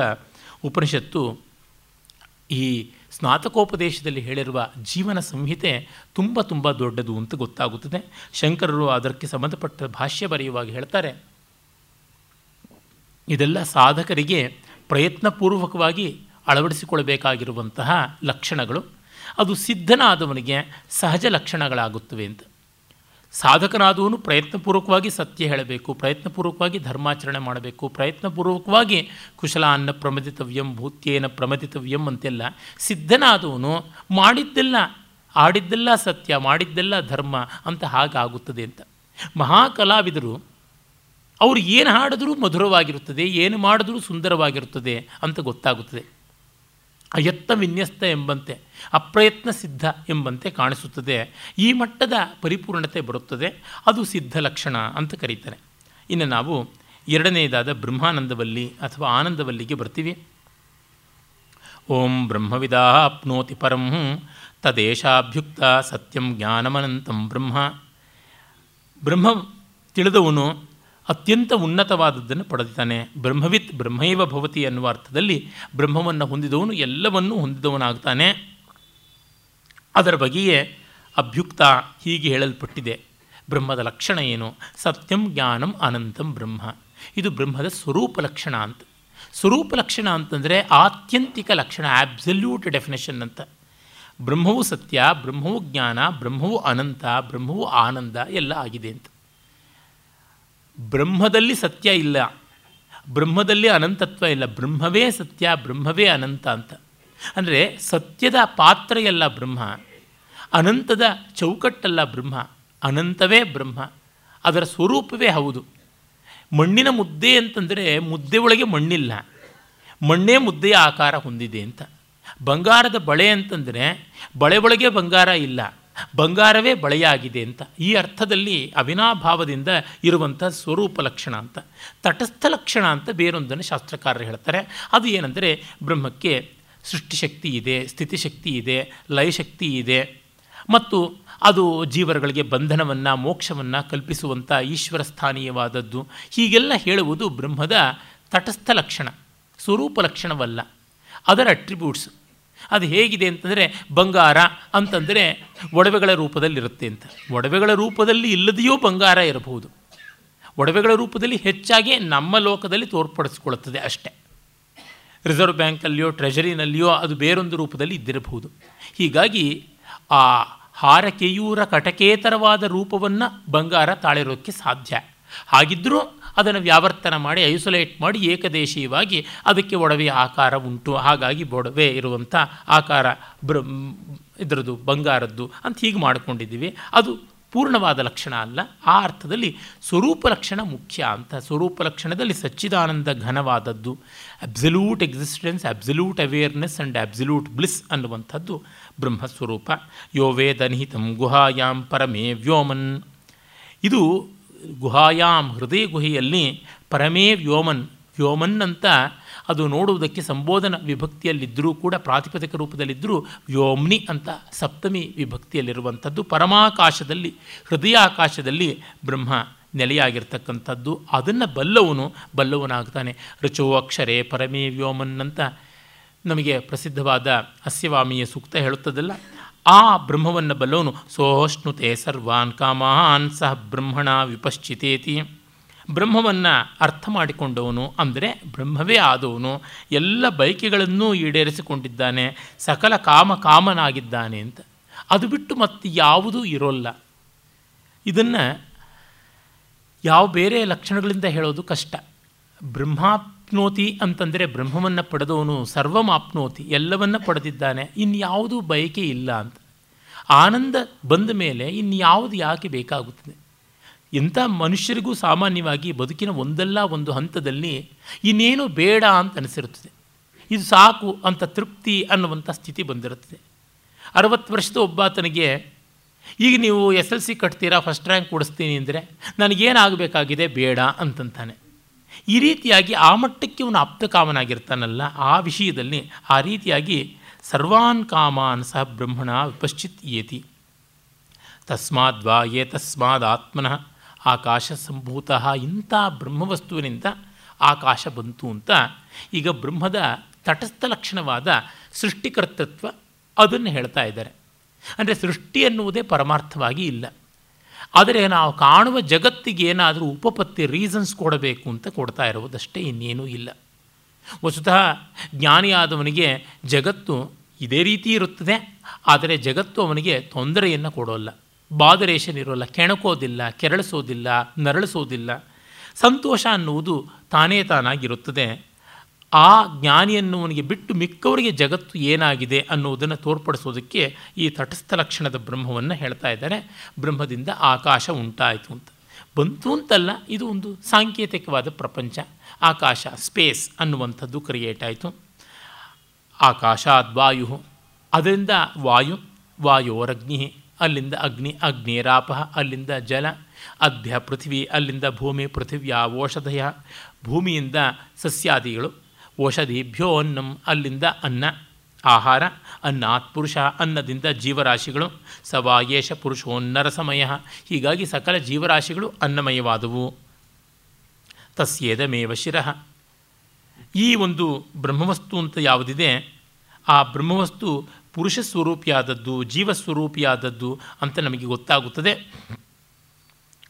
ಉಪನಿಷತ್ತು ಈ ಸ್ನಾತಕೋಪದೇಶದಲ್ಲಿ ಹೇಳಿರುವ ಜೀವನ ಸಂಹಿತೆ ತುಂಬ ತುಂಬ ದೊಡ್ಡದು ಅಂತ ಗೊತ್ತಾಗುತ್ತದೆ. ಶಂಕರರು ಅದಕ್ಕೆ ಸಂಬಂಧಪಟ್ಟ ಭಾಷ್ಯ ಬರೆಯುವಾಗ ಹೇಳ್ತಾರೆ, ಇದೆಲ್ಲ ಸಾಧಕರಿಗೆ ಪ್ರಯತ್ನಪೂರ್ವಕವಾಗಿ ಅಳವಡಿಸಿಕೊಳ್ಳಬೇಕಾಗಿರುವಂತಹ ಲಕ್ಷಣಗಳು. ಅದು ಸಿದ್ಧನಾದವನಿಗೆ ಸಹಜ ಲಕ್ಷಣಗಳಾಗುತ್ತವೆ ಅಂತ. ಸಾಧಕನಾದವನು ಪ್ರಯತ್ನಪೂರ್ವಕವಾಗಿ ಸತ್ಯ ಹೇಳಬೇಕು, ಪ್ರಯತ್ನಪೂರ್ವಕವಾಗಿ ಧರ್ಮಾಚರಣೆ ಮಾಡಬೇಕು, ಪ್ರಯತ್ನಪೂರ್ವಕವಾಗಿ ಕುಶಲ ಅನ್ನ ಪ್ರಮದಿತವ್ಯಂ, ಭೂತ್ಯೇನ ಪ್ರಮದಿತವ್ಯಂ ಅಂತೆಲ್ಲ ಸಿದ್ಧನಾದವನು ಮಾಡಿದ್ದೆಲ್ಲ, ಆಡಿದ್ದೆಲ್ಲ ಸತ್ಯ, ಮಾಡಿದ್ದೆಲ್ಲ ಧರ್ಮ ಅಂತ ಹಾಗಾಗುತ್ತದೆ ಅಂತ. ಮಹಾಕಲಾವಿದರು ಅವರು ಏನು ಹಾಡಿದ್ರೂ ಮಧುರವಾಗಿರುತ್ತದೆ, ಏನು ಮಾಡಿದ್ರೂ ಸುಂದರವಾಗಿರುತ್ತದೆ ಅಂತ ಗೊತ್ತಾಗುತ್ತದೆ. ಅಯತ್ನ ವಿನ್ಯಸ್ತ ಎಂಬಂತೆ, ಅಪ್ರಯತ್ನ ಸಿದ್ಧ ಎಂಬಂತೆ ಕಾಣಿಸುತ್ತದೆ. ಈ ಮಟ್ಟದ ಪರಿಪೂರ್ಣತೆ ಬರುತ್ತದೆ. ಅದು ಸಿದ್ಧ ಲಕ್ಷಣ ಅಂತ ಕರೀತಾರೆ. ಇನ್ನು ನಾವು ಎರಡನೆಯದಾದ ಬ್ರಹ್ಮಾನಂದವಲ್ಲಿ ಅಥವಾ ಆನಂದವಲ್ಲಿಗೆ ಬರ್ತೀವಿ. ಓಂ ಬ್ರಹ್ಮವಿದಾ ಅಪ್ನೋತಿ ಪರಂ, ತದೇಶಾಭ್ಯುಕ್ತ ಸತ್ಯಂ ಜ್ಞಾನಮನಂತಂ ಬ್ರಹ್ಮ. ಬ್ರಹ್ಮ ತಿಳಿದವನು ಅತ್ಯಂತ ಉನ್ನತವಾದದ್ದನ್ನು ಪಡೆದಿದ್ದಾನೆ. ಬ್ರಹ್ಮವಿತ್ ಬ್ರಹ್ಮೈವ ಭವತಿ ಅನ್ನುವ ಅರ್ಥದಲ್ಲಿ ಬ್ರಹ್ಮವನ್ನು ಹೊಂದಿದವನು ಎಲ್ಲವನ್ನೂ ಹೊಂದಿದವನಾಗ್ತಾನೆ. ಅದರ ಬಗೆಯೇ ಅಭ್ಯುಕ್ತ ಹೀಗೆ ಹೇಳಲ್ಪಟ್ಟಿದೆ. ಬ್ರಹ್ಮದ ಲಕ್ಷಣ ಏನು? ಸತ್ಯಂ ಜ್ಞಾನಂ ಅನಂತಂ ಬ್ರಹ್ಮ. ಇದು ಬ್ರಹ್ಮದ ಸ್ವರೂಪ ಲಕ್ಷಣ ಅಂತ. ಸ್ವರೂಪ ಲಕ್ಷಣ ಅಂತಂದರೆ ಆತ್ಯಂತಿಕ ಲಕ್ಷಣ ಆಬ್ಸಲ್ಯೂಟ್ ಡೆಫಿನೇಷನ್ ಅಂತ. ಬ್ರಹ್ಮವು ಸತ್ಯ, ಬ್ರಹ್ಮವು ಜ್ಞಾನ, ಬ್ರಹ್ಮವು ಅನಂತ, ಬ್ರಹ್ಮವು ಆನಂದ ಎಲ್ಲ ಆಗಿದೆ ಅಂತ. ಬ್ರಹ್ಮದಲ್ಲಿ ಸತ್ಯ ಇಲ್ಲ. ಬ್ರಹ್ಮದಲ್ಲಿ ಅನಂತತ್ವ ಇಲ್ಲ. ಬ್ರಹ್ಮವೇ ಸತ್ಯ, ಬ್ರಹ್ಮವೇ ಅನಂತ ಅಂತ. ಅಂದರೆ ಸತ್ಯದ ಪಾತ್ರ ಎಲ್ಲ ಬ್ರಹ್ಮ. ಅನಂತದ ಚೌಕಟ್ಟಲ್ಲ ಬ್ರಹ್ಮ. ಅನಂತವೇ ಬ್ರಹ್ಮ. ಅದರ ಸ್ವರೂಪವೇ ಹೌದು. ಮಣ್ಣಿನ ಮುದ್ದೆ ಅಂತಂದರೆ ಮುದ್ದೆ ಒಳಗೆ ಮಣ್ಣಿಲ್ಲ. ಮಣ್ಣೇ ಮುದ್ದೆಯ ಆಕಾರ ಹೊಂದಿದೆ ಅಂತ. ಬಂಗಾರದ ಬಳೆ ಅಂತಂದರೆ ಬಳೆ ಒಳಗೆ ಬಂಗಾರ ಇಲ್ಲ. ಬಂಗಾರವೇ ಬಳೆಯಾಗಿದೆ ಅಂತ. ಈ ಅರ್ಥದಲ್ಲಿ ಅವಿನಾಭಾವದಿಂದ ಇರುವಂಥ ಸ್ವರೂಪ ಲಕ್ಷಣ ಅಂತ. ತಟಸ್ಥ ಲಕ್ಷಣ ಅಂತ ಬೇರೊಂದನ್ನು ಶಾಸ್ತ್ರಕಾರರು ಹೇಳ್ತಾರೆ. ಅದು ಏನೆಂದರೆ ಬ್ರಹ್ಮಕ್ಕೆ ಸೃಷ್ಟಿಶಕ್ತಿ ಇದೆ, ಸ್ಥಿತಿಶಕ್ತಿ ಇದೆ, ಲಯಶಕ್ತಿ ಇದೆ. ಮತ್ತು ಅದು ಜೀವರುಗಳಿಗೆ ಬಂಧನವನ್ನು, ಮೋಕ್ಷವನ್ನು ಕಲ್ಪಿಸುವಂಥ ಈಶ್ವರ ಸ್ಥಾನೀಯವಾದದ್ದು ಹೀಗೆಲ್ಲ ಹೇಳುವುದು ಬ್ರಹ್ಮದ ತಟಸ್ಥ ಲಕ್ಷಣ, ಸ್ವರೂಪ ಲಕ್ಷಣವಲ್ಲ. ಅದರ ಅಟ್ರಿಬ್ಯೂಟ್ಸ್ ಅದು ಹೇಗಿದೆ ಅಂತಂದರೆ ಬಂಗಾರ ಅಂತಂದರೆ ಒಡವೆಗಳ ರೂಪದಲ್ಲಿರುತ್ತೆ ಅಂತ. ಒಡವೆಗಳ ರೂಪದಲ್ಲಿ ಇಲ್ಲದೆಯೂ ಬಂಗಾರ ಇರಬಹುದು. ಒಡವೆಗಳ ರೂಪದಲ್ಲಿ ಹೆಚ್ಚಾಗಿ ನಮ್ಮ ಲೋಕದಲ್ಲಿ ತೋರ್ಪಡಿಸ್ಕೊಳ್ಳುತ್ತದೆ ಅಷ್ಟೇ. ರಿಸರ್ವ್ ಬ್ಯಾಂಕಲ್ಲಿಯೋ, ಟ್ರೆಜರಿನಲ್ಲಿಯೋ ಅದು ಬೇರೊಂದು ರೂಪದಲ್ಲಿ ಇದ್ದಿರಬಹುದು. ಹೀಗಾಗಿ ಆ ಹಾರಕೆಯೂರ ಕಟಕೇತರವಾದ ರೂಪವನ್ನು ಬಂಗಾರ ತಾಳಿರೋಕ್ಕೆ ಸಾಧ್ಯ. ಹಾಗಿದ್ದರೂ ಅದನ್ನು ವ್ಯಾವರ್ತನ ಮಾಡಿ, ಐಸೋಲೇಟ್ ಮಾಡಿ, ಏಕದೇಶೀಯವಾಗಿ ಅದಕ್ಕೆ ಒಡವೆ ಆಕಾರ ಉಂಟು. ಹಾಗಾಗಿ ಒಡವೆ ಇರುವಂಥ ಆಕಾರ ಬ್ರ ಇದರದ್ದು ಬಂಗಾರದ್ದು ಅಂತ ಹೀಗೆ ಮಾಡಿಕೊಂಡಿದ್ದೀವಿ. ಅದು ಪೂರ್ಣವಾದ ಲಕ್ಷಣ ಅಲ್ಲ. ಆ ಅರ್ಥದಲ್ಲಿ ಸ್ವರೂಪ ಲಕ್ಷಣ ಮುಖ್ಯ ಅಂತ. ಸ್ವರೂಪ ಲಕ್ಷಣದಲ್ಲಿ ಸಚ್ಚಿದಾನಂದ ಘನವಾದದ್ದು. Absolute existence absolute awareness and absolute bliss ಅನ್ನುವಂಥದ್ದು ಬ್ರಹ್ಮಸ್ವರೂಪ. ಯೋ ವೇದನಿಹಿತಂ ಗುಹಾಯಾಂ ಪರಮೇ ವ್ಯೋಮನ್. ಇದು ಗುಹಾಯಾಮ್ ಹೃದಯ ಗುಹೆಯಲ್ಲಿ ಪರಮೇ ವ್ಯೋಮನ್ ವ್ಯೋಮನ್ ಅಂತ ಅದು ನೋಡುವುದಕ್ಕೆ ಸಂಬೋಧನ ವಿಭಕ್ತಿಯಲ್ಲಿದ್ದರೂ ಕೂಡ ಪ್ರಾತಿಪದಿಕ ರೂಪದಲ್ಲಿದ್ದರೂ ವ್ಯೋಮ್ನಿ ಅಂತ ಸಪ್ತಮಿ ವಿಭಕ್ತಿಯಲ್ಲಿರುವಂಥದ್ದು. ಪರಮಾಕಾಶದಲ್ಲಿ, ಹೃದಯಾಕಾಶದಲ್ಲಿ ಬ್ರಹ್ಮ ನೆಲೆಯಾಗಿರ್ತಕ್ಕಂಥದ್ದು. ಅದನ್ನು ಬಲ್ಲವನು ಬಲ್ಲವನಾಗ್ತಾನೆ. ರುಚೋ ಅಕ್ಷರೇ ಪರಮೇ ವ್ಯೋಮನ್ ಅಂತ ನಮಗೆ ಪ್ರಸಿದ್ಧವಾದ ಅಸ್ಯವಾಮಿಯ ಸೂಕ್ತ ಹೇಳುತ್ತದಲ್ಲ. ಆ ಬ್ರಹ್ಮವನ್ನು ಬಲ್ಲವನು ಸೋಷ್ಣುತೆ ಸರ್ವಾನ್ ಕಾಮಾನ್, ಸಹ ಬ್ರಹ್ಮಣ ವಿಪಶ್ಚಿತೇತಿ. ಬ್ರಹ್ಮವನ್ನು ಅರ್ಥ ಮಾಡಿಕೊಂಡವನು ಅಂದರೆ ಬ್ರಹ್ಮವೇ ಆದವನು. ಎಲ್ಲ ಬಯಕೆಗಳನ್ನೂ ಈಡೇರಿಸಿಕೊಂಡಿದ್ದಾನೆ. ಸಕಲ ಕಾಮ ಕಾಮನಾಗಿದ್ದಾನೆ ಅಂತ. ಅದು ಬಿಟ್ಟು ಮತ್ತೆ ಯಾವುದೂ ಇರೋಲ್ಲ. ಇದನ್ನು ಯಾವ ಬೇರೆ ಲಕ್ಷಣಗಳಿಂದ ಹೇಳೋದು ಕಷ್ಟ. ಬ್ರಹ್ಮಾಪ್ನೋತಿ ಅಂತಂದರೆ ಬ್ರಹ್ಮವನ್ನು ಪಡೆದವನು ಸರ್ವಮಾಪ್ನೋತಿ, ಎಲ್ಲವನ್ನ ಪಡೆದಿದ್ದಾನೆ, ಇನ್ಯಾವುದೂ ಬಯಕೆ ಇಲ್ಲ ಅಂತ. ಆನಂದ ಬಂದ ಮೇಲೆ ಇನ್ಯಾವುದು ಯಾಕೆ ಬೇಕಾಗುತ್ತದೆ? ಎಂಥ ಮನುಷ್ಯರಿಗೂ ಸಾಮಾನ್ಯವಾಗಿ ಬದುಕಿನ ಒಂದಲ್ಲ ಒಂದು ಹಂತದಲ್ಲಿ ಇನ್ನೇನು ಬೇಡ ಅಂತ ಅನಿಸಿರುತ್ತದೆ. ಇದು ಸಾಕು ಅಂತ ತೃಪ್ತಿ ಅನ್ನುವಂಥ ಸ್ಥಿತಿ ಬಂದಿರುತ್ತದೆ. ಅರವತ್ತು ವರ್ಷದ ಒಬ್ಬಾತನಿಗೆ, ಈಗ ನೀವು ಎಸ್ ಎಲ್ ಸಿ ಕಟ್ತೀರಾ, ಫಸ್ಟ್ ರ್ಯಾಂಕ್ ಕೊಡಿಸ್ತೀನಿ ಅಂದರೆ ನನಗೇನಾಗಬೇಕಾಗಿದೆ ಬೇಡ ಅಂತಂತಾನೆ. ಈ ರೀತಿಯಾಗಿ ಆ ಮಟ್ಟಕ್ಕೆ ಅವನು ಆಪ್ತಕಾಮನಾಗಿರ್ತಾನಲ್ಲ, ಆ ವಿಷಯದಲ್ಲಿ ಆ ರೀತಿಯಾಗಿ ಸರ್ವಾನ್ ಕಾಮಾನ್ ಸಹ ಬ್ರಹ್ಮಣ ವಿಪಶ್ಚಿತ್ ಏತಿ. ತಸ್ಮಾದ್ವಾ ತಸ್ಮಾದ ತಸ್ಮಾದ್ ಆತ್ಮನಃ ಆಕಾಶ ಸಂಭೂತ ಇಂಥ ಬ್ರಹ್ಮವಸ್ತುವಿನಿಂದ ಆಕಾಶ ಬಂತು ಅಂತ ಈಗ ಬ್ರಹ್ಮದ ತಟಸ್ಥ ಲಕ್ಷಣವಾದ ಸೃಷ್ಟಿಕರ್ತೃತ್ವ ಅದನ್ನು ಹೇಳ್ತಾ ಇದ್ದಾರೆ. ಅಂದರೆ ಸೃಷ್ಟಿ ಎನ್ನುವುದೇ ಪರಮಾರ್ಥವಾಗಿ ಇಲ್ಲ. ಆದರೆ ನಾವು ಕಾಣುವ ಜಗತ್ತಿಗೆ ಏನಾದರೂ ಉಪಪತ್ತಿ ರೀಸನ್ಸ್ ಕೊಡಬೇಕು ಅಂತ ಕೊಡ್ತಾ ಇರುವುದಷ್ಟೇ ಇನ್ನೇನೂ ಇಲ್ಲ. ವಸ್ತುತಃ ಜ್ಞಾನಿಯಾದವನಿಗೆ ಜಗತ್ತು ಇದೇ ರೀತಿ ಇರುತ್ತದೆ, ಆದರೆ ಜಗತ್ತು ಅವನಿಗೆ ತೊಂದರೆಯನ್ನು ಕೊಡೋಲ್ಲ. ಬಾದರೇಷನ್ ಇರೋಲ್ಲ, ಕೆಣಕೋದಿಲ್ಲ, ಕೆರಳಿಸೋದಿಲ್ಲ, ನರಳಿಸೋದಿಲ್ಲ. ಸಂತೋಷ ಅನ್ನುವುದು ತಾನೇ ತಾನಾಗಿರುತ್ತದೆ. ಆ ಜ್ಞಾನಿಯನ್ನುವನಿಗೆ ಬಿಟ್ಟು ಮಿಕ್ಕವರಿಗೆ ಜಗತ್ತು ಏನಾಗಿದೆ ಅನ್ನೋದನ್ನು ತೋರ್ಪಡಿಸೋದಕ್ಕೆ ಈ ತಟಸ್ಥ ಲಕ್ಷಣದ ಬ್ರಹ್ಮವನ್ನು ಹೇಳ್ತಾ ಇದ್ದಾರೆ. ಬ್ರಹ್ಮದಿಂದ ಆಕಾಶ ಉಂಟಾಯಿತು ಅಂತ. ಬಂತು ಅಂತಲ್ಲ, ಇದು ಒಂದು ಸಾಂಕೇತಿಕವಾದ ಪ್ರಪಂಚ. ಆಕಾಶ, ಸ್ಪೇಸ್ ಅನ್ನುವಂಥದ್ದು ಕ್ರಿಯೇಟ್ ಆಯಿತು. ಆಕಾಶ ವಾಯು. ಅದರಿಂದ ವಾಯು, ವಾಯೋರಗ್ನಿ, ಅಲ್ಲಿಂದ ಅಗ್ನಿ, ಅಗ್ನಿರಾಪ, ಅಲ್ಲಿಂದ ಜಲ ಅಭ್ಯ ಪೃಥ್ವಿ, ಅಲ್ಲಿಂದ ಭೂಮಿ ಪೃಥಿವ್ಯ ಓಷಧಯ ಭೂಮಿಯಿಂದ ಸಸ್ಯಾದಿಗಳು ಓಷಧಿಭ್ಯೋ ಅನ್ನಂ, ಅಲ್ಲಿಂದ ಅನ್ನ, ಆಹಾರ, ಅನ್ನಾತ್ ಪುರುಷ, ಅನ್ನದಿಂದ ಜೀವರಾಶಿಗಳು ಸವಾಯೇಷ ಪುರುಷೋನ್ನರ ಸಮಯ. ಹೀಗಾಗಿ ಸಕಲ ಜೀವರಾಶಿಗಳು ಅನ್ನಮಯವಾದವು. ತಸ್ಯೇದಮೇವ ಶಿರಃ. ಈ ಒಂದು ಬ್ರಹ್ಮವಸ್ತು ಅಂತ ಯಾವುದಿದೆ? ಆ ಬ್ರಹ್ಮವಸ್ತು ಪುರುಷ ಸ್ವರೂಪಿಯಾದದ್ದು ಜೀವಸ್ವರೂಪಿಯಾದದ್ದು ಅಂತ ನಮಗೆ ಗೊತ್ತಾಗುತ್ತದೆ.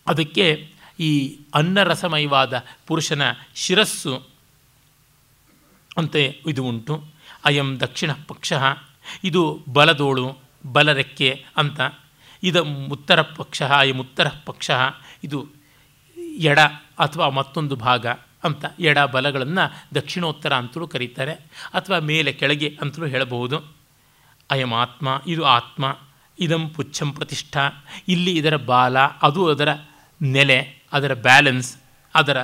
ಅದಕ್ಕೆ ಈ ಅನ್ನರಸಮಯವಾದ ಪುರುಷನ ಶಿರಸ್ಸು ಅಂತೆ ಇದು ಉಂಟು. ಅಯಂ ದಕ್ಷಿಣ ಪಕ್ಷ, ಇದು ಬಲದೋಳು, ಬಲರೆಕ್ಕೆ ಅಂತ. ಇದ ಉತ್ತರ ಪಕ್ಷ, ಅಯಂ ಉತ್ತರ ಪಕ್ಷ, ಇದು ಎಡ ಅಥವಾ ಮತ್ತೊಂದು ಭಾಗ ಅಂತ. ಎಡ ಬಲಗಳನ್ನು ದಕ್ಷಿಣೋತ್ತರ ಅಂತಲೂ ಕರೀತಾರೆ. ಅಥವಾ ಮೇಲೆ ಕೆಳಗೆ ಅಂತಲೂ ಹೇಳಬಹುದು. ಅಯಂ ಆತ್ಮ, ಇದು ಆತ್ಮ. ಇದಂ ಪುಚ್ಛಂ ಪ್ರತಿಷ್ಠಾ. ಇಲ್ಲಿ ಇದರ ಬಾಲ, ಅದು ಅದರ ನೆಲೆ, ಅದರ ಬ್ಯಾಲೆನ್ಸ್, ಅದರ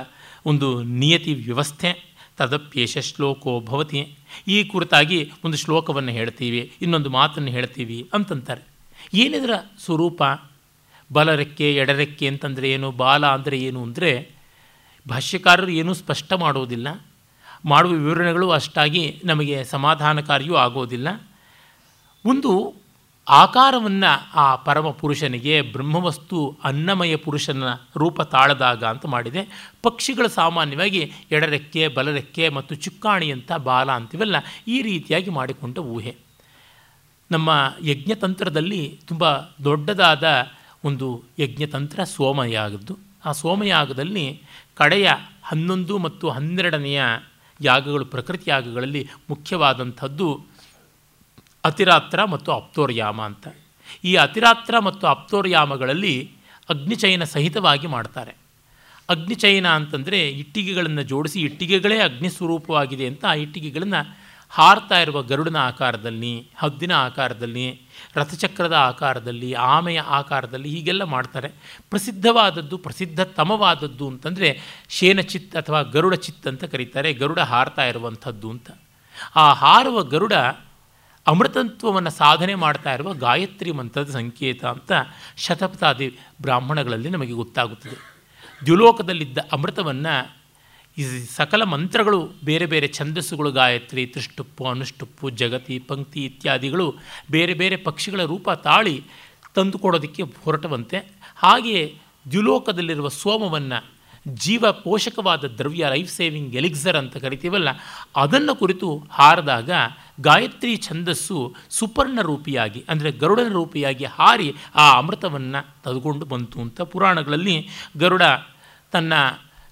ಒಂದು ನಿಯತಿ ವ್ಯವಸ್ಥೆ. ತದಪ್ಯೇಷ ಶ್ಲೋಕೋ ಭವತಿ. ಈ ಕುರಿತಾಗಿ ಒಂದು ಶ್ಲೋಕವನ್ನು ಹೇಳ್ತೀವಿ, ಇನ್ನೊಂದು ಮಾತನ್ನು ಹೇಳ್ತೀವಿ ಅಂತಂತಾರೆ. ಏನಿದ್ರ ಸ್ವರೂಪ? ಬಲರೆಕ್ಕೆ, ಎಡರೆಕ್ಕೆ ಅಂತಂದರೆ ಏನು? ಬಾಲ ಅಂದರೆ ಏನು ಅಂದರೆ, ಭಾಷ್ಯಕಾರರು ಏನೂ ಸ್ಪಷ್ಟ ಮಾಡೋದಿಲ್ಲ. ಮಾಡುವ ವಿವರಣೆಗಳು ಅಷ್ಟಾಗಿ ನಮಗೆ ಸಮಾಧಾನಕಾರಿಯೂ ಆಗೋದಿಲ್ಲ. ಒಂದು ಆಕಾರವನ್ನು ಆ ಪರಮ ಪುರುಷನಿಗೆ ಬ್ರಹ್ಮವಸ್ತು ಅನ್ನಮಯ ಪುರುಷನ ರೂಪ ತಾಳದಾಗ ಅಂತ ಮಾಡಿದೆ. ಪಕ್ಷಿಗಳು ಸಾಮಾನ್ಯವಾಗಿ ಎಡರೆಕ್ಕೆ, ಬಲರೆಕ್ಕೆ ಮತ್ತು ಚುಕ್ಕಾಣಿಯಂಥ ಬಾಲ ಅಂತಿವೆಲ್ಲ ಈ ರೀತಿಯಾಗಿ ಮಾಡಿಕೊಂಡ ಊಹೆ. ನಮ್ಮ ಯಜ್ಞತಂತ್ರದಲ್ಲಿ ತುಂಬ ದೊಡ್ಡದಾದ ಒಂದು ಯಜ್ಞತಂತ್ರ ಸೋಮಯಾಗದ್ದು ಆ ಸೋಮಯಾಗದಲ್ಲಿ ಕಡೆಯ ಹನ್ನೊಂದು ಮತ್ತು ಹನ್ನೆರಡನೆಯ ಯಾಗಗಳು, ಪ್ರಕೃತಿ ಯಾಗಗಳಲ್ಲಿ ಮುಖ್ಯವಾದಂಥದ್ದು ಅತಿರಾತ್ರ ಮತ್ತು ಅಪ್ತೋರ್ಯಾಮ ಅಂತ. ಈ ಅತಿರಾತ್ರ ಮತ್ತು ಅಪ್ತೋರ್ಯಾಮಗಳಲ್ಲಿ ಅಗ್ನಿಚಯನ ಸಹಿತವಾಗಿ ಮಾಡ್ತಾರೆ. ಅಗ್ನಿಚಯನ ಅಂತಂದರೆ ಇಟ್ಟಿಗೆಗಳನ್ನು ಜೋಡಿಸಿ ಇಟ್ಟಿಗೆಗಳೇ ಅಗ್ನಿ ಸ್ವರೂಪವಾಗಿದೆ ಅಂತ ಆ ಇಟ್ಟಿಗೆಗಳನ್ನು ಹಾರ್ತಾ ಇರುವ ಗರುಡನ ಆಕಾರದಲ್ಲಿ ಹದ್ದಿನ ಆಕಾರದಲ್ಲಿ, ರಥಚಕ್ರದ ಆಕಾರದಲ್ಲಿ, ಆಮೆಯ ಆಕಾರದಲ್ಲಿ ಹೀಗೆಲ್ಲ ಮಾಡ್ತಾರೆ. ಪ್ರಸಿದ್ಧವಾದದ್ದು, ಪ್ರಸಿದ್ಧತಮವಾದದ್ದು ಅಂತಂದರೆ ಶೇನಚಿತ್ ಅಥವಾ ಗರುಡ ಚಿತ್ ಅಂತ ಕರೀತಾರೆ. ಗರುಡ ಹಾರ್ತಾ ಇರುವಂಥದ್ದು ಅಂತ. ಆ ಹಾರುವ ಗರುಡ ಅಮೃತತ್ವವನ್ನು ಸಾಧನೆ ಮಾಡ್ತಾ ಇರುವ ಗಾಯತ್ರಿ ಮಂತ್ರದ ಸಂಕೇತ ಅಂತ ಶತಪಥಾದಿ ಬ್ರಾಹ್ಮಣಗಳಲ್ಲಿ ನಮಗೆ ಗೊತ್ತಾಗುತ್ತದೆ. ದ್ಯುಲೋಕದಲ್ಲಿದ್ದ ಅಮೃತವನ್ನು ಈ ಸಕಲ ಮಂತ್ರಗಳು ಬೇರೆ ಬೇರೆ ಛಂದಸ್ಸುಗಳು, ಗಾಯತ್ರಿ, ತ್ರಿಷ್ಟುಪ್ಪು, ಅನುಷ್ಟುಪ್ಪು, ಜಗತಿ, ಪಂಕ್ತಿ ಇತ್ಯಾದಿಗಳು ಬೇರೆ ಬೇರೆ ಪಕ್ಷಿಗಳ ರೂಪ ತಾಳಿ ತಂದುಕೊಡೋದಕ್ಕೆ ಹೊರಟವಂತೆ ಹಾಗೆಯೇ ದ್ಯುಲೋಕದಲ್ಲಿರುವ ಸೋಮವನ್ನು ಜೀವ ಪೋಷಕವಾದ ದ್ರವ್ಯ ಲೈಫ್ ಸೇವಿಂಗ್ ಎಲಿಕ್ಸರ್ ಅಂತ ಕರಿತೀವಲ್ಲ, ಅದನ್ನು ಕುರಿತು ಹಾರಿದಾಗ ಗಾಯತ್ರಿ ಛಂದಸ್ಸು ಸುಪರ್ಣ ರೂಪಿಯಾಗಿ, ಅಂದರೆ ಗರುಡನ ರೂಪಿಯಾಗಿ ಹಾರಿ ಆ ಅಮೃತವನ್ನು ತೆಗೆದುಕೊಂಡು ಬಂತು ಅಂತ ಪುರಾಣಗಳಲ್ಲಿ ಗರುಡ ತನ್ನ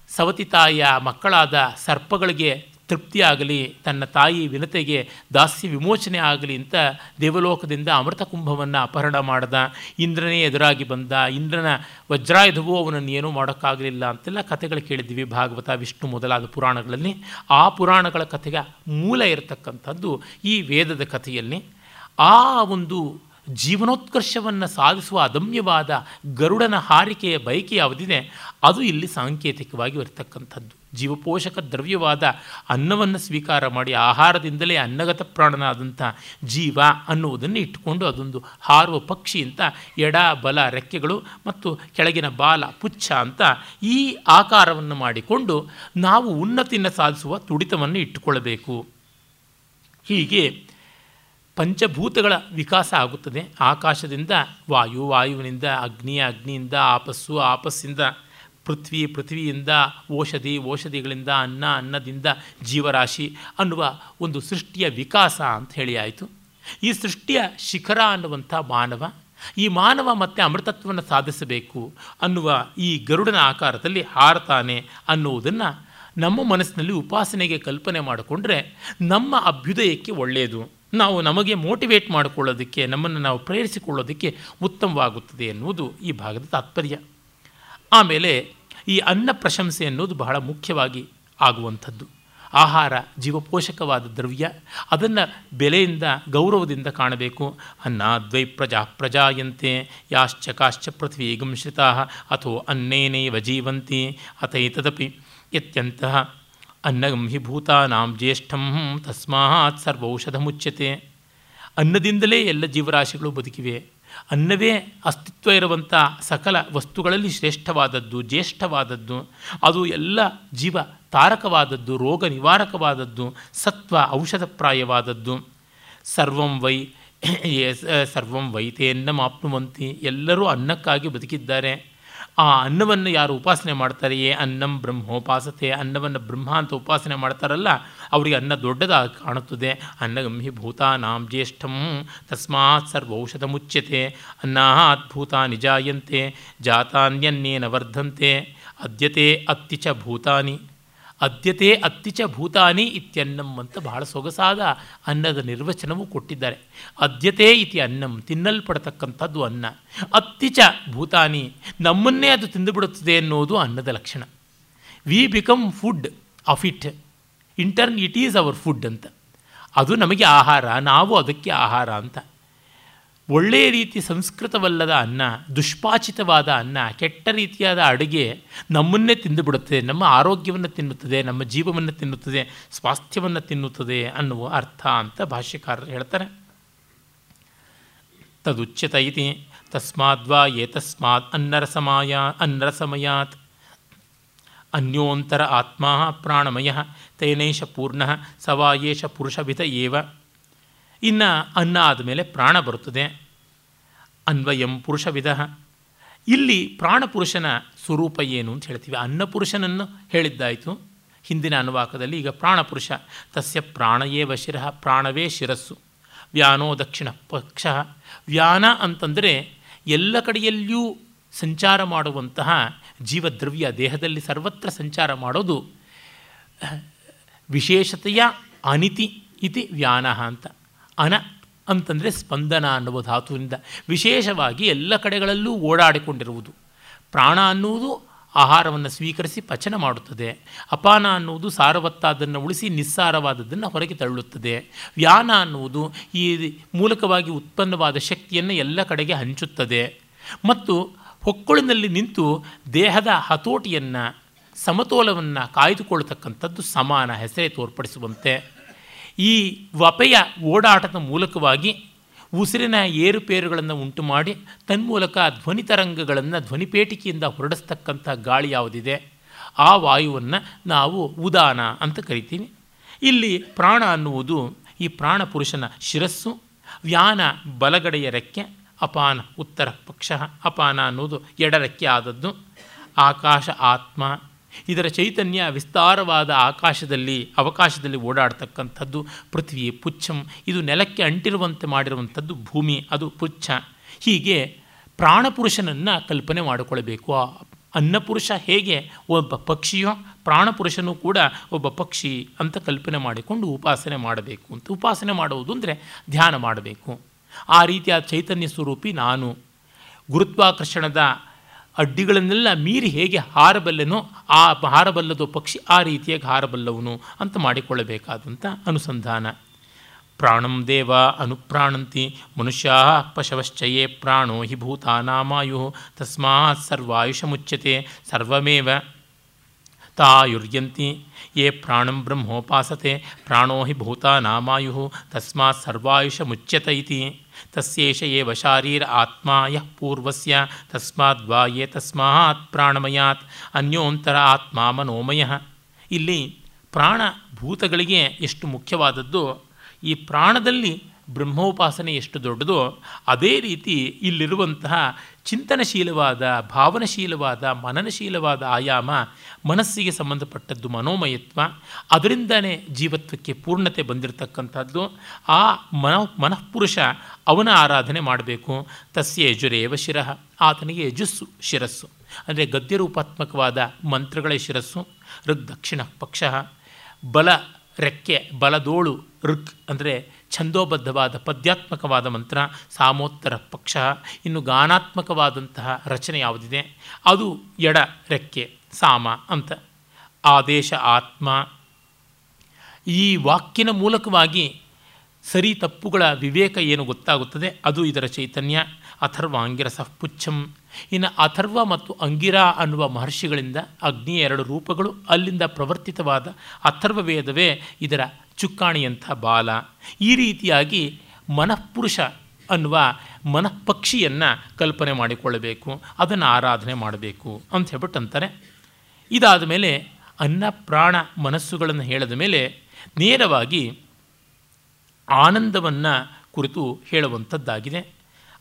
ಸವತಿ ತಾಯಿಯ ಮಕ್ಕಳಾದ ಸರ್ಪಗಳಿಗೆ ತೃಪ್ತಿಯಾಗಲಿ, ತನ್ನ ತಾಯಿ ವಿನತೆಗೆ ದಾಸ್ಯ ವಿಮೋಚನೆ ಆಗಲಿ ಅಂತ ದೇವಲೋಕದಿಂದ ಅಮೃತ ಕುಂಭವನ್ನು ಅಪಹರಣ ಮಾಡ್ದ. ಇಂದ್ರನೇ ಎದುರಾಗಿ ಬಂದ. ಇಂದ್ರನ ವಜ್ರಾಯುಧವೂ ಅವನನ್ನು ಏನೂ ಮಾಡೋಕ್ಕಾಗಲಿಲ್ಲ ಅಂತೆಲ್ಲ ಕಥೆಗಳು ಕೇಳಿದ್ವಿ ಭಾಗವತ, ವಿಷ್ಣು ಮೊದಲಾದ ಪುರಾಣಗಳಲ್ಲಿ. ಆ ಪುರಾಣಗಳ ಕಥೆಗೆ ಮೂಲ ಇರತಕ್ಕಂಥದ್ದು ಈ ವೇದದ ಕಥೆಯಲ್ಲಿ ಆ ಒಂದು ಜೀವನೋತ್ಕರ್ಷವನ್ನು ಸಾಧಿಸುವ ಅದಮ್ಯವಾದ ಗರುಡನ ಹಾರಿಕೆಯ ಬಯಕೆ ಯಾವುದಿದೆ ಅದು ಇಲ್ಲಿ ಸಾಂಕೇತಿಕವಾಗಿ ಜೀವಪೋಷಕ ದ್ರವ್ಯವಾದ ಅನ್ನವನ್ನು ಸ್ವೀಕಾರ ಮಾಡಿ ಆಹಾರದಿಂದಲೇ ಅನ್ನಗತ ಪ್ರಾಣನಾದಂಥ ಜೀವ ಅನ್ನುವುದನ್ನು ಇಟ್ಟುಕೊಂಡು ಅದೊಂದು ಹಾರುವ ಪಕ್ಷಿ ಅಂತ ಎಡ, ಬಲ, ರೆಕ್ಕೆಗಳು ಮತ್ತು ಕೆಳಗಿನ ಬಾಲ, ಪುಚ್ಛ ಅಂತ ಈ ಆಕಾರವನ್ನು ಮಾಡಿಕೊಂಡು ನಾವು ಉನ್ನತಿಯನ್ನು ಸಾಧಿಸುವ ತುಡಿತವನ್ನು ಇಟ್ಟುಕೊಳ್ಳಬೇಕು. ಹೀಗೆ ಪಂಚಭೂತಗಳ ವಿಕಾಸ ಆಗುತ್ತದೆ. ಆಕಾಶದಿಂದ ವಾಯು, ವಾಯುವಿನಿಂದ ಅಗ್ನಿ, ಅಗ್ನಿಯಿಂದ ಆಪಸ್ಸು, ಆಪಸ್ಸಿಂದ ಪೃಥ್ವಿ, ಪೃಥ್ವಿಯಿಂದ ಓಷಧಿ, ಓಷಧಿಗಳಿಂದ ಅನ್ನ, ಅನ್ನದಿಂದ ಜೀವರಾಶಿ ಅನ್ನುವ ಒಂದು ಸೃಷ್ಟಿಯ ವಿಕಾಸ ಅಂತ ಹೇಳಿ ಆಯಿತು. ಈ ಸೃಷ್ಟಿಯ ಶಿಖರ ಅನ್ನುವಂಥ ಮಾನವ, ಈ ಮಾನವ ಮತ್ತೆ ಅಮೃತತ್ವವನ್ನು ಸಾಧಿಸಬೇಕು ಅನ್ನುವ ಈ ಗರುಡನ ಆಕಾರದಲ್ಲಿ ಹಾರತಾನೆ ಅನ್ನುವುದನ್ನು ನಮ್ಮ ಮನಸ್ಸಿನಲ್ಲಿ ಉಪಾಸನೆಗೆ ಕಲ್ಪನೆ ಮಾಡಿಕೊಂಡ್ರೆ ನಮ್ಮ ಅಭ್ಯುದಯಕ್ಕೆ ಒಳ್ಳೆಯದು ನಾವು ನಮಗೆ ಮೋಟಿವೇಟ್ ಮಾಡಿಕೊಳ್ಳೋದಕ್ಕೆ, ನಮ್ಮನ್ನು ನಾವು ಪ್ರೇರಿಸಿಕೊಳ್ಳೋದಕ್ಕೆ ಉತ್ತಮವಾಗುತ್ತದೆ ಎನ್ನುವುದು ಈ ಭಾಗದ ತಾತ್ಪರ್ಯ. ಆಮೇಲೆ ಈ ಅನ್ನ ಪ್ರಶಂಸೆ ಅನ್ನೋದು ಬಹಳ ಮುಖ್ಯವಾಗಿ ಆಗುವಂಥದ್ದು. ಆಹಾರ ಜೀವಪೋಷಕವಾದ ದ್ರವ್ಯ, ಅದನ್ನು ಬೆಲೆಯಿಂದ, ಗೌರವದಿಂದ ಕಾಣಬೇಕು. ಅನ್ನ ದ್ವೈ ಪ್ರಜಾ ಪ್ರಜಾಯಂತೆ, ಯಾಶ್ಚ ಕಾಶ್ಚ ಪೃಥ್ವಿ ಗಂಶಿತಾ ಅಥೋ ಅನ್ನೇನೈವ ಜೀವಂತಿ ಅಥೈತದಪಿ ಎತ್ಯಂತಹ ಅನ್ನಗಂ ಹಿ ಭೂತಾನಾಂ ಜ್ಯೇಷ್ಠಂ ತಸ್ಮಾತ್ ಸರ್ವೌಷಧ ಮುಚ್ಯತೆ ಅನ್ನದಿಂದಲೇ ಎಲ್ಲ ಜೀವರಾಶಿಗಳು ಬದುಕಿವೆ. ಅನ್ನವೇ ಅಸ್ತಿತ್ವ ಇರುವಂಥ ಸಕಲ ವಸ್ತುಗಳಲ್ಲಿ ಶ್ರೇಷ್ಠವಾದದ್ದು, ಜ್ಯೇಷ್ಠವಾದದ್ದು. ಅದು ಎಲ್ಲ ಜೀವ ತಾರಕವಾದದ್ದು, ರೋಗ ನಿವಾರಕವಾದದ್ದು, ಸತ್ವ ಔಷಧಪ್ರಾಯವಾದದ್ದು. ಸರ್ವಂ ವೈ ಸರ್ವಂ ವೈತೆಯನ್ನು ಮಾಪ್ನುವಂತಿ ಎಲ್ಲರೂ ಅನ್ನಕ್ಕಾಗಿ ಬದುಕಿದ್ದಾರೆ. ಆ ಅನ್ನವನ್ನು ಯಾರು ಉಪಾಸನೆ ಮಾಡ್ತಾರೆಯೇ? ಅನ್ನಂ ಬ್ರಹ್ಮೋಪಾಸತೆ. ಅನ್ನವನ್ನು ಬ್ರಹ್ಮ ಅಂತ ಉಪಾಸನೆ ಮಾಡ್ತಾರಲ್ಲ, ಅವರಿಗೆ ಅನ್ನ ದೊಡ್ಡದಾಗಿ ಕಾಣುತ್ತದೆ. ಅನ್ನಗಂಹಿ ಭೂತಾನಾಂ ಜ್ಯೇಷ್ಠಂ, ತಸ್ಮಾತ್ ಸರ್ವೌಷಧ ಮುಚ್ಯತೆ ಅನ್ನಾತ್ ಭೂತಾನಿ ನಿಜಾಯಂತೆ, ಜಾತಾನ್ಯನ್ನೇನ ವರ್ಧಂತೆ, ಅದ್ಯತೆ ಅತ್ತಿ ಚ ಭೂತಾನಿ. ಅದ್ಯತೆ ಅತ್ತಿಚ ಭೂತಾನಿ ಇತ್ಯನ್ನಂ ಅಂತ ಬಹಳ ಸೊಗಸಾದ ಅನ್ನದ ನಿರ್ವಚನವು ಕೊಟ್ಟಿದ್ದಾರೆ. ಅದ್ಯತೆ ಇತಿ ಅನ್ನಂ, ತಿನ್ನಲ್ಪಡತಕ್ಕಂಥದ್ದು ಅನ್ನ. ಅತ್ತಿಚ ಭೂತಾನಿ, ನಮ್ಮನ್ನೇ ಅದು ತಿಂದುಬಿಡುತ್ತದೆ ಅನ್ನೋದು ಅನ್ನದ ಲಕ್ಷಣ. We become food of it in turn it is our food ಅಂತ. ಅದು ನಮಗೆ ಆಹಾರ, ನಾವು ಅದಕ್ಕೆ ಆಹಾರ ಅಂತ. ಒಳ್ಳೆಯ ರೀತಿ ಸಂಸ್ಕೃತವಲ್ಲದ ಅನ್ನ, ದುಷ್ಪಾಚಿತವಾದ ಅನ್ನ, ಕೆಟ್ಟ ರೀತಿಯಾದ ಅಡುಗೆ ನಮ್ಮನ್ನೇ ತಿಂದುಬಿಡುತ್ತದೆ, ನಮ್ಮ ಆರೋಗ್ಯವನ್ನು ತಿನ್ನುತ್ತದೆ, ನಮ್ಮ ಜೀವವನ್ನು ತಿನ್ನುತ್ತದೆ, ಸ್ವಾಸ್ಥ್ಯವನ್ನು ತಿನ್ನುತ್ತದೆ ಅನ್ನುವ ಅರ್ಥ ಅಂತ ಭಾಷ್ಯಕಾರರು ಹೇಳ್ತಾರೆ. ತದುಚ್ಯತ ಇತಿ ತಸ್ಮಾದ್ವಾ ಏತಸ್ಮಾತ್ ಅನ್ನರಸಮಾಯ, ಅನ್ನರಸಮಯಾತ್. ಅನ್ಯೋಂತರ ಆತ್ಮ ಪ್ರಾಣಮಯ ತೇನೇಶ ಪೂರ್ಣ ಸವಾಯೇಶ ಪುರುಷವಿಧ ಏವ. ಇನ್ನು ಅನ್ನ ಆದಮೇಲೆ ಪ್ರಾಣ ಬರುತ್ತದೆ. ಅನ್ವಯಂ ಪುರುಷವಿಧ ಇಲ್ಲಿ ಪ್ರಾಣಪುರುಷನ ಸ್ವರೂಪ ಏನು ಅಂತ ಹೇಳ್ತೀವಿ. ಅನ್ನಪುರುಷನನ್ನು ಹೇಳಿದ್ದಾಯಿತು. ಹಿಂದಿನ ಅನುವಾಕದಲ್ಲಿ ಈಗ ಪ್ರಾಣಪುರುಷ ತಸ್ಯ ಪ್ರಾಣಯೇ ಶಿರಃ, ಪ್ರಾಣವೇ ಶಿರಸ್ಸು. ವ್ಯಾನೋ ದಕ್ಷಿಣ ಪಕ್ಷ. ವ್ಯಾನ ಅಂತಂದರೆ ಎಲ್ಲ ಕಡೆಯಲ್ಲಿಯೂ ಸಂಚಾರ ಮಾಡುವಂತಹ ಜೀವದ್ರವ್ಯ, ದೇಹದಲ್ಲಿ ಸರ್ವತ್ರ ಸಂಚಾರ ಮಾಡೋದು ವಿಶೇಷತೆಯ ಅನಿತಿ ಇತಿ ವ್ಯಾನ ಅಂತ. ಅನ ಅಂತಂದರೆ ಸ್ಪಂದನ ಅನ್ನುವ ಧಾತುವಿನಿಂದ ವಿಶೇಷವಾಗಿ ಎಲ್ಲ ಕಡೆಗಳಲ್ಲೂ ಓಡಾಡಿಕೊಂಡಿರುವುದು. ಪ್ರಾಣ ಅನ್ನುವುದು ಆಹಾರವನ್ನು ಸ್ವೀಕರಿಸಿ ಪಚನ ಮಾಡುತ್ತದೆ. ಅಪಾನ ಅನ್ನುವುದು ಸಾರವತ್ತಾದನ್ನು ಉಳಿಸಿ ನಿಸ್ಸಾರವಾದದ್ದನ್ನು ಹೊರಗೆ ತಳ್ಳುತ್ತದೆ. ವ್ಯಾನ ಅನ್ನುವುದು ಈ ಮೂಲಕವಾಗಿ ಉತ್ಪನ್ನವಾದ ಶಕ್ತಿಯನ್ನು ಎಲ್ಲ ಕಡೆಗೆ ಹಂಚುತ್ತದೆ. ಮತ್ತು ಹೊಕ್ಕುಳಿನಲ್ಲಿ ನಿಂತು ದೇಹದ ಹತೋಟಿಯನ್ನು ಸಮತೋಲವನ್ನು ಕಾಯ್ದುಕೊಳ್ಳತಕ್ಕಂಥದ್ದು ಸಮಾನ ಹೆಸರೇ ತೋರ್ಪಡಿಸುವಂತೆ. ಈ ವಪೆಯ ಓಡಾಟದ ಮೂಲಕವಾಗಿ ಉಸಿರಿನ ಏರುಪೇರುಗಳನ್ನು ಉಂಟು ಮಾಡಿ ತನ್ಮೂಲಕ ಧ್ವನಿ ತರಂಗಗಳನ್ನು ಧ್ವನಿಪೇಟಿಕೆಯಿಂದ ಹೊರಡಿಸ್ತಕ್ಕಂಥ ಗಾಳಿ ಯಾವುದಿದೆ? ಆ ವಾಯುವನ್ನು ನಾವು ಉದಾನ ಅಂತ ಕರಿತೀವಿ ಇಲ್ಲಿ ಪ್ರಾಣ ಅನ್ನುವುದು ಈ ಪ್ರಾಣ ಪುರುಷನ ಶಿರಸ್ಸು, ವ್ಯಾನ ಬಲಗಡೆಯ ರೆಕ್ಕೆ, ಅಪಾನ ಉತ್ತರ ಪಕ್ಷ, ಅಪಾನ ಅನ್ನೋದು ಎಡರೆಕ್ಕೆ ಆದದ್ದು. ಆಕಾಶ ಆತ್ಮ ಇದರ ಚೈತನ್ಯ ವಿಸ್ತಾರವಾದ ಆಕಾಶದಲ್ಲಿ, ಅವಕಾಶದಲ್ಲಿ ಓಡಾಡ್ತಕ್ಕಂಥದ್ದು ಪೃಥ್ವಿ, ಪುಚ್ಛಂ. ಇದು ನೆಲಕ್ಕೆ ಅಂಟಿರುವಂತೆ ಮಾಡಿರುವಂಥದ್ದು ಭೂಮಿ, ಅದು ಪುಚ್ಛ. ಹೀಗೆ ಪ್ರಾಣಪುರುಷನನ್ನು ಕಲ್ಪನೆ ಮಾಡಿಕೊಳ್ಬೇಕು. ಆ ಅನ್ನಪುರುಷ ಹೇಗೆ? ಒಬ್ಬ ಪಕ್ಷಿಯೋ, ಪ್ರಾಣಪುರುಷನೂ ಕೂಡ ಒಬ್ಬ ಪಕ್ಷಿ ಅಂತ ಕಲ್ಪನೆ ಮಾಡಿಕೊಂಡು ಉಪಾಸನೆ ಮಾಡಬೇಕು ಅಂತ. ಉಪಾಸನೆ ಮಾಡುವುದು ಅಂದರೆ ಧ್ಯಾನ ಮಾಡಬೇಕು. ಆ ರೀತಿಯ ಚೈತನ್ಯ ಸ್ವರೂಪಿ ನಾನು. ಗುರುತ್ವಾಕರ್ಷಣದ ಅಡ್ಡಿಗಳನ್ನೆಲ್ಲ ಮೀರಿ ಹೇಗೆ ಹಾರಬಲ್ಲೆನೋ ಆ ಹಾರಬಲ್ಲದು ಪಕ್ಷಿ ಆ ರೀತಿಯಾಗಿ ಹಾರಬಲ್ಲವನು ಅಂತ ಮಾಡಿಕೊಳ್ಳಬೇಕಾದಂಥ ಅನುಸಂಧಾನ. ಪ್ರಾಣಂ ದೇವ ಅನುಪ್ರಾಣಂತಿ ಮನುಷ್ಯ ಪಶವಶ್ಚಯೇ ಪ್ರಾಣೋ ಹಿ ಭೂತಾನಾಮಾಯು ತಸ್ಮಾತ್ ಸರ್ವಾಯುಷ ಮುಚ್ಚತೆ ಸರ್ವಮೇವ ತಾಯುರ್ಯಂತಿ ಯೇ ಪ್ರಾಣಂ ಬ್ರಹ್ಮೋಪಾಸತೆ ಪ್ರಾಣೋ ಹಿ ಭೂತಾನಾಮಾಯು ತಸ್ಮಾತ್ ಸರ್ವಾಯುಷ ಮುಚ್ಯತ ತಸ್ಯೇಷ ಏವ ಶಾರೀರ ಆತ್ಮ ಯಃ ಪೂರ್ವಸ್ಯ ತಸ್ಮಾದ್ವಾ ಯೇ ತಸ್ಮಾತ್ ಪ್ರಾಣಮಯಾತ್ ಅನ್ಯೋಂತರ ಆತ್ಮ ಮನೋಮಯ ಇಲ್ಲಿ ಪ್ರಾಣ ಭೂತಗಳಿಗೆ ಎಷ್ಟು ಮುಖ್ಯವಾದದ್ದು, ಈ ಪ್ರಾಣದಲ್ಲಿ ಬ್ರಹ್ಮೋಪಾಸನೆ ಎಷ್ಟು ದೊಡ್ಡದೋ ಅದೇ ರೀತಿ ಇಲ್ಲಿರುವಂತಹ ಚಿಂತನಶೀಲವಾದ, ಭಾವನಶೀಲವಾದ, ಮನನಶೀಲವಾದ ಆಯಾಮ ಮನಸ್ಸಿಗೆ ಸಂಬಂಧಪಟ್ಟದ್ದು ಮನೋಮಯತ್ವ, ಅದರಿಂದನೇ ಜೀವತ್ವಕ್ಕೆ ಪೂರ್ಣತೆ ಬಂದಿರತಕ್ಕಂಥದ್ದು. ಆ ಮನ, ಮನಃಪುರುಷ ಅವನ ಆರಾಧನೆ ಮಾಡಬೇಕು. ತಸ್ಯ ಯಜುರೇವ ಶಿರಃ. ಆತನಿಗೆ ಯಜಸ್ಸು, ಶಿರಸ್ಸು. ಅಂದರೆ ಗದ್ಯರೂಪಾತ್ಮಕವಾದ ಮಂತ್ರಗಳೇ ಶಿರಸ್ಸು. ಋಗ್ ದಕ್ಷಿಣ ಪಕ್ಷ. ಬಲ ರೆಕ್ಕೆ, ಬಲದೋಳು, ಋಕ್ ಅಂದರೆ ಛಂದೋಬದ್ಧವಾದ ಪದ್ಯಾತ್ಮಕವಾದ ಮಂತ್ರ, ಸಾಮೋತ್ತರ ಪಕ್ಷ. ಇನ್ನು ಗಾನಾತ್ಮಕವಾದಂತಹ ರಚನೆ ಯಾವುದಿದೆ? ಅದು ಎಡ, ರೆಕ್ಕೆ, ಸಾಮ ಅಂತ. ಆದೇಶ ಆತ್ಮ. ಈ ವಾಕ್ಯನ ಮೂಲಕವಾಗಿ ಸರಿ ತಪ್ಪುಗಳ ವಿವೇಕ ಏನು ಗೊತ್ತಾಗುತ್ತದೆ? ಅದು ಇದರ ಚೈತನ್ಯ. ಅಥರ್ವ ಅಂಗಿರಸ ಪುಚ್ಛಂ. ಇನ್ನು ಅಥರ್ವ ಮತ್ತು ಅಂಗಿರ ಅನ್ನುವ ಮಹರ್ಷಿಗಳಿಂದ ಅಗ್ನಿಯ ಎರಡು ರೂಪಗಳು ಅಲ್ಲಿಂದ ಪ್ರವರ್ತಿತವಾದ ಅಥರ್ವ ವೇದವೇ ಇದರ ಚುಕ್ಕಾಣಿಯಂಥ ಬಾಲ. ಈ ರೀತಿಯಾಗಿ ಮನಃಪುರುಷ ಅನ್ನುವ ಮನಃಪಕ್ಷಿಯನ್ನು ಕಲ್ಪನೆ ಮಾಡಿಕೊಳ್ಳಬೇಕು, ಅದನ್ನು ಆರಾಧನೆ ಮಾಡಬೇಕು ಅಂತ ಹೇಳ್ಬಿಟ್ಟು ಅಂತಾರೆ ಇದಾದ ಮೇಲೆ ಅನ್ನ ಪ್ರಾಣ ಮನಸ್ಸುಗಳನ್ನು ಹೇಳಿದ ಮೇಲೆ ನೇರವಾಗಿ ಆನಂದವನ್ನು ಕುರಿತು ಹೇಳುವಂಥದ್ದಾಗಿದೆ.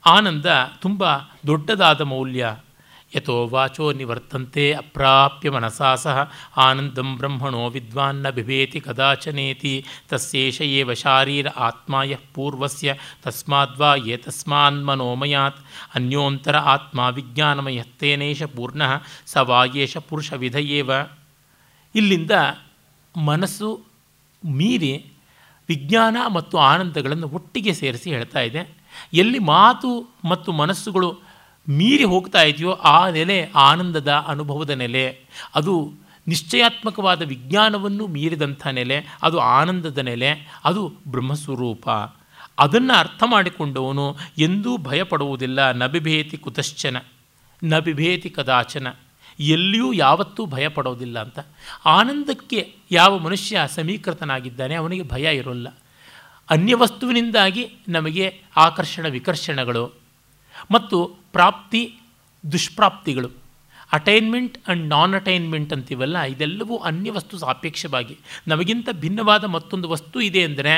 ಆನಂದ ತುಂಬ ದೊಡ್ಡದಾದ ಮೌಲ್ಯ. ಯಥೋ ವಾಚೋ ನಿವರ್ತಂತೆ ಅಪ್ರಾಪ್ಯ ಮನಸಾ ಸಹ ಆನಂದಂ ಬ್ರಹ್ಮಣೋ ವಿದ್ವಾನ್ನ ಬಿಭೇತಿ ಕದಾಚನೇತಿ ತಸ್ಯೇಷ ಏವ ಶಾರೀರ ಆತ್ಮಾಯ ಪೂರ್ವಸ್ಯ ತಸ್ಮಾದ್ವಾ ಏತಸ್ಮಾನ್ಮನೋಮಯಾತ್ ಅನ್ಯೋಂತರ ಆತ್ಮ ವಿಜ್ಞಾನಮಯತ್ತೇನೇಶ ಪೂರ್ಣ ಸ ವಾಯೇಷ ಪುರುಷ ವಿಧಯೇವ. ಇಲ್ಲಿಂದ ಮನಸ್ಸು ಮೀರಿ ವಿಜ್ಞಾನ ಮತ್ತು ಆನಂದಗಳನ್ನು ಒಟ್ಟಿಗೆ ಸೇರಿಸಿ ಹೇಳ್ತಾ ಇದೆ. ಎಲ್ಲಿ ಮಾತು ಮತ್ತು ಮನಸ್ಸುಗಳು ಮೀರಿ ಹೋಗ್ತಾ ಇದೆಯೋ ಆ ನೆಲೆ, ಆನಂದದ ಅನುಭವದ ನೆಲೆ. ಅದು ನಿಶ್ಚಯಾತ್ಮಕವಾದ ವಿಜ್ಞಾನವನ್ನು ಮೀರಿದಂಥ ನೆಲೆ, ಅದು ಆನಂದದ ನೆಲೆ, ಅದು ಬ್ರಹ್ಮಸ್ವರೂಪ. ಅದನ್ನು ಅರ್ಥ ಮಾಡಿಕೊಂಡವನು ಎಂದೂ ಭಯಪಡುವುದಿಲ್ಲ. ನಬಿಭೇತಿ ಕುತಶ್ಚನ ನಬಿಭೇತಿ ಕದಾಚನ. ಎಲ್ಲಿಯೂ ಯಾವತ್ತೂ ಭಯ ಪಡೋದಿಲ್ಲ ಅಂತ. ಆನಂದಕ್ಕೆ ಯಾವ ಮನುಷ್ಯ ಸಮೀಕೃತನಾಗಿದ್ದಾನೆ ಅವನಿಗೆ ಭಯ ಇರೋಲ್ಲ. ಅನ್ಯ ವಸ್ತುವಿನಿಂದಾಗಿ ನಮಗೆ ಆಕರ್ಷಣ ವಿಕರ್ಷಣಗಳು ಮತ್ತು ಪ್ರಾಪ್ತಿ ದುಷ್ಪ್ರಾಪ್ತಿಗಳು. ಅಟೈನ್ಮೆಂಟ್ ಆ್ಯಂಡ್ ನಾನ್ ಅಟೈನ್ಮೆಂಟ್ ಅಂತೀವಲ್ಲ, ಇದೆಲ್ಲವೂ ಅನ್ಯ ವಸ್ತು ಸಾಪೇಕ್ಷವಾಗಿ. ನಮಗಿಂತ ಭಿನ್ನವಾದ ಮತ್ತೊಂದು ವಸ್ತು ಇದೆ ಅಂದರೆ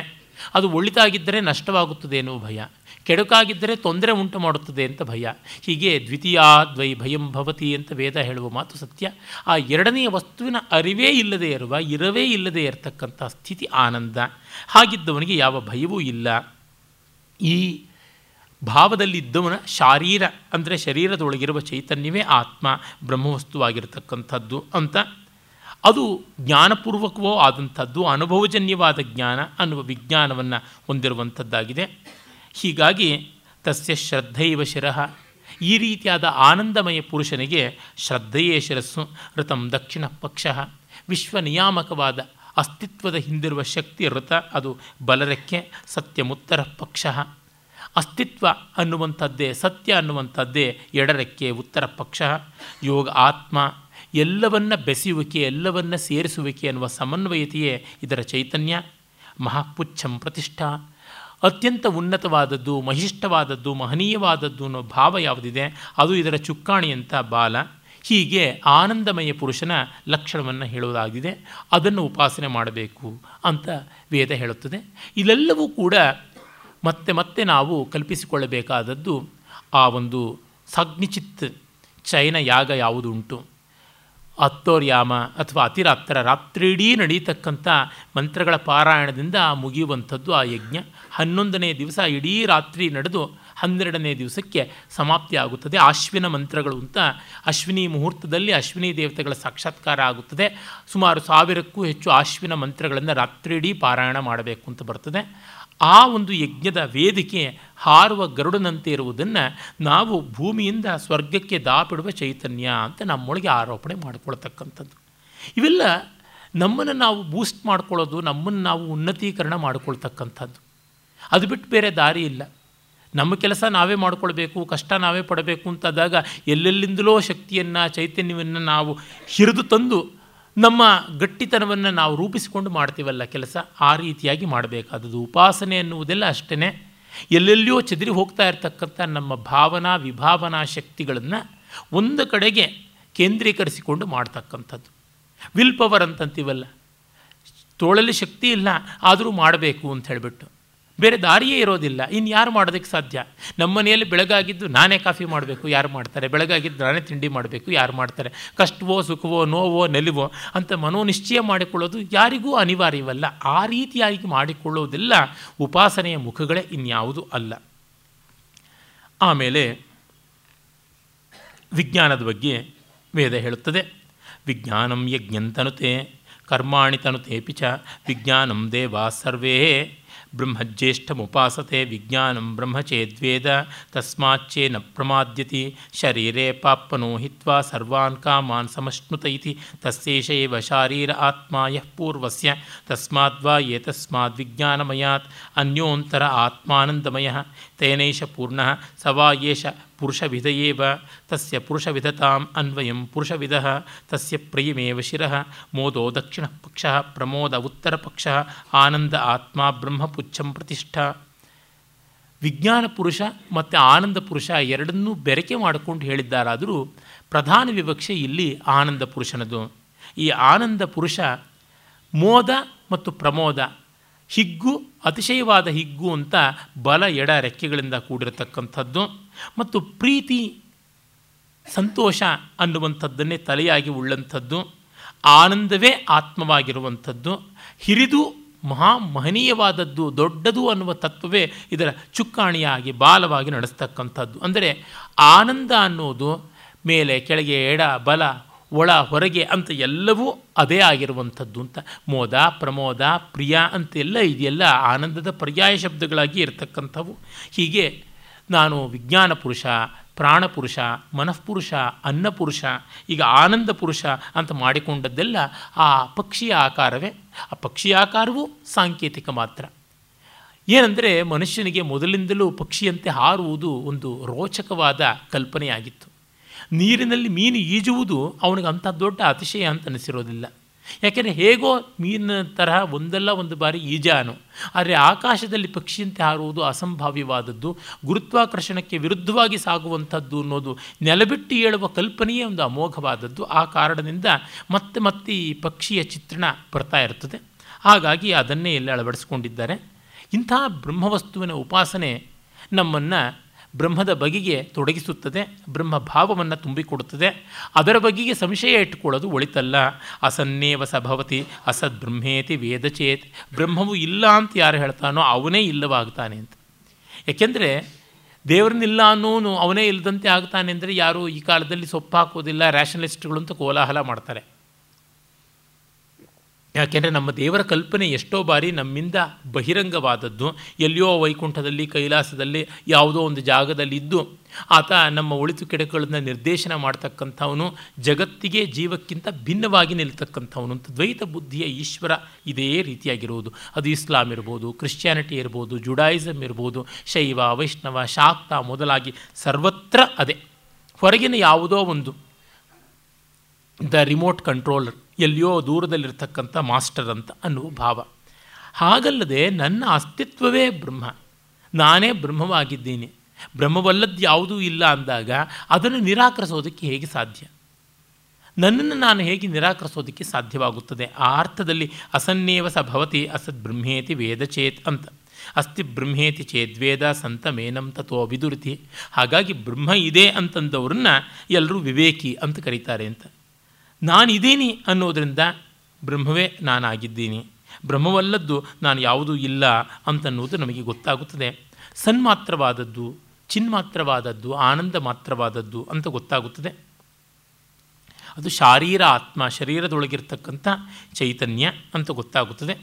ಅದು ಒಳಿತಾಗಿದ್ದರೆ ನಷ್ಟವಾಗುತ್ತದೆ ಎನ್ನುವ ಭಯ. ಕೆಡುಕಾಗಿದ್ದರೆ ತೊಂದರೆ ಉಂಟು ಮಾಡುತ್ತದೆ ಅಂತ ಭಯ. ಹೀಗೆ ದ್ವಿತೀಯಾದ್ವೈ ಭಯಂ ಭವತಿ ಅಂತ ವೇದ ಹೇಳುವ ಮಾತು ಸತ್ಯ. ಆ ಎರಡನೆಯ ವಸ್ತುವಿನ ಅರಿವೇ ಇಲ್ಲದೆ ಇರುವ, ಇರವೇ ಇಲ್ಲದೆ ಇರತಕ್ಕಂಥ ಸ್ಥಿತಿ ಆನಂದ. ಹಾಗಿದ್ದವನಿಗೆ ಯಾವ ಭಯವೂ ಇಲ್ಲ. ಈ ಭಾವದಲ್ಲಿದ್ದವನ ಶಾರೀರ ಅಂದರೆ ಶರೀರದೊಳಗಿರುವ ಚೈತನ್ಯವೇ ಆತ್ಮ ಬ್ರಹ್ಮವಸ್ತುವಾಗಿರತಕ್ಕಂಥದ್ದು ಅಂತ. ಅದು ಜ್ಞಾನಪೂರ್ವಕವೋ ಆದಂಥದ್ದು ಅನುಭವಜನ್ಯವಾದ ಜ್ಞಾನ ಅನ್ನುವ ವಿಜ್ಞಾನವನ್ನು ಹೊಂದಿರುವಂಥದ್ದಾಗಿದೆ. ಹೀಗಾಗಿ ತಸ್ಯ ಶ್ರದ್ಧೈವ ಶಿರಃ. ಈ ರೀತಿಯಾದ ಆನಂದಮಯ ಪುರುಷನಿಗೆ ಶ್ರದ್ಧೆಯೇ ಶಿರಸ್ಸು, ಋತಂ ದಕ್ಷಿಣ ಪಕ್ಷ. ವಿಶ್ವ ನಿಯಾಮಕವಾದ ಅಸ್ತಿತ್ವದ ಹಿಂದಿರುವ ಶಕ್ತಿ ಋತ ಅದು ಬಲರೆಕ್ಕೆ, ಸತ್ಯಮುತ್ತರ ಪಕ್ಷ. ಅಸ್ತಿತ್ವ ಅನ್ನುವಂಥದ್ದೇ, ಸತ್ಯ ಅನ್ನುವಂಥದ್ದೇ ಎಡರಕ್ಕೆ, ಉತ್ತರ ಪಕ್ಷ. ಯೋಗ ಆತ್ಮ, ಎಲ್ಲವನ್ನ ಬೆಸೆಯುವಿಕೆ, ಎಲ್ಲವನ್ನ ಸೇರಿಸುವಿಕೆ ಅನ್ನುವ ಸಮನ್ವಯತೆಯೇ ಇದರ ಚೈತನ್ಯ. ಮಹಾಪುಚ್ಛಂ ಪ್ರತಿಷ್ಠಾ. ಅತ್ಯಂತ ಉನ್ನತವಾದದ್ದು ಮಹಿಷ್ಟವಾದದ್ದು ಮಹನೀಯವಾದದ್ದು ಅನ್ನೋ ಭಾವ ಯಾವುದಿದೆ? ಅದು ಇದರ ಚುಕ್ಕಾಣಿ ಅಂತ ಬಾಲ. ಹೀಗೆ ಆನಂದಮಯ ಪುರುಷನ ಲಕ್ಷಣವನ್ನು ಹೇಳುವುದಾಗಿದೆ ಅದನ್ನು ಉಪಾಸನೆ ಮಾಡಬೇಕು ಅಂತ ವೇದ ಹೇಳುತ್ತದೆ. ಇದೆಲ್ಲವೂ ಕೂಡ ಮತ್ತೆ ಮತ್ತೆ ನಾವು ಕಲ್ಪಿಸಿಕೊಳ್ಳಬೇಕಾದದ್ದು ಆ ಒಂದು ಸಗ್ನಿಚಿತ್ ಚೈನ ಯಾಗ ಯಾವುದುಂಟು? ಅತ್ತೋರ್ಯಾಮ ಅಥವಾ ಅತಿರಾತ್ರ ರಾತ್ರಿಡೀ ನಡೀತಕ್ಕಂಥ ಮಂತ್ರಗಳ ಪಾರಾಯಣದಿಂದ ಮುಗಿಯುವಂಥದ್ದು ಆ ಯಜ್ಞ. ಹನ್ನೊಂದನೇ ದಿವಸ ಇಡೀ ರಾತ್ರಿ ನಡೆದು ಹನ್ನೆರಡನೇ ದಿವಸಕ್ಕೆ ಸಮಾಪ್ತಿ ಆಗುತ್ತದೆ ಅಶ್ವಿನ ಮಂತ್ರಗಳು ಅಂತ ಅಶ್ವಿನಿ ಮುಹೂರ್ತದಲ್ಲಿ ಅಶ್ವಿನಿ ದೇವತೆಗಳ ಸಾಕ್ಷಾತ್ಕಾರ ಆಗುತ್ತದೆ. ಸುಮಾರು ಸಾವಿರಕ್ಕೂ ಹೆಚ್ಚು ಅಶ್ವಿನ ಮಂತ್ರಗಳನ್ನು ರಾತ್ರಿಡೀ ಪಾರಾಯಣ ಮಾಡಬೇಕು ಅಂತ ಬರ್ತದೆ. ಆ ಒಂದು ಯಜ್ಞದ ವೇದಿಕೆ ಹಾರುವ ಗರುಡನಂತೆ ಇರುವುದನ್ನು ನಾವು ಭೂಮಿಯಿಂದ ಸ್ವರ್ಗಕ್ಕೆ ದಾಪಿಡುವ ಚೈತನ್ಯ ಅಂತ ನಮ್ಮೊಳಗೆ ಆರೋಪಣೆ ಮಾಡಿಕೊಳ್ತಕ್ಕಂಥದ್ದು. ಇವೆಲ್ಲ ನಮ್ಮನ್ನು ನಾವು ಬೂಸ್ಟ್ ಮಾಡ್ಕೊಳ್ಳೋದು, ನಮ್ಮನ್ನು ನಾವು ಉನ್ನತೀಕರಣ ಮಾಡಿಕೊಳ್ತಕ್ಕಂಥದ್ದು. ಅದು ಬಿಟ್ಟು ಬೇರೆ ದಾರಿ ಇಲ್ಲ. ನಮ್ಮ ಕೆಲಸ ನಾವೇ ಮಾಡಿಕೊಳ್ಬೇಕು, ಕಷ್ಟ ನಾವೇ ಪಡಬೇಕು ಅಂತಾದಾಗ ಎಲ್ಲೆಲ್ಲಿಂದಲೋ ಶಕ್ತಿಯನ್ನು, ಚೈತನ್ಯವನ್ನು ನಾವು ಹಿರಿದು ತಂದು ನಮ್ಮ ಗಟ್ಟಿತನವನ್ನು ನಾವು ರೂಪಿಸಿಕೊಂಡು ಮಾಡ್ತೀವಲ್ಲ ಕೆಲಸ, ಆ ರೀತಿಯಾಗಿ ಮಾಡಬೇಕಾದದ್ದು. ಉಪಾಸನೆ ಎನ್ನುವುದೆಲ್ಲ ಅಷ್ಟೇ ಎಲ್ಲೆಲ್ಲಿಯೋ ಚದುರಿ ಹೋಗ್ತಾ ಇರತಕ್ಕಂಥ ನಮ್ಮ ಭಾವನಾ, ವಿಭಾವನಾ ಶಕ್ತಿಗಳನ್ನು ಒಂದು ಕಡೆಗೆ ಕೇಂದ್ರೀಕರಿಸಿಕೊಂಡು ಮಾಡ್ತಕ್ಕಂಥದ್ದು. ವಿಲ್ ಪವರ್ ಅಂತಂತೀವಲ್ಲ, ತೋಳಲ್ಲಿ ಶಕ್ತಿ ಇಲ್ಲ, ಆದರೂ ಮಾಡಬೇಕು ಅಂತ ಹೇಳಿಬಿಟ್ಟು. ಬೇರೆ ದಾರಿಯೇ ಇರೋದಿಲ್ಲ. ಇನ್ನು ಯಾರು ಮಾಡೋದಕ್ಕೆ ಸಾಧ್ಯ? ನಮ್ಮ ಮನೆಯಲ್ಲಿ ಬೆಳಗಾಗಿದ್ದು ನಾನೇ ಕಾಫಿ ಮಾಡಬೇಕು, ಯಾರು ಮಾಡ್ತಾರೆ? ಬೆಳಗಾಗಿದ್ದು ನಾನೇ ತಿಂಡಿ ಮಾಡಬೇಕು, ಯಾರು ಮಾಡ್ತಾರೆ? ಕಷ್ಟವೋ, ಸುಖವೋ, ನೋವೋ, ನೆಲುವೋ ಅಂತ ಮನೋನಿಶ್ಚಯ ಮಾಡಿಕೊಳ್ಳೋದು ಯಾರಿಗೂ ಅನಿವಾರ್ಯವಲ್ಲ. ಆ ರೀತಿಯಾಗಿ ಮಾಡಿಕೊಳ್ಳೋದೆಲ್ಲ. ಉಪಾಸನೆಯ ಮುಖಗಳೇ ಇನ್ಯಾವುದೂ ಅಲ್ಲ. ಆಮೇಲೆ ವಿಜ್ಞಾನದ ಬಗ್ಗೆ ವೇದ ಹೇಳುತ್ತದೆ. ವಿಜ್ಞಾನಂ ಯಜ್ಞಂತನುತೆ, ಕರ್ಮಾಣಿ ತನುತೇಪಿ ಚ, ವಿಜ್ಞಾನಂ ದೇವಾ ಸರ್ವೇ ಬ್ರಹ್ಮಜ್ಯೇಷ್ಠಮುಪಾಸತೆ ವಿಜ್ಞಾನಂ ಬ್ರಹ್ಮಚೇದ್ವೇದ ತಸ್ಮಾಚ್ಚೇನ ಪ್ರಮಾದ್ಯತಿ ಶರೀರೇ ಪಾಪ್ಪನೋ ಹಿತ್ವಾ ಸರ್ವಾನ್ ಕಾಮಾನ್ ಸಮಶ್ನುತ ಇತಿ ತಸ್ಯೇಷ ಶಾರೀರ ಆತ್ಮ ಯಃ ಪೂರ್ವಸ್ಯ ತಸ್ಮಾದ್ವಾ ಏತಸ್ಮಾದ್ ವಿಜ್ಞಾನಮಯಾತ್ ಅನ್ಯೋಂತರ ಆತ್ಮಾನಂದಮಯ ತೇನೈಷ ಪೂರ್ಣಃ ಸವಾ ಯೇಷ ಏಷ ಪುರುಷವಿಧ ಏವ ತಸ್ಯ ಪುರುಷವಿಧತಾಂ ಅನ್ವಯಂ ಪುರುಷವಿಧ, ತಸ್ಯ ಪ್ರಿಯಮೇವ ಶಿರಃ, ಮೋದೋ ದಕ್ಷಿಣ ಪಕ್ಷ, ಪ್ರಮೋದ ಉತ್ತರ ಪಕ್ಷ, ಆನಂದ ಆತ್ಮ ಬ್ರಹ್ಮಪುಚ್ಛಂ ಪ್ರತಿಷ್ಠಾ. ವಿಜ್ಞಾನ ಪುರುಷ ಮತ್ತು ಆನಂದ ಪುರುಷ ಎರಡನ್ನೂ ಬೆರಕೆ ಮಾಡಿಕೊಂಡು ಹೇಳಿದ್ದಾರಾದರೂ ಪ್ರಧಾನ ವಿವಕ್ಷೆ ಇಲ್ಲಿ ಆನಂದ ಪುರುಷನದು. ಈ ಆನಂದ ಪುರುಷ ಮೋದ ಮತ್ತು ಪ್ರಮೋದ ಹಿಗ್ಗು, ಅತಿಶಯವಾದ ಹಿಗ್ಗು ಅಂತ ಬಲ ಎಡ ರೆಕ್ಕೆಗಳಿಂದ ಕೂಡಿರತಕ್ಕಂಥದ್ದು ಮತ್ತು ಪ್ರೀತಿ, ಸಂತೋಷ ಅನ್ನುವಂಥದ್ದನ್ನೇ ತಲೆಯಾಗಿ ಉಳ್ಳಂಥದ್ದು, ಆನಂದವೇ ಆತ್ಮವಾಗಿರುವಂಥದ್ದು, ಹಿರಿದು ಮಹಾ ಮಹನೀಯವಾದದ್ದು ದೊಡ್ಡದು ಅನ್ನುವ ತತ್ವವೇ ಇದರ ಚುಕ್ಕಾಣಿಯಾಗಿ ಬಾಲವಾಗಿ ನಡೆಸ್ತಕ್ಕಂಥದ್ದು. ಅಂದರೆ ಆನಂದ ಅನ್ನೋದು ಮೇಲೆ ಕೆಳಗೆ ಎಡ ಬಲ ಒಳ ಹೊರಗೆ ಅಂತ ಎಲ್ಲವೂ ಅದೇ ಆಗಿರುವಂಥದ್ದು ಅಂತ. ಮೋದ, ಪ್ರಮೋದ, ಪ್ರಿಯ ಅಂತೆಲ್ಲ ಇದೆಲ್ಲ ಆನಂದದ ಪರ್ಯಾಯ ಶಬ್ದಗಳಾಗಿ ಇರತಕ್ಕಂಥವು. ಹೀಗೆ ನಾನು ವಿಜ್ಞಾನ ಪುರುಷ ಪ್ರಾಣಪುರುಷ ಮನಃಪುರುಷ ಅನ್ನಪುರುಷ ಈಗ ಆನಂದ ಪುರುಷ ಅಂತ ಮಾಡಿಕೊಂಡದ್ದೆಲ್ಲ ಆ ಪಕ್ಷಿಯ ಆಕಾರವೇ. ಆ ಪಕ್ಷಿಯ ಆಕಾರವೂ ಸಾಂಕೇತಿಕ ಮಾತ್ರ. ಏನಂದರೆ ಮನುಷ್ಯನಿಗೆ ಮೊದಲಿಂದಲೂ ಪಕ್ಷಿಯಂತೆ ಹಾರುವುದು ಒಂದು ರೋಚಕವಾದ ಕಲ್ಪನೆಯಾಗಿತ್ತು. ನೀರಿನಲ್ಲಿ ಮೀನು ಈಜುವುದು ಅವನಿಗೆ ಅಂಥ ದೊಡ್ಡ ಅತಿಶಯ ಅಂತ ಅನಿಸಿರೋದಿಲ್ಲ. ಯಾಕೆಂದರೆ ಹೇಗೋ ಮೀನಿನ ತರಹ ಒಂದಲ್ಲ ಒಂದು ಬಾರಿ ಈಜಾನು. ಆದರೆ ಆಕಾಶದಲ್ಲಿ ಪಕ್ಷಿಯಂತೆ ಹಾರುವುದು ಅಸಂಭಾವ್ಯವಾದದ್ದು. ಗುರುತ್ವಾಕರ್ಷಣಕ್ಕೆ ವಿರುದ್ಧವಾಗಿ ಸಾಗುವಂಥದ್ದು ಅನ್ನೋದು ನೆಲಬಿಟ್ಟು ಏಳುವ ಕಲ್ಪನೆಯೇ ಒಂದು ಅಮೋಘವಾದದ್ದು. ಆ ಕಾರಣದಿಂದ ಮತ್ತೆ ಮತ್ತೆ ಈ ಪಕ್ಷಿಯ ಚಿತ್ರಣ ಬರ್ತಾ ಇರ್ತದೆ. ಹಾಗಾಗಿ ಅದನ್ನೇ ಇಲ್ಲಿ ಅಳವಡಿಸ್ಕೊಂಡಿದ್ದಾರೆ. ಇಂಥ ಬ್ರಹ್ಮವಸ್ತುವಿನ ಉಪಾಸನೆ ನಮ್ಮನ್ನು ಬ್ರಹ್ಮದ ಬಗೆಗೆ ತೊಡಗಿಸುತ್ತದೆ, ಬ್ರಹ್ಮ ಭಾವವನ್ನು ತುಂಬಿಕೊಡುತ್ತದೆ. ಅದರ ಬಗೆಗೆ ಸಂಶಯ ಇಟ್ಟುಕೊಳ್ಳೋದು ಒಳಿತಲ್ಲ. ಅಸನ್ನೇವ ಸಭವತಿ ಅಸದ್ ಬ್ರಹ್ಮೇತಿ ವೇದಚೇತ್. ಬ್ರಹ್ಮವು ಇಲ್ಲ ಅಂತ ಯಾರು ಹೇಳ್ತಾನೋ ಅವನೇ ಇಲ್ಲವಾಗ್ತಾನೆ ಅಂತ. ಏಕೆಂದರೆ ದೇವರನ್ನಿಲ್ಲ ಅನ್ನೋನು ಅವನೇ ಇಲ್ಲದಂತೆ ಆಗ್ತಾನೆ ಅಂದರೆ ಯಾರು ಈ ಕಾಲದಲ್ಲಿ ಸೊಪ್ಪು ಹಾಕೋದಿಲ್ಲ ರ್ಯಾಷನಲಿಸ್ಟ್ಗಳು ಅಂತ ಕೋಲಾಹಲ ಮಾಡ್ತಾರೆ. ಯಾಕೆಂದರೆ ನಮ್ಮ ದೇವರ ಕಲ್ಪನೆ ಎಷ್ಟೋ ಬಾರಿ ನಮ್ಮಿಂದ ಬಹಿರಂಗವಾದದ್ದು. ಎಲ್ಲಿಯೋ ವೈಕುಂಠದಲ್ಲಿ, ಕೈಲಾಸದಲ್ಲಿ ಯಾವುದೋ ಒಂದು ಜಾಗದಲ್ಲಿ ಇದ್ದು, ಆತ ನಮ್ಮ ಒಳಿತು ಕೆಡಕುಗಳನ್ನು ನಿರ್ದೇಶನ ಮಾಡ್ತಕ್ಕಂಥವನು, ಜಗತ್ತಿಗೆ ಜೀವಕ್ಕಿಂತ ಭಿನ್ನವಾಗಿ ನಿಲ್ತಕ್ಕಂಥವನು ಅಂತ ದ್ವೈತ ಬುದ್ಧಿಯ ಈಶ್ವರ ಇದೇ ರೀತಿಯಾಗಿರುವುದು. ಅದು ಇಸ್ಲಾಂ ಇರ್ಬೋದು, ಕ್ರಿಶ್ಚಿಯಾನಿಟಿ ಇರ್ಬೋದು ಜುಡಾಯಿಸಮ್ ಇರ್ಬೋದು, ಶೈವ, ವೈಷ್ಣವ, ಶಾಕ್ತ ಮೊದಲಾಗಿ ಸರ್ವತ್ರ ಅದೇ. ಹೊರಗಿನ ಯಾವುದೋ ಒಂದು, ದ ರಿಮೋಟ್ ಕಂಟ್ರೋಲರ್ ಎಲ್ಲಿಯೋ ದೂರದಲ್ಲಿರ್ತಕ್ಕಂಥ ಮಾಸ್ಟರ್ ಅಂತ ಅನ್ನುವ ಭಾವ ಹಾಗಲ್ಲದೆ ನನ್ನ ಅಸ್ತಿತ್ವವೇ ಬ್ರಹ್ಮ. ನಾನೇ ಬ್ರಹ್ಮವಾಗಿದ್ದೀನಿ. ಬ್ರಹ್ಮವಲ್ಲದ್ದು ಯಾವುದೂ ಇಲ್ಲ ಅಂದಾಗ ಅದನ್ನು ನಿರಾಕರಿಸೋದಕ್ಕೆ ಹೇಗೆ ಸಾಧ್ಯ? ನನ್ನನ್ನು ನಾನು ಹೇಗೆ ನಿರಾಕರಿಸೋದಕ್ಕೆ ಸಾಧ್ಯವಾಗುತ್ತದೆ? ಆ ಅರ್ಥದಲ್ಲಿ ಅಸನ್ನೇವಸ ಭವತಿ ಅಸದ್ ಬ್ರಹ್ಮೇತಿ ವೇದಚೇತ್ ಅಂತ. ಅಸ್ತಿ ಬ್ರಹ್ಮೇತಿ ಚೇದ್ವೇದ ಸಂತ ಮೇನಂ ತತ್ವ ಹಾಗಾಗಿ ಬ್ರಹ್ಮ ಇದೆ ಅಂತಂದವ್ರನ್ನ ಎಲ್ಲರೂ ವಿವೇಕಿ ಅಂತ ಕರೀತಾರೆ ಅಂತ. ನಾನಿದ್ದೀನಿ ಅನ್ನೋದರಿಂದ ಬ್ರಹ್ಮವೇ ನಾನಾಗಿದ್ದೀನಿ. ಬ್ರಹ್ಮವಲ್ಲದ್ದು ನಾನು ಯಾವುದೂ ಇಲ್ಲ ಅಂತನ್ನುವುದು ನಮಗೆ ಗೊತ್ತಾಗುತ್ತದೆ. ಸನ್ಮಾತ್ರವಾದದ್ದು, ಚಿನ್ಮಾತ್ರವಾದದ್ದು ಆನಂದ ಮಾತ್ರವಾದದ್ದು ಅಂತ ಗೊತ್ತಾಗುತ್ತದೆ. ಅದು ಶಾರೀರ ಆತ್ಮ, ಶರೀರದೊಳಗಿರ್ತಕ್ಕಂಥ ಚೈತನ್ಯ ಅಂತ ಗೊತ್ತಾಗುತ್ತದೆ.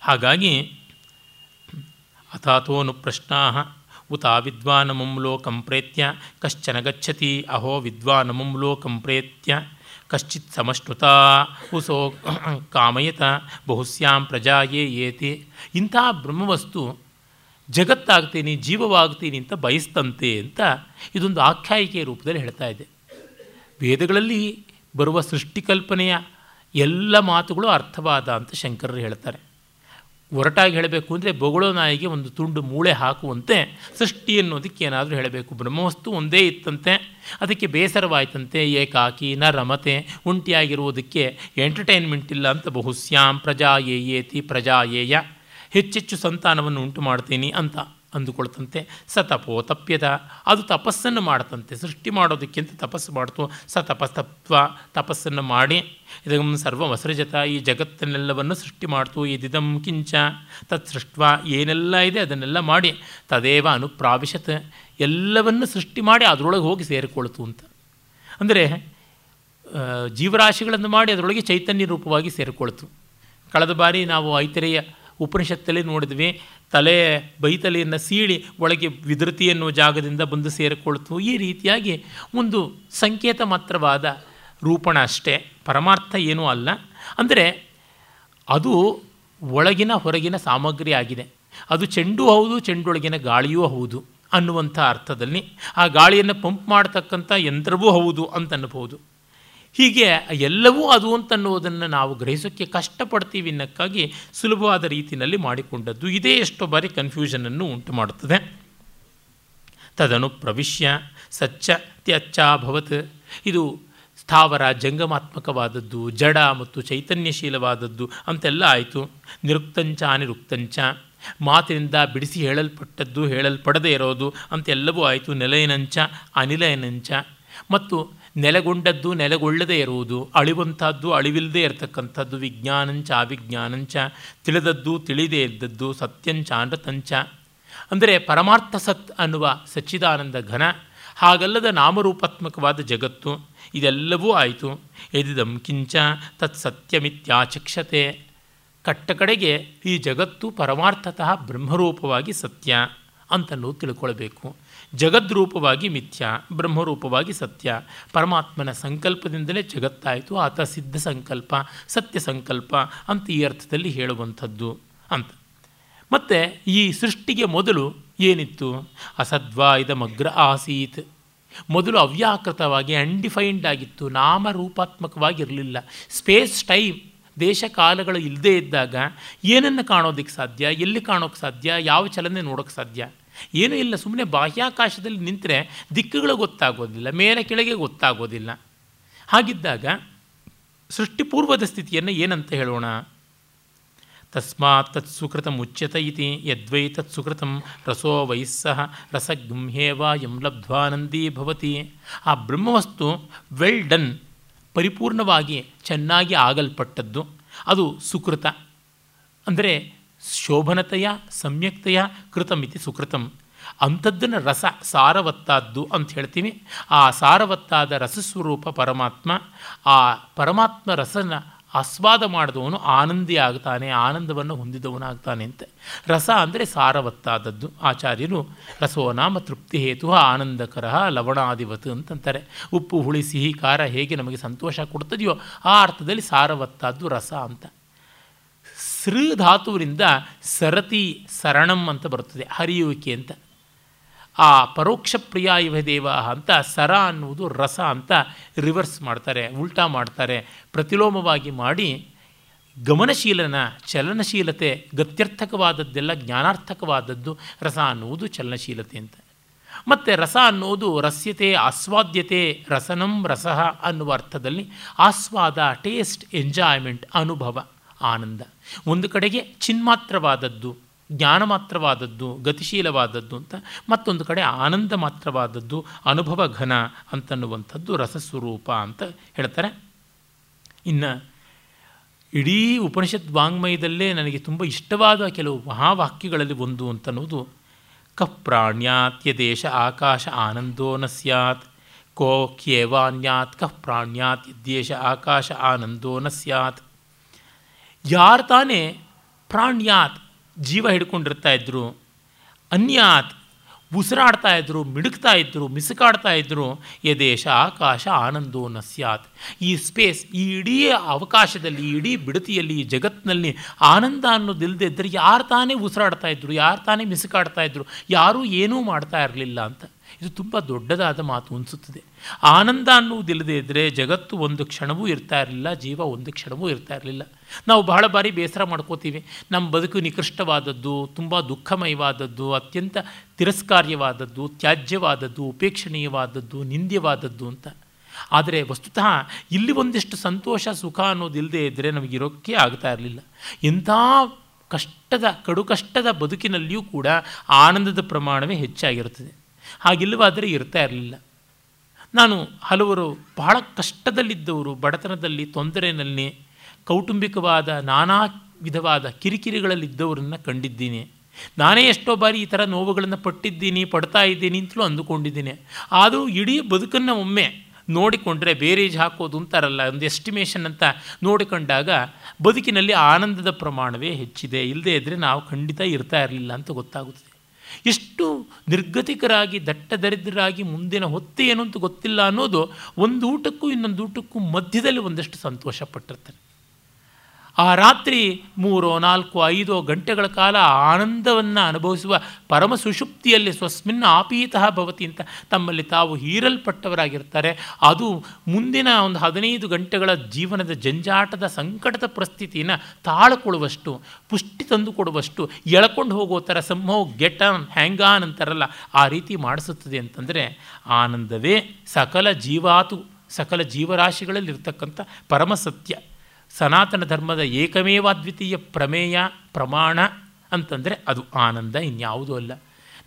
ಹಾಗಾಗಿ ಅಥಾಥೋನು ಪ್ರಶ್ನಾ ಉತ ವಿದ್ವಾನಮಂ ಲೋಕಂ ಪ್ರೇತ್ಯ ಕಶ್ಚನ ಗಚ್ಚತಿ ಅಹೋ ವಿದ್ವಾನಮಂ ಲೋಕಂ ಪ್ರೇತ್ಯ ಕಶ್ಚಿತ್ ಸಮಶ್ನುತ ಉಸೋ ಕಾಮಯತ ಬಹುಸ್ಯಾಂ ಪ್ರಜಾಯೇ ಏತಿ ಇಂಥ ಬ್ರಹ್ಮವಸ್ತು ಜಗತ್ತಾಗ್ತೀನಿ, ಜೀವವಾಗ್ತೀನಿ ಅಂತ ಬಯಸ್ತಂತೆ ಅಂತ ಇದೊಂದು ಆಖ್ಯಾಯಿಕೆಯ ರೂಪದಲ್ಲಿ ಹೇಳ್ತಾ ಇದೆ. ವೇದಗಳಲ್ಲಿ ಬರುವ ಸೃಷ್ಟಿಕಲ್ಪನೆಯ ಎಲ್ಲ ಮಾತುಗಳು ಅರ್ಥವಾದ ಅಂತ ಶಂಕರರು ಹೇಳ್ತಾರೆ. ಒರಟಾಗಿ ಹೇಳಬೇಕು ಅಂದರೆ ಬೊಗಳೋ ನಾಯಿಗೆ ಒಂದು ತುಂಡು ಮೂಳೆ ಹಾಕುವಂತೆ ಸೃಷ್ಟಿ ಅನ್ನೋದಕ್ಕೆ ಏನಾದರೂ ಹೇಳಬೇಕು. ಬ್ರಹ್ಮವಸ್ತು ಒಂದೇ ಇತ್ತಂತೆ, ಅದಕ್ಕೆ ಬೇಸರವಾಯ್ತಂತೆ, ಏಕಾಕಿ ನ ರಮತೆ ಉಂಟಿಯಾಗಿರುವುದಕ್ಕೆ ಎಂಟರ್ಟೈನ್ಮೆಂಟ್ ಇಲ್ಲ ಅಂತ ಬಹುಸ್ಯಾಂ ಪ್ರಜಾ ಏಯೇತಿ ಪ್ರಜಾಯೇಯ, ಹೆಚ್ಚೆಚ್ಚು ಸಂತಾನವನ್ನು ಉಂಟು ಮಾಡ್ತೀನಿ ಅಂತ. ಅಂದುಕೊಳ್ತಂತೆ. ಸ ತಪೋ ತಪ್ಯದ ಅದು ತಪಸ್ಸನ್ನು ಮಾಡ್ತಂತೆ. ಸೃಷ್ಟಿ ಮಾಡೋದಕ್ಕಿಂತ ತಪಸ್ಸು ಮಾಡ್ತು. ಸ ತಪಸ್ತತ್ವ ತಪಸ್ಸನ್ನು ಮಾಡಿ. ಇದಂ ಸರ್ವ ವಸೃಜತ ಈ ಜಗತ್ತನ್ನೆಲ್ಲವನ್ನು ಸೃಷ್ಟಿ ಮಾಡ್ತು. ಇದಿದಂ ಕಿಂಚ. ತತ್ ಸೃಷ್ಟ ಏನೆಲ್ಲ ಇದೆ ಅದನ್ನೆಲ್ಲ ಮಾಡಿ. ತದೇವ ಅನುಪ್ರಾವಿಶತ್. ಎಲ್ಲವನ್ನು ಸೃಷ್ಟಿ ಮಾಡಿ ಅದರೊಳಗೆ ಹೋಗಿ ಸೇರಿಕೊಳ್ತು ಅಂತ. ಅಂದರೆ ಜೀವರಾಶಿಗಳನ್ನು ಮಾಡಿ ಅದರೊಳಗೆ ಚೈತನ್ಯ ರೂಪವಾಗಿ ಸೇರಿಕೊಳ್ತು. ಕಳೆದ ಬಾರಿ ನಾವು ಐತರೆಯ ಉಪನಿಷತ್ತಲ್ಲಿ ನೋಡಿದ್ವಿ. ತಲೆ ಬೈತಲೆಯನ್ನು ಸೀಳಿ ಒಳಗೆ ವಿದೃತಿ ಎನ್ನುವ ಜಾಗದಿಂದ ಬಂದು ಸೇರಿಕೊಳ್ತು ಈ ರೀತಿಯಾಗಿ ಒಂದು ಸಂಕೇತ ಮಾತ್ರವಾದ ರೂಪಣ ಅಷ್ಟೇ. ಪರಮಾರ್ಥ ಏನೂ ಅಲ್ಲ. ಅಂದರೆ ಅದು ಒಳಗಿನ ಹೊರಗಿನ ಸಾಮಗ್ರಿ ಆಗಿದೆ. ಅದು ಚೆಂಡು ಹೌದು, ಚೆಂಡೊಳಗಿನ ಗಾಳಿಯೂ ಹೌದು ಅನ್ನುವಂಥ ಅರ್ಥದಲ್ಲಿ ಆ ಗಾಳಿಯನ್ನು ಪಂಪ್ ಮಾಡತಕ್ಕಂಥ ಯಂತ್ರವೂ ಹೌದು ಅಂತ ಹೀಗೆ ಎಲ್ಲವೂ ಅದು ಅಂತನ್ನುವುದನ್ನು ನಾವು ಗ್ರಹಿಸೋಕ್ಕೆ ಕಷ್ಟಪಡ್ತೀವಿ ಅನ್ನೋಕ್ಕಾಗಿ ಸುಲಭವಾದ ರೀತಿಯಲ್ಲಿ ಮಾಡಿಕೊಂಡದ್ದು ಇದೇ ಎಷ್ಟೋ ಬಾರಿ ಕನ್ಫ್ಯೂಷನನ್ನು ಉಂಟು ಮಾಡುತ್ತದೆ. ತದನು ಪ್ರವಿಶ್ಯ ಸಚ್ಚ ತ್ಯಚ್ಚಾಭವತ್ ಇದು ಸ್ಥಾವರ ಜಂಗಮಾತ್ಮಕವಾದದ್ದು, ಜಡ ಮತ್ತು ಚೈತನ್ಯಶೀಲವಾದದ್ದು ಅಂತೆಲ್ಲ ಆಯಿತು. ನಿರುಕ್ತಂಚ ಅನಿರುಕ್ತಂಚ. ಮಾತಿನಿಂದ ಬಿಡಿಸಿ ಹೇಳಲ್ಪಟ್ಟದ್ದು ಹೇಳಲ್ಪಡದೇ ಇರೋದು ಅಂತೆಲ್ಲವೂ ಆಯಿತು. ನೆಲೆಯನಂಚ ಅನಿಲಯನಂಚ. ಮತ್ತು ನೆಲೆಗೊಂಡದ್ದು ನೆಲೆಗೊಳ್ಳದೇ ಇರುವುದು, ಅಳಿವಂಥದ್ದು ಅಳಿವಿಲ್ಲದೆ ಇರತಕ್ಕಂಥದ್ದು ವಿಜ್ಞಾನಂಚ ಅವಿಜ್ಞಾನಂಚ ತಿಳಿದದ್ದು ತಿಳಿದೇ ಇದ್ದದ್ದು ಸತ್ಯಂಚ ಅನೃತಂಚ ಅಂದರೆ ಪರಮಾರ್ಥ ಸತ್ ಅನ್ನುವ ಸಚ್ಚಿದಾನಂದ ಘನ, ಹಾಗಲ್ಲದ ನಾಮರೂಪಾತ್ಮಕವಾದ ಜಗತ್ತು, ಇದೆಲ್ಲವೂ ಆಯಿತು. ಎದಿದಂ ಕಿಂಚ ತತ್ ಸತ್ಯಮಿತ್ಯಾಚಕ್ಷತೆ. ಕಟ್ಟ ಕಡೆಗೆ ಈ ಜಗತ್ತು ಪರಮಾರ್ಥತಃ ಬ್ರಹ್ಮರೂಪವಾಗಿ ಸತ್ಯ ಅಂತಲೂ ತಿಳ್ಕೊಳ್ಬೇಕು. ಜಗದ್ರೂಪವಾಗಿ ಮಿಥ್ಯ, ಬ್ರಹ್ಮರೂಪವಾಗಿ ಸತ್ಯ, ಪರಮಾತ್ಮನ ಸಂಕಲ್ಪದಿಂದಲೇ ಜಗತ್ತಾಯಿತು, ಆತ ಸಿದ್ಧ ಸಂಕಲ್ಪ, ಸತ್ಯ ಸಂಕಲ್ಪ ಅಂತ ಈ ಅರ್ಥದಲ್ಲಿ ಹೇಳುವಂಥದ್ದು ಅಂತ. ಮತ್ತು ಈ ಸೃಷ್ಟಿಗೆ ಮೊದಲು ಏನಿತ್ತು? ಅಸದ್ವಾ ಇದಮಗ್ರ ಆಸೀತ್. ಮೊದಲು ಅವ್ಯಾಕೃತವಾಗಿ ಅನ್ಡಿಫೈನ್ಡ್ ಆಗಿತ್ತು, ನಾಮರೂಪಾತ್ಮಕವಾಗಿರಲಿಲ್ಲ. ಸ್ಪೇಸ್ ಟೈಮ್ ದೇಶ ಕಾಲಗಳು ಇಲ್ಲದೇ ಇದ್ದಾಗ ಏನನ್ನು ಕಾಣೋದಕ್ಕೆ ಸಾಧ್ಯ, ಎಲ್ಲಿ ಕಾಣೋಕ್ಕೆ ಸಾಧ್ಯ, ಯಾವ ಚಲನೆ ನೋಡೋಕ್ಕೆ ಸಾಧ್ಯ? ಏನೂ ಇಲ್ಲ ಸುಮ್ಮನೆ ಬಾಹ್ಯಾಕಾಶದಲ್ಲಿ ನಿಂತರೆ ದಿಕ್ಕುಗಳು ಗೊತ್ತಾಗೋದಿಲ್ಲ, ಮೇಲೆ ಕೆಳಗೆ ಗೊತ್ತಾಗೋದಿಲ್ಲ. ಹಾಗಿದ್ದಾಗ ಸೃಷ್ಟಿಪೂರ್ವದ ಸ್ಥಿತಿಯನ್ನು ಏನಂತ ಹೇಳೋಣ? ತಸ್ಮಾತ್ ಸುಕೃತ ಮುಚ್ಯತ ಇತಿ ಯದ್ವೈ ತತ್ ಸುಕೃತಂ ರಸೋ ವಯಸ್ಸಃ ರಸಗಂಹೇವ ಯಂ ಲಬ್ಧ್ವಾನಂದೀ ಭವತಿ. ಆ ಬ್ರಹ್ಮವಸ್ತು ವೆಲ್ ಡನ್, ಪರಿಪೂರ್ಣವಾಗಿ ಚೆನ್ನಾಗಿ ಆಗಲ್ಪಟ್ಟದ್ದು, ಅದು ಸುಕೃತ. ಅಂದರೆ ಶೋಭನತೆಯ, ಸಮ್ಯಕ್ತೆಯ ಕೃತಮಿತಿ ಸುಕೃತಂ. ಅಂಥದ್ದನ್ನು ರಸ ಸಾರವತ್ತಾದ್ದು ಅಂತ ಹೇಳ್ತೀವಿ ಆ ಸಾರವತ್ತಾದ ರಸಸ್ವರೂಪ ಪರಮಾತ್ಮ, ಆ ಪರಮಾತ್ಮ ರಸನ ಆಸ್ವಾದ ಮಾಡಿದವನು ಆನಂದಿ ಆಗ್ತಾನೆ, ಆನಂದವನ್ನು ಹೊಂದಿದವನಾಗ್ತಾನೆ ಅಂತ. ರಸ ಅಂದರೆ ಸಾರವತ್ತಾದದ್ದು. ಆಚಾರ್ಯರು ರಸೋ ನಾಮ ತೃಪ್ತಿ ಹೇತು ಆನಂದಕರ ಲವಣಾದಿವತ್ ಅಂತಂತಾರೆ. ಉಪ್ಪು, ಹುಳಿ, ಸಿಹಿ, ಖಾರ ಹೇಗೆ ನಮಗೆ ಸಂತೋಷ ಕೊಡ್ತದೆಯೋ ಆ ಅರ್ಥದಲ್ಲಿ ಸಾರವತ್ತಾದ್ದು ರಸ ಅಂತ. ಸೃ ಧಾತುವಿನಿಂದ ಸರತಿ ಸರಣಂ ಅಂತ ಬರುತ್ತದೆ, ಹರಿಯುವಿಕೆ ಅಂತ. ಆ ಪರೋಕ್ಷ ಪ್ರಿಯ ಇವ ದೇವ ಅಂತ ಸರ ಅನ್ನುವುದು ರಸ ಅಂತ ರಿವರ್ಸ್ ಮಾಡ್ತಾರೆ, ಉಲ್ಟಾ ಮಾಡ್ತಾರೆ, ಪ್ರತಿಲೋಮವಾಗಿ ಮಾಡಿ ಗಮನಶೀಲನ, ಚಲನಶೀಲತೆ, ಗತ್ಯರ್ಥಕವಾದದ್ದೆಲ್ಲ ಜ್ಞಾನಾರ್ಥಕವಾದದ್ದು, ರಸ ಅನ್ನುವುದು ಚಲನಶೀಲತೆ ಅಂತ. ಮತ್ತು ರಸ ಅನ್ನೋದು ರಸ್ಯತೆ, ಆಸ್ವಾದ್ಯತೆ, ರಸನಂ ರಸ ಅನ್ನುವ ಅರ್ಥದಲ್ಲಿ ಆಸ್ವಾದ ಟೇಸ್ಟ್ ಎಂಜಾಯ್ಮೆಂಟ್ ಅನುಭವ. ಆನಂದ. ಒಂದು ಕಡೆಗೆ ಚಿನ್ಮಾತ್ರವಾದದ್ದು, ಜ್ಞಾನ ಮಾತ್ರವಾದದ್ದು, ಗತಿಶೀಲವಾದದ್ದು ಅಂತ, ಮತ್ತೊಂದು ಕಡೆ ಆನಂದ ಮಾತ್ರವಾದದ್ದು, ಅನುಭವ ಘನ ಅಂತನ್ನುವಂಥದ್ದು ರಸಸ್ವರೂಪ ಅಂತ ಹೇಳ್ತಾರೆ. ಇನ್ನು ಇಡೀ ಉಪನಿಷತ್ ವಾಂಗ್ಮಯದಲ್ಲೇ ನನಗೆ ತುಂಬ ಇಷ್ಟವಾದ ಕೆಲವು ಮಹಾವಾಕ್ಯಗಳಲ್ಲಿ ಒಂದು ಅಂತನ್ನುವುದು ಕಪ್ರಾಣ್ಯಾತ್ಯ ದೇಶ ಆಕಾಶ ಆನಂದೋ ನ ಸ್ಯಾತ್, ಕೋ ಕ್ಯೇವಾನ್ಯಾತ್ ಕಪ್ರಾಣ್ಯಾತ್ ಪ್ರಾಣ್ಯಾತ್ ದೇಶ ಆಕಾಶ ಆನಂದೋ ನ ಸ್ಯಾತ್. ಯಾರು ತಾನೇ ಪ್ರಾಣ್ಯಾತ್ ಜೀವ ಹಿಡ್ಕೊಂಡಿರ್ತಾ ಇದ್ದರು ಅನ್ಯಾತ್ ಉಸಿರಾಡ್ತಾ ಇದ್ದರು ಮಿಡುಕ್ತಾ ಇದ್ದರು ಮಿಸುಕಾಡ್ತಾ ಇದ್ದರು ಯದೇಶ ಆಕಾಶ ಆನಂದೋ ನ ಈ ಸ್ಪೇಸ್ ಈ ಇಡೀ ಅವಕಾಶದಲ್ಲಿ, ಇಡೀ ಬಿಡತಿಯಲ್ಲಿ, ಈ ಜಗತ್ತಿನಲ್ಲಿ ಆನಂದ ಅನ್ನೋದಿಲ್ಲದೆ ಇದ್ದರೆ ಯಾರು ತಾನೇ ಉಸಿರಾಡ್ತಾ ಇದ್ದರು ಯಾರು ತಾನೇ ಮಿಸುಕಾಡ್ತಾ ಇದ್ದರು ಯಾರೂ ಏನೂ ಮಾಡ್ತಾ ಇರಲಿಲ್ಲ ಅಂತ. ಇದು ತುಂಬ ದೊಡ್ಡದಾದ ಮಾತು ಅನಿಸುತ್ತದೆ. ಆನಂದ ಅನ್ನುವುದಿಲ್ಲದೇ ಇದ್ದರೆ ಜಗತ್ತು ಒಂದು ಕ್ಷಣವೂ ಇರ್ತಾ ಇರಲಿಲ್ಲ, ಜೀವ ಒಂದು ಕ್ಷಣವೂ ಇರ್ತಾ ಇರಲಿಲ್ಲ. ನಾವು ಬಹಳ ಬಾರಿ ಬೇಸರ ಮಾಡ್ಕೋತೀವಿ. ನಮ್ಮ ಬದುಕು ನಿಕೃಷ್ಟವಾದದ್ದು, ತುಂಬ ದುಃಖಮಯವಾದದ್ದು, ಅತ್ಯಂತ ತಿರಸ್ಕಾರ್ಯವಾದದ್ದು, ತ್ಯಾಜ್ಯವಾದದ್ದು, ಉಪೇಕ್ಷಣೀಯವಾದದ್ದು, ನಿಂದ್ಯವಾದದ್ದು ಅಂತ. ಆದರೆ ವಸ್ತುತಃ ಇಲ್ಲಿ ಒಂದಿಷ್ಟು ಸಂತೋಷ, ಸುಖ ಅನ್ನೋದಿಲ್ಲದೆ ಇದ್ದರೆ ನಮಗಿರೋಕ್ಕೆ ಆಗ್ತಾ ಇರಲಿಲ್ಲ. ಎಂಥ ಕಷ್ಟದ, ಕಡು ಕಷ್ಟದ ಬದುಕಿನಲ್ಲಿಯೂ ಕೂಡ ಆನಂದದ ಪ್ರಮಾಣವೇ ಹೆಚ್ಚಾಗಿರುತ್ತದೆ. ಹಾಗಿಲ್ಲವಾದರೆ ಇರ್ತಾ ಇರಲಿಲ್ಲ. ನಾನು ಹಲವರು ಬಹಳ ಕಷ್ಟದಲ್ಲಿದ್ದವರು, ಬಡತನದಲ್ಲಿ ತೊಂದರೆಯಲ್ಲಿ ಕೌಟುಂಬಿಕವಾದ ನಾನಾ ವಿಧವಾದ ಕಿರಿಕಿರಿಗಳಲ್ಲಿದ್ದವರನ್ನು ಕಂಡಿದ್ದೀನಿ. ನಾನೇ ಎಷ್ಟೋ ಬಾರಿ ಈ ಥರ ನೋವುಗಳನ್ನು ಪಟ್ಟಿದ್ದೀನಿ, ಪಡ್ತಾ ಇದ್ದೀನಿ ಅಂತಲೂ ಅಂದುಕೊಂಡಿದ್ದೀನಿ. ಆದರೂ ಇಡೀ ಬದುಕನ್ನು ಒಮ್ಮೆ ನೋಡಿಕೊಂಡ್ರೆ ಬೇರೇಜ್ ಹಾಕೋದು ಅಂತಾರಲ್ಲ ಒಂದು ಎಸ್ಟಿಮೇಷನ್ ಅಂತ ನೋಡಿಕೊಂಡಾಗ ಬದುಕಿನಲ್ಲಿ ಆನಂದದ ಪ್ರಮಾಣವೇ ಹೆಚ್ಚಿದೆ. ಇಲ್ಲದೇ ಇದ್ದರೆ ನಾವು ಖಂಡಿತ ಇರ್ತಾ ಇರಲಿಲ್ಲ ಅಂತ ಗೊತ್ತಾಗುತ್ತದೆ. ಎಷ್ಟು ನಿರ್ಗತಿಕರಾಗಿ ದಟ್ಟ ದರಿದ್ರರಾಗಿ ಮುಂದಿನ ಹೊತ್ತು ಏನು ಅಂತ ಗೊತ್ತಿಲ್ಲ ಅನ್ನೋದು ಒಂದು ಊಟಕ್ಕೂ ಇನ್ನೊಂದು ಊಟಕ್ಕೂ ಮಧ್ಯದಲ್ಲಿ ಒಂದಷ್ಟು ಸಂತೋಷ ಪಟ್ಟಿರ್ತಾರೆ ಆ ರಾತ್ರಿ ಮೂರೋ, ನಾಲ್ಕು, ಐದೋ ಗಂಟೆಗಳ ಕಾಲ ಆನಂದವನ್ನು ಅನುಭವಿಸುವ ಪರಮ ಸುಷುಪ್ತಿಯಲ್ಲಿ ಸ್ವಸ್ಮಿನ್ ಆಪೀತಃ ಭವತಿ ಅಂತ ತಮ್ಮಲ್ಲಿ ತಾವು ಹೀರಲ್ಪಟ್ಟವರಾಗಿರ್ತಾರೆ. ಅದು ಮುಂದಿನ ಒಂದು ಹದಿನೈದು ಗಂಟೆಗಳ ಜೀವನದ ಜಂಜಾಟದ ಸಂಕಟದ ಪರಿಸ್ಥಿತಿನ ತಾಳ್ಕೊಳ್ಳುವಷ್ಟು, ಪುಷ್ಟಿ ತಂದುಕೊಡುವಷ್ಟು, ಎಳ್ಕೊಂಡು ಹೋಗೋ ಥರ somehow get on, hang on ಅಂತಾರಲ್ಲ, ಆ ರೀತಿ ಮಾಡಿಸುತ್ತದೆ ಅಂತಂದರೆ ಆನಂದವೇ ಸಕಲ ಜೀವಾತು, ಸಕಲ ಜೀವರಾಶಿಗಳಲ್ಲಿರ್ತಕ್ಕಂಥ ಪರಮ ಸತ್ಯ. ಸನಾತನ ಧರ್ಮದ ಏಕಮೇವಾದ್ವಿತೀಯ ಪ್ರಮೇಯ ಪ್ರಮಾಣ ಅಂತಂದರೆ ಅದು ಆನಂದ ಇನ್ಯಾವುದೂ ಅಲ್ಲ.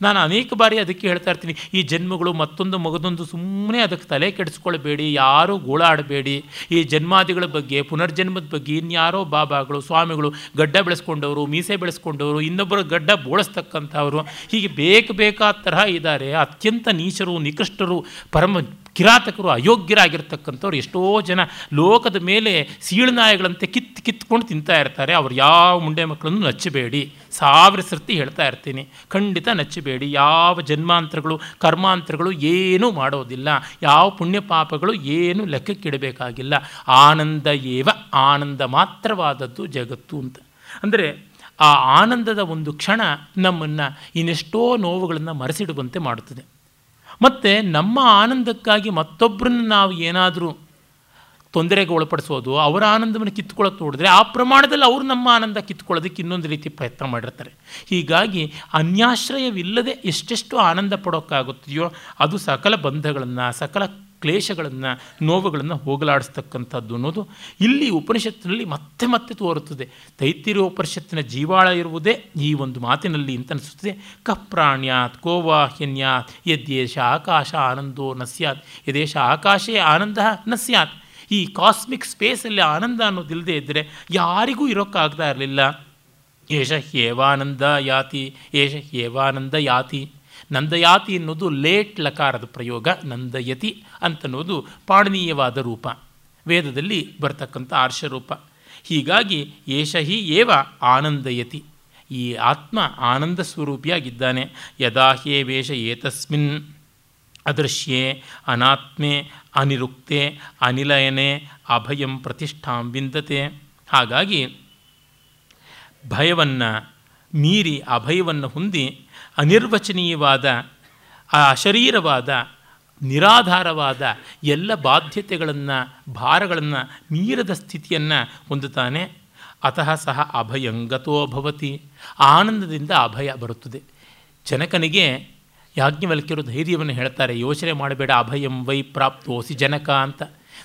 ನಾನು ಅನೇಕ ಬಾರಿ ಅದಕ್ಕೆ ಹೇಳ್ತಾ ಇರ್ತೀನಿ, ಈ ಜನ್ಮಗಳು ಮತ್ತೊಂದು ಮಗದೊಂದು ಸುಮ್ಮನೆ ಅದಕ್ಕೆ ತಲೆ ಕೆಡಿಸ್ಕೊಳ್ಬೇಡಿ, ಯಾರೂ ಗೋಳಾಡಬೇಡಿ. ಈ ಜನ್ಮಾದಿಗಳ ಬಗ್ಗೆ, ಪುನರ್ಜನ್ಮದ ಬಗ್ಗೆ ಇನ್ಯಾರೋ ಬಾಬಾಗಳು, ಸ್ವಾಮಿಗಳು ಗಡ್ಡ ಬೆಳೆಸ್ಕೊಂಡವರು, ಮೀಸೆ ಬೆಳೆಸ್ಕೊಂಡವರು, ಇನ್ನೊಬ್ಬರು ಗಡ್ಡ ಬೋಳಿಸ್ತಕ್ಕಂಥವರು, ಹೀಗೆ ಬೇಕು ಬೇಕಾದ ತರಹ ಇದ್ದಾರೆ. ಅತ್ಯಂತ ನೀಚರು, ನಿಕೃಷ್ಟರು, ಪರಮ ಕಿರಾತಕರು, ಅಯೋಗ್ಯರಾಗಿರ್ತಕ್ಕಂಥವ್ರು ಎಷ್ಟೋ ಜನ ಲೋಕದ ಮೇಲೆ ಸೀಳನಾಯಗಳಂತೆ ಕಿತ್ತು ಕಿತ್ಕೊಂಡು ತಿಂತಾ ಇರ್ತಾರೆ. ಅವ್ರು ಯಾವ ಮುಂಡೆ ಮಕ್ಕಳನ್ನು ನಚ್ಚಬೇಡಿ. ಸಾವಿರ ಸರ್ತಿ ಹೇಳ್ತಾ ಇರ್ತೀನಿ, ಖಂಡಿತ ನಚ್ಚಬೇಡಿ. ಯಾವ ಜನ್ಮಾಂತರಗಳು, ಕರ್ಮಾಂತರಗಳು ಏನೂ ಮಾಡೋದಿಲ್ಲ. ಯಾವ ಪುಣ್ಯ ಪಾಪಗಳು ಏನು ಲೆಕ್ಕಕ್ಕಿಡಬೇಕಾಗಿಲ್ಲ ಆನಂದ ಏವ, ಆನಂದ ಮಾತ್ರವಾದದ್ದು ಜಗತ್ತು ಅಂತ. ಅಂದರೆ ಆ ಆನಂದದ ಒಂದು ಕ್ಷಣ ನಮ್ಮನ್ನು ಇನ್ನೆಷ್ಟೋ ನೋವುಗಳನ್ನು ಮರೆಸಿಡುವಂತೆ ಮಾಡುತ್ತದೆ. ಮತ್ತು ನಮ್ಮ ಆನಂದಕ್ಕಾಗಿ ಮತ್ತೊಬ್ಬರನ್ನ ನಾವು ಏನಾದರೂ ತೊಂದರೆಗೆ ಒಳಪಡಿಸೋದು, ಅವರ ಆನಂದವನ್ನು ಕಿತ್ಕೊಳ್ಳೋಕೆ ನೋಡಿದ್ರೆ ಆ ಪ್ರಮಾಣದಲ್ಲಿ ಅವರು ನಮ್ಮ ಆನಂದ ಕಿತ್ಕೊಳ್ಳೋದಕ್ಕೆ ಇನ್ನೊಂದು ರೀತಿ ಪ್ರಯತ್ನ ಮಾಡಿರ್ತಾರೆ. ಹೀಗಾಗಿ ಅನ್ಯಾಶ್ರಯವಿಲ್ಲದೆ ಎಷ್ಟೆಷ್ಟು ಆನಂದ ಪಡೋಕ್ಕಾಗುತ್ತದೆಯೋ ಅದು ಸಕಲ ಬಂಧಗಳನ್ನು, ಸಕಲ ಕ್ಲೇಶಗಳನ್ನು, ನೋವುಗಳನ್ನು ಹೋಗಲಾಡಿಸ್ತಕ್ಕಂಥದ್ದು ಅನ್ನೋದು ಇಲ್ಲಿ ಉಪನಿಷತ್ತಿನಲ್ಲಿ ಮತ್ತೆ ಮತ್ತೆ ತೋರುತ್ತದೆ. ತೈತಿರೋಪನಿಷತ್ತಿನ ಜೀವಾಳ ಇರುವುದೇ ಈ ಒಂದು ಮಾತಿನಲ್ಲಿ ಅಂತ ಅನಿಸುತ್ತದೆ. ಕಪ್ರಾಣ್ಯಾತ್ ಕೋವಾಹ್ಯನ್ಯಾತ್ ಯದ್ಯೇಷ ಆಕಾಶ ಆನಂದೋ ನ ಸ್ಯಾತ್ ಯದೇಶ ಆಕಾಶೇ ಆನಂದ ನ ಈ ಕಾಸ್ಮಿಕ್ ಸ್ಪೇಸಲ್ಲಿ ಆನಂದ ಅನ್ನೋದಿಲ್ಲದೆ ಇದ್ದರೆ ಯಾರಿಗೂ ಇರೋಕ್ಕಾಗ್ತಾ ಇರಲಿಲ್ಲ. ಏಷ ಹೇವಾನಂದ ಯಾತಿ, ಏಷ ಹೇವಾನಂದ ಯಾತಿ. ನಂದಯಾತಿ ಅನ್ನೋದು ಲೇಟ್ ಲಕಾರದ ಪ್ರಯೋಗ ನಂದಯತಿ ಅಂತನ್ನೋದು ಪಾಣನೀಯವಾದ ರೂಪ. ವೇದದಲ್ಲಿ ಬರ್ತಕ್ಕಂಥ ಆರ್ಷರೂಪ ಹೀಗಾಗಿ ಏಷ ಹಿ ಏವ ಆನಂದಯತಿ ಈ ಆತ್ಮ ಆನಂದ ಸ್ವರೂಪಿಯಾಗಿದ್ದಾನೆ. ಯದಾ ಹೇ ವೇಷ ಏತಸ್ಮಿನ್. ಅದೃಶ್ಯೆ ಅನಾತ್ಮೆ ಅನಿರುಕ್ತೆ ಅನಿಲಯನೆ ಅಭಯಂ ಪ್ರತಿಷ್ಠಾಂ ವಿಂದತೆ. ಹಾಗಾಗಿ ಭಯವನ್ನು ಮೀರಿ ಅಭಯವನ್ನು ಹೊಂದಿ ಅನಿರ್ವಚನೀಯವಾದ ಅಶರೀರವಾದ, ನಿರಾಧಾರವಾದ ಎಲ್ಲ ಬಾಧ್ಯತೆಗಳನ್ನು, ಭಾರಗಳನ್ನು ಮೀರದ ಸ್ಥಿತಿಯನ್ನು ಹೊಂದುತ್ತಾನೆ. ಅತಃ ಸಹ ಅಭಯಂಗತೋ ಭವತಿ. ಆನಂದದಿಂದ ಅಭಯ ಬರುತ್ತದೆ. ಜನಕನಿಗೆ ಯಾಜ್ಞವಲ್ಕ್ಯರು ಧೈರ್ಯವನ್ನು ಹೇಳ್ತಾರೆ, ಯೋಚನೆ ಮಾಡಬೇಡ, ಅಭಯಂ ವೈ ಪ್ರಾಪ್ತೋಸಿ ಜನಕ ಅಂತ.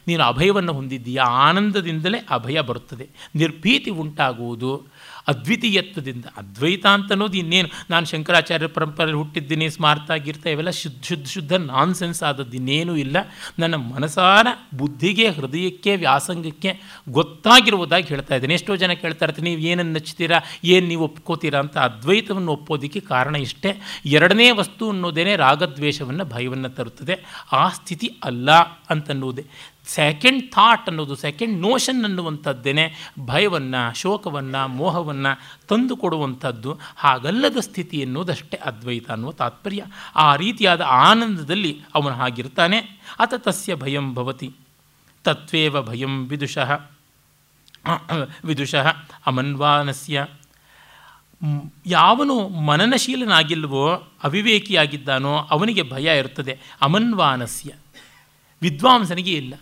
ನೀನು ಅಭಯವನ್ನು ಹೊಂದಿದ್ದೀಯ? ಆನಂದದಿಂದಲೇ ಅಭಯ ಬರುತ್ತದೆ. ನಿರ್ಭೀತಿ ಉಂಟಾಗುವುದು. ಅದ್ವಿತೀಯತ್ವದಿಂದ. ಅದ್ವೈತ ಅಂತ ಅನ್ನೋದು ಇನ್ನೇನು? ನಾನು ಶಂಕರಾಚಾರ್ಯ ಪರಂಪರೆಯಲ್ಲಿ ಹುಟ್ಟಿದ್ದೀನಿ ಸ್ಮಾರ್ಥ ಗೀರ್ತ ಇವೆಲ್ಲ ಶುದ್ಧ ಶುದ್ಧ ಶುದ್ಧ ನಾನ್ಸೆನ್ಸ್ ಆದದ್ದು ಇನ್ನೇನೂ ಇಲ್ಲ. ನನ್ನ ಮನಸಾರ ಬುದ್ಧಿಗೆ, ಹೃದಯಕ್ಕೆ, ವ್ಯಾಸಂಗಕ್ಕೆ ಗೊತ್ತಾಗಿರುವುದಾಗಿ ಹೇಳ್ತಾ ಇದ್ದೀನಿ. ಎಷ್ಟೋ ಜನ ಕೇಳ್ತಾ ಇರ್ತೀನಿ ನೀವು ಏನನ್ನು ನಚ್ತೀರಾ ಏನು ನೀವು ಒಪ್ಕೋತೀರಾ? ಅಂತ ಅದ್ವೈತವನ್ನು ಒಪ್ಪೋದಕ್ಕೆ ಕಾರಣ ಇಷ್ಟೇ. ಎರಡನೇ ವಸ್ತು ಅನ್ನೋದೇನೆ ರಾಗದ್ವೇಷವನ್ನು, ಭಯವನ್ನು ತರುತ್ತದೆ. ಆ ಸ್ಥಿತಿ ಅಲ್ಲ ಅಂತನ್ನುವುದೇ ಸೆಕೆಂಡ್ ಥಾಟ್ ಅನ್ನೋದು ಸೆಕೆಂಡ್ ನೋಷನ್ ಅನ್ನುವಂಥದ್ದೇನೆ ಭಯವನ್ನು, ಶೋಕವನ್ನು, ಮೋಹವನ್ನು ತಂದು ಕೊಡುವಂಥದ್ದು. ಹಾಗಲ್ಲದ ಸ್ಥಿತಿ ಎನ್ನುವುದಷ್ಟೇ ಅದ್ವೈತ ಅನ್ನುವ ತಾತ್ಪರ್ಯ. ಆ ರೀತಿಯಾದ ಆನಂದದಲ್ಲಿ ಅವನು ಹಾಗಿರ್ತಾನೆ. ಅತ ತಸ್ಯ ಭಯಂ ಭವತಿ. ತತ್ವೇವ ಭಯಂ ವಿದುಷಃ. ವಿದುಷಃ. ಅಮನ್ವಾನಸ್ಯ. ಯಾವನು ಮನನಶೀಲನಾಗಿಲ್ವೋ, ಅವಿವೇಕಿಯಾಗಿದ್ದಾನೋ, ಅವನಿಗೆ ಭಯ ಇರ್ತದೆ. ಅಮನ್ವಾನಸ್ಯ. ವಿದ್ವಾಂಸನಿಗೆ ಇಲ್ಲ.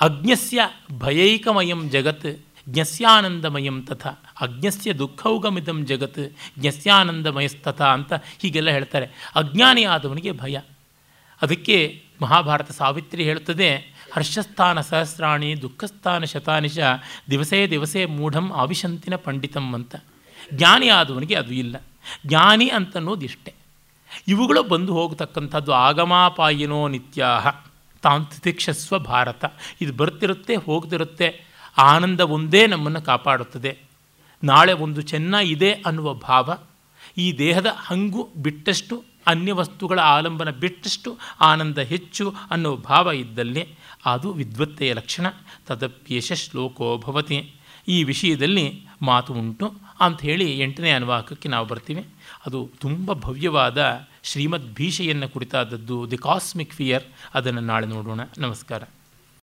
ಅಜ್ಞಸ್ಯ ಭಯೈಕಮಯಂ ಜಗತ್, ಜ್ಞಸ್ಯಾನಂದಮಯಂ ತಥಾ. ಅಜ್ಞಸ್ಯ ದುಃಖೌಗಮಿದಂ ಜಗತ್, ಜ್ಞಸ್ಯಾನಂದಮಯಸ್ತಥ ಅಂತ ಹೀಗೆಲ್ಲ ಹೇಳ್ತಾರೆ. ಅಜ್ಞಾನಿಯಾದವನಿಗೆ ಭಯ. ಅದಕ್ಕೆ ಮಹಾಭಾರತ ಸಾವಿತ್ರಿ ಹೇಳುತ್ತದೆ, ಹರ್ಷಸ್ಥಾನ ಸಹಸ್ರಾಣಿ, ದುಃಖಸ್ಥಾನ ಶತಾನಿಶ, ದಿವಸೇ ದಿವಸೇ ಮೂಢಂ ಆವಿಶಂತಿನ ಪಂಡಿತಂ ಅಂತ. ಜ್ಞಾನಿ ಆದವನಿಗೆ ಅದು ಇಲ್ಲ. ಜ್ಞಾನಿ ಅಂತನ್ನೋದು ಇಷ್ಟೆ ಇವುಗಳು ಬಂದು ಹೋಗತಕ್ಕಂಥದ್ದು ಆಗಮಾಪಾಯಿನೋ ನಿತ್ಯಾಹ. ತಾಂತ್ರಿಕ್ಷಸ್ವ ಭಾರತ ಇದು ಬರ್ತಿರುತ್ತೆ, ಹೋಗ್ತಿರುತ್ತೆ. ಆನಂದ ಒಂದೇ ನಮ್ಮನ್ನು ಕಾಪಾಡುತ್ತದೆ. ನಾಳೆ ಒಂದು ಚೆನ್ನ ಇದೆ ಅನ್ನುವ ಭಾವ, ಈ ದೇಹದ ಹಂಗು ಬಿಟ್ಟಷ್ಟು, ಅನ್ಯ ವಸ್ತುಗಳ ಆಲಂಬನ ಬಿಟ್ಟಷ್ಟು ಆನಂದ ಹೆಚ್ಚು ಅನ್ನುವ ಭಾವ ಇದ್ದಲ್ಲಿ ಅದು ವಿದ್ವತ್ತೆಯ ಲಕ್ಷಣ. ತದಪ್ಯೇಷ ಶ್ಲೋಕೋ ಭವತಿ. ಈ ವಿಷಯದಲ್ಲಿ ಮಾತು ಉಂಟು. ಅಂಥೇಳಿ ಎಂಟನೇ ಅನುವಾಕಕ್ಕೆ ನಾವು ಬರ್ತೀವಿ. ಅದು ತುಂಬ ಭವ್ಯವಾದ ಶ್ರೀಮದ್ ಭೀಷೆಯನ್ನು ಕುರಿತಾದದ್ದು ದಿ ಕಾಸ್ಮಿಕ್ ಫಿಯರ್ ಅದನ್ನು ನಾಳೆ ನೋಡೋಣ. ನಮಸ್ಕಾರ.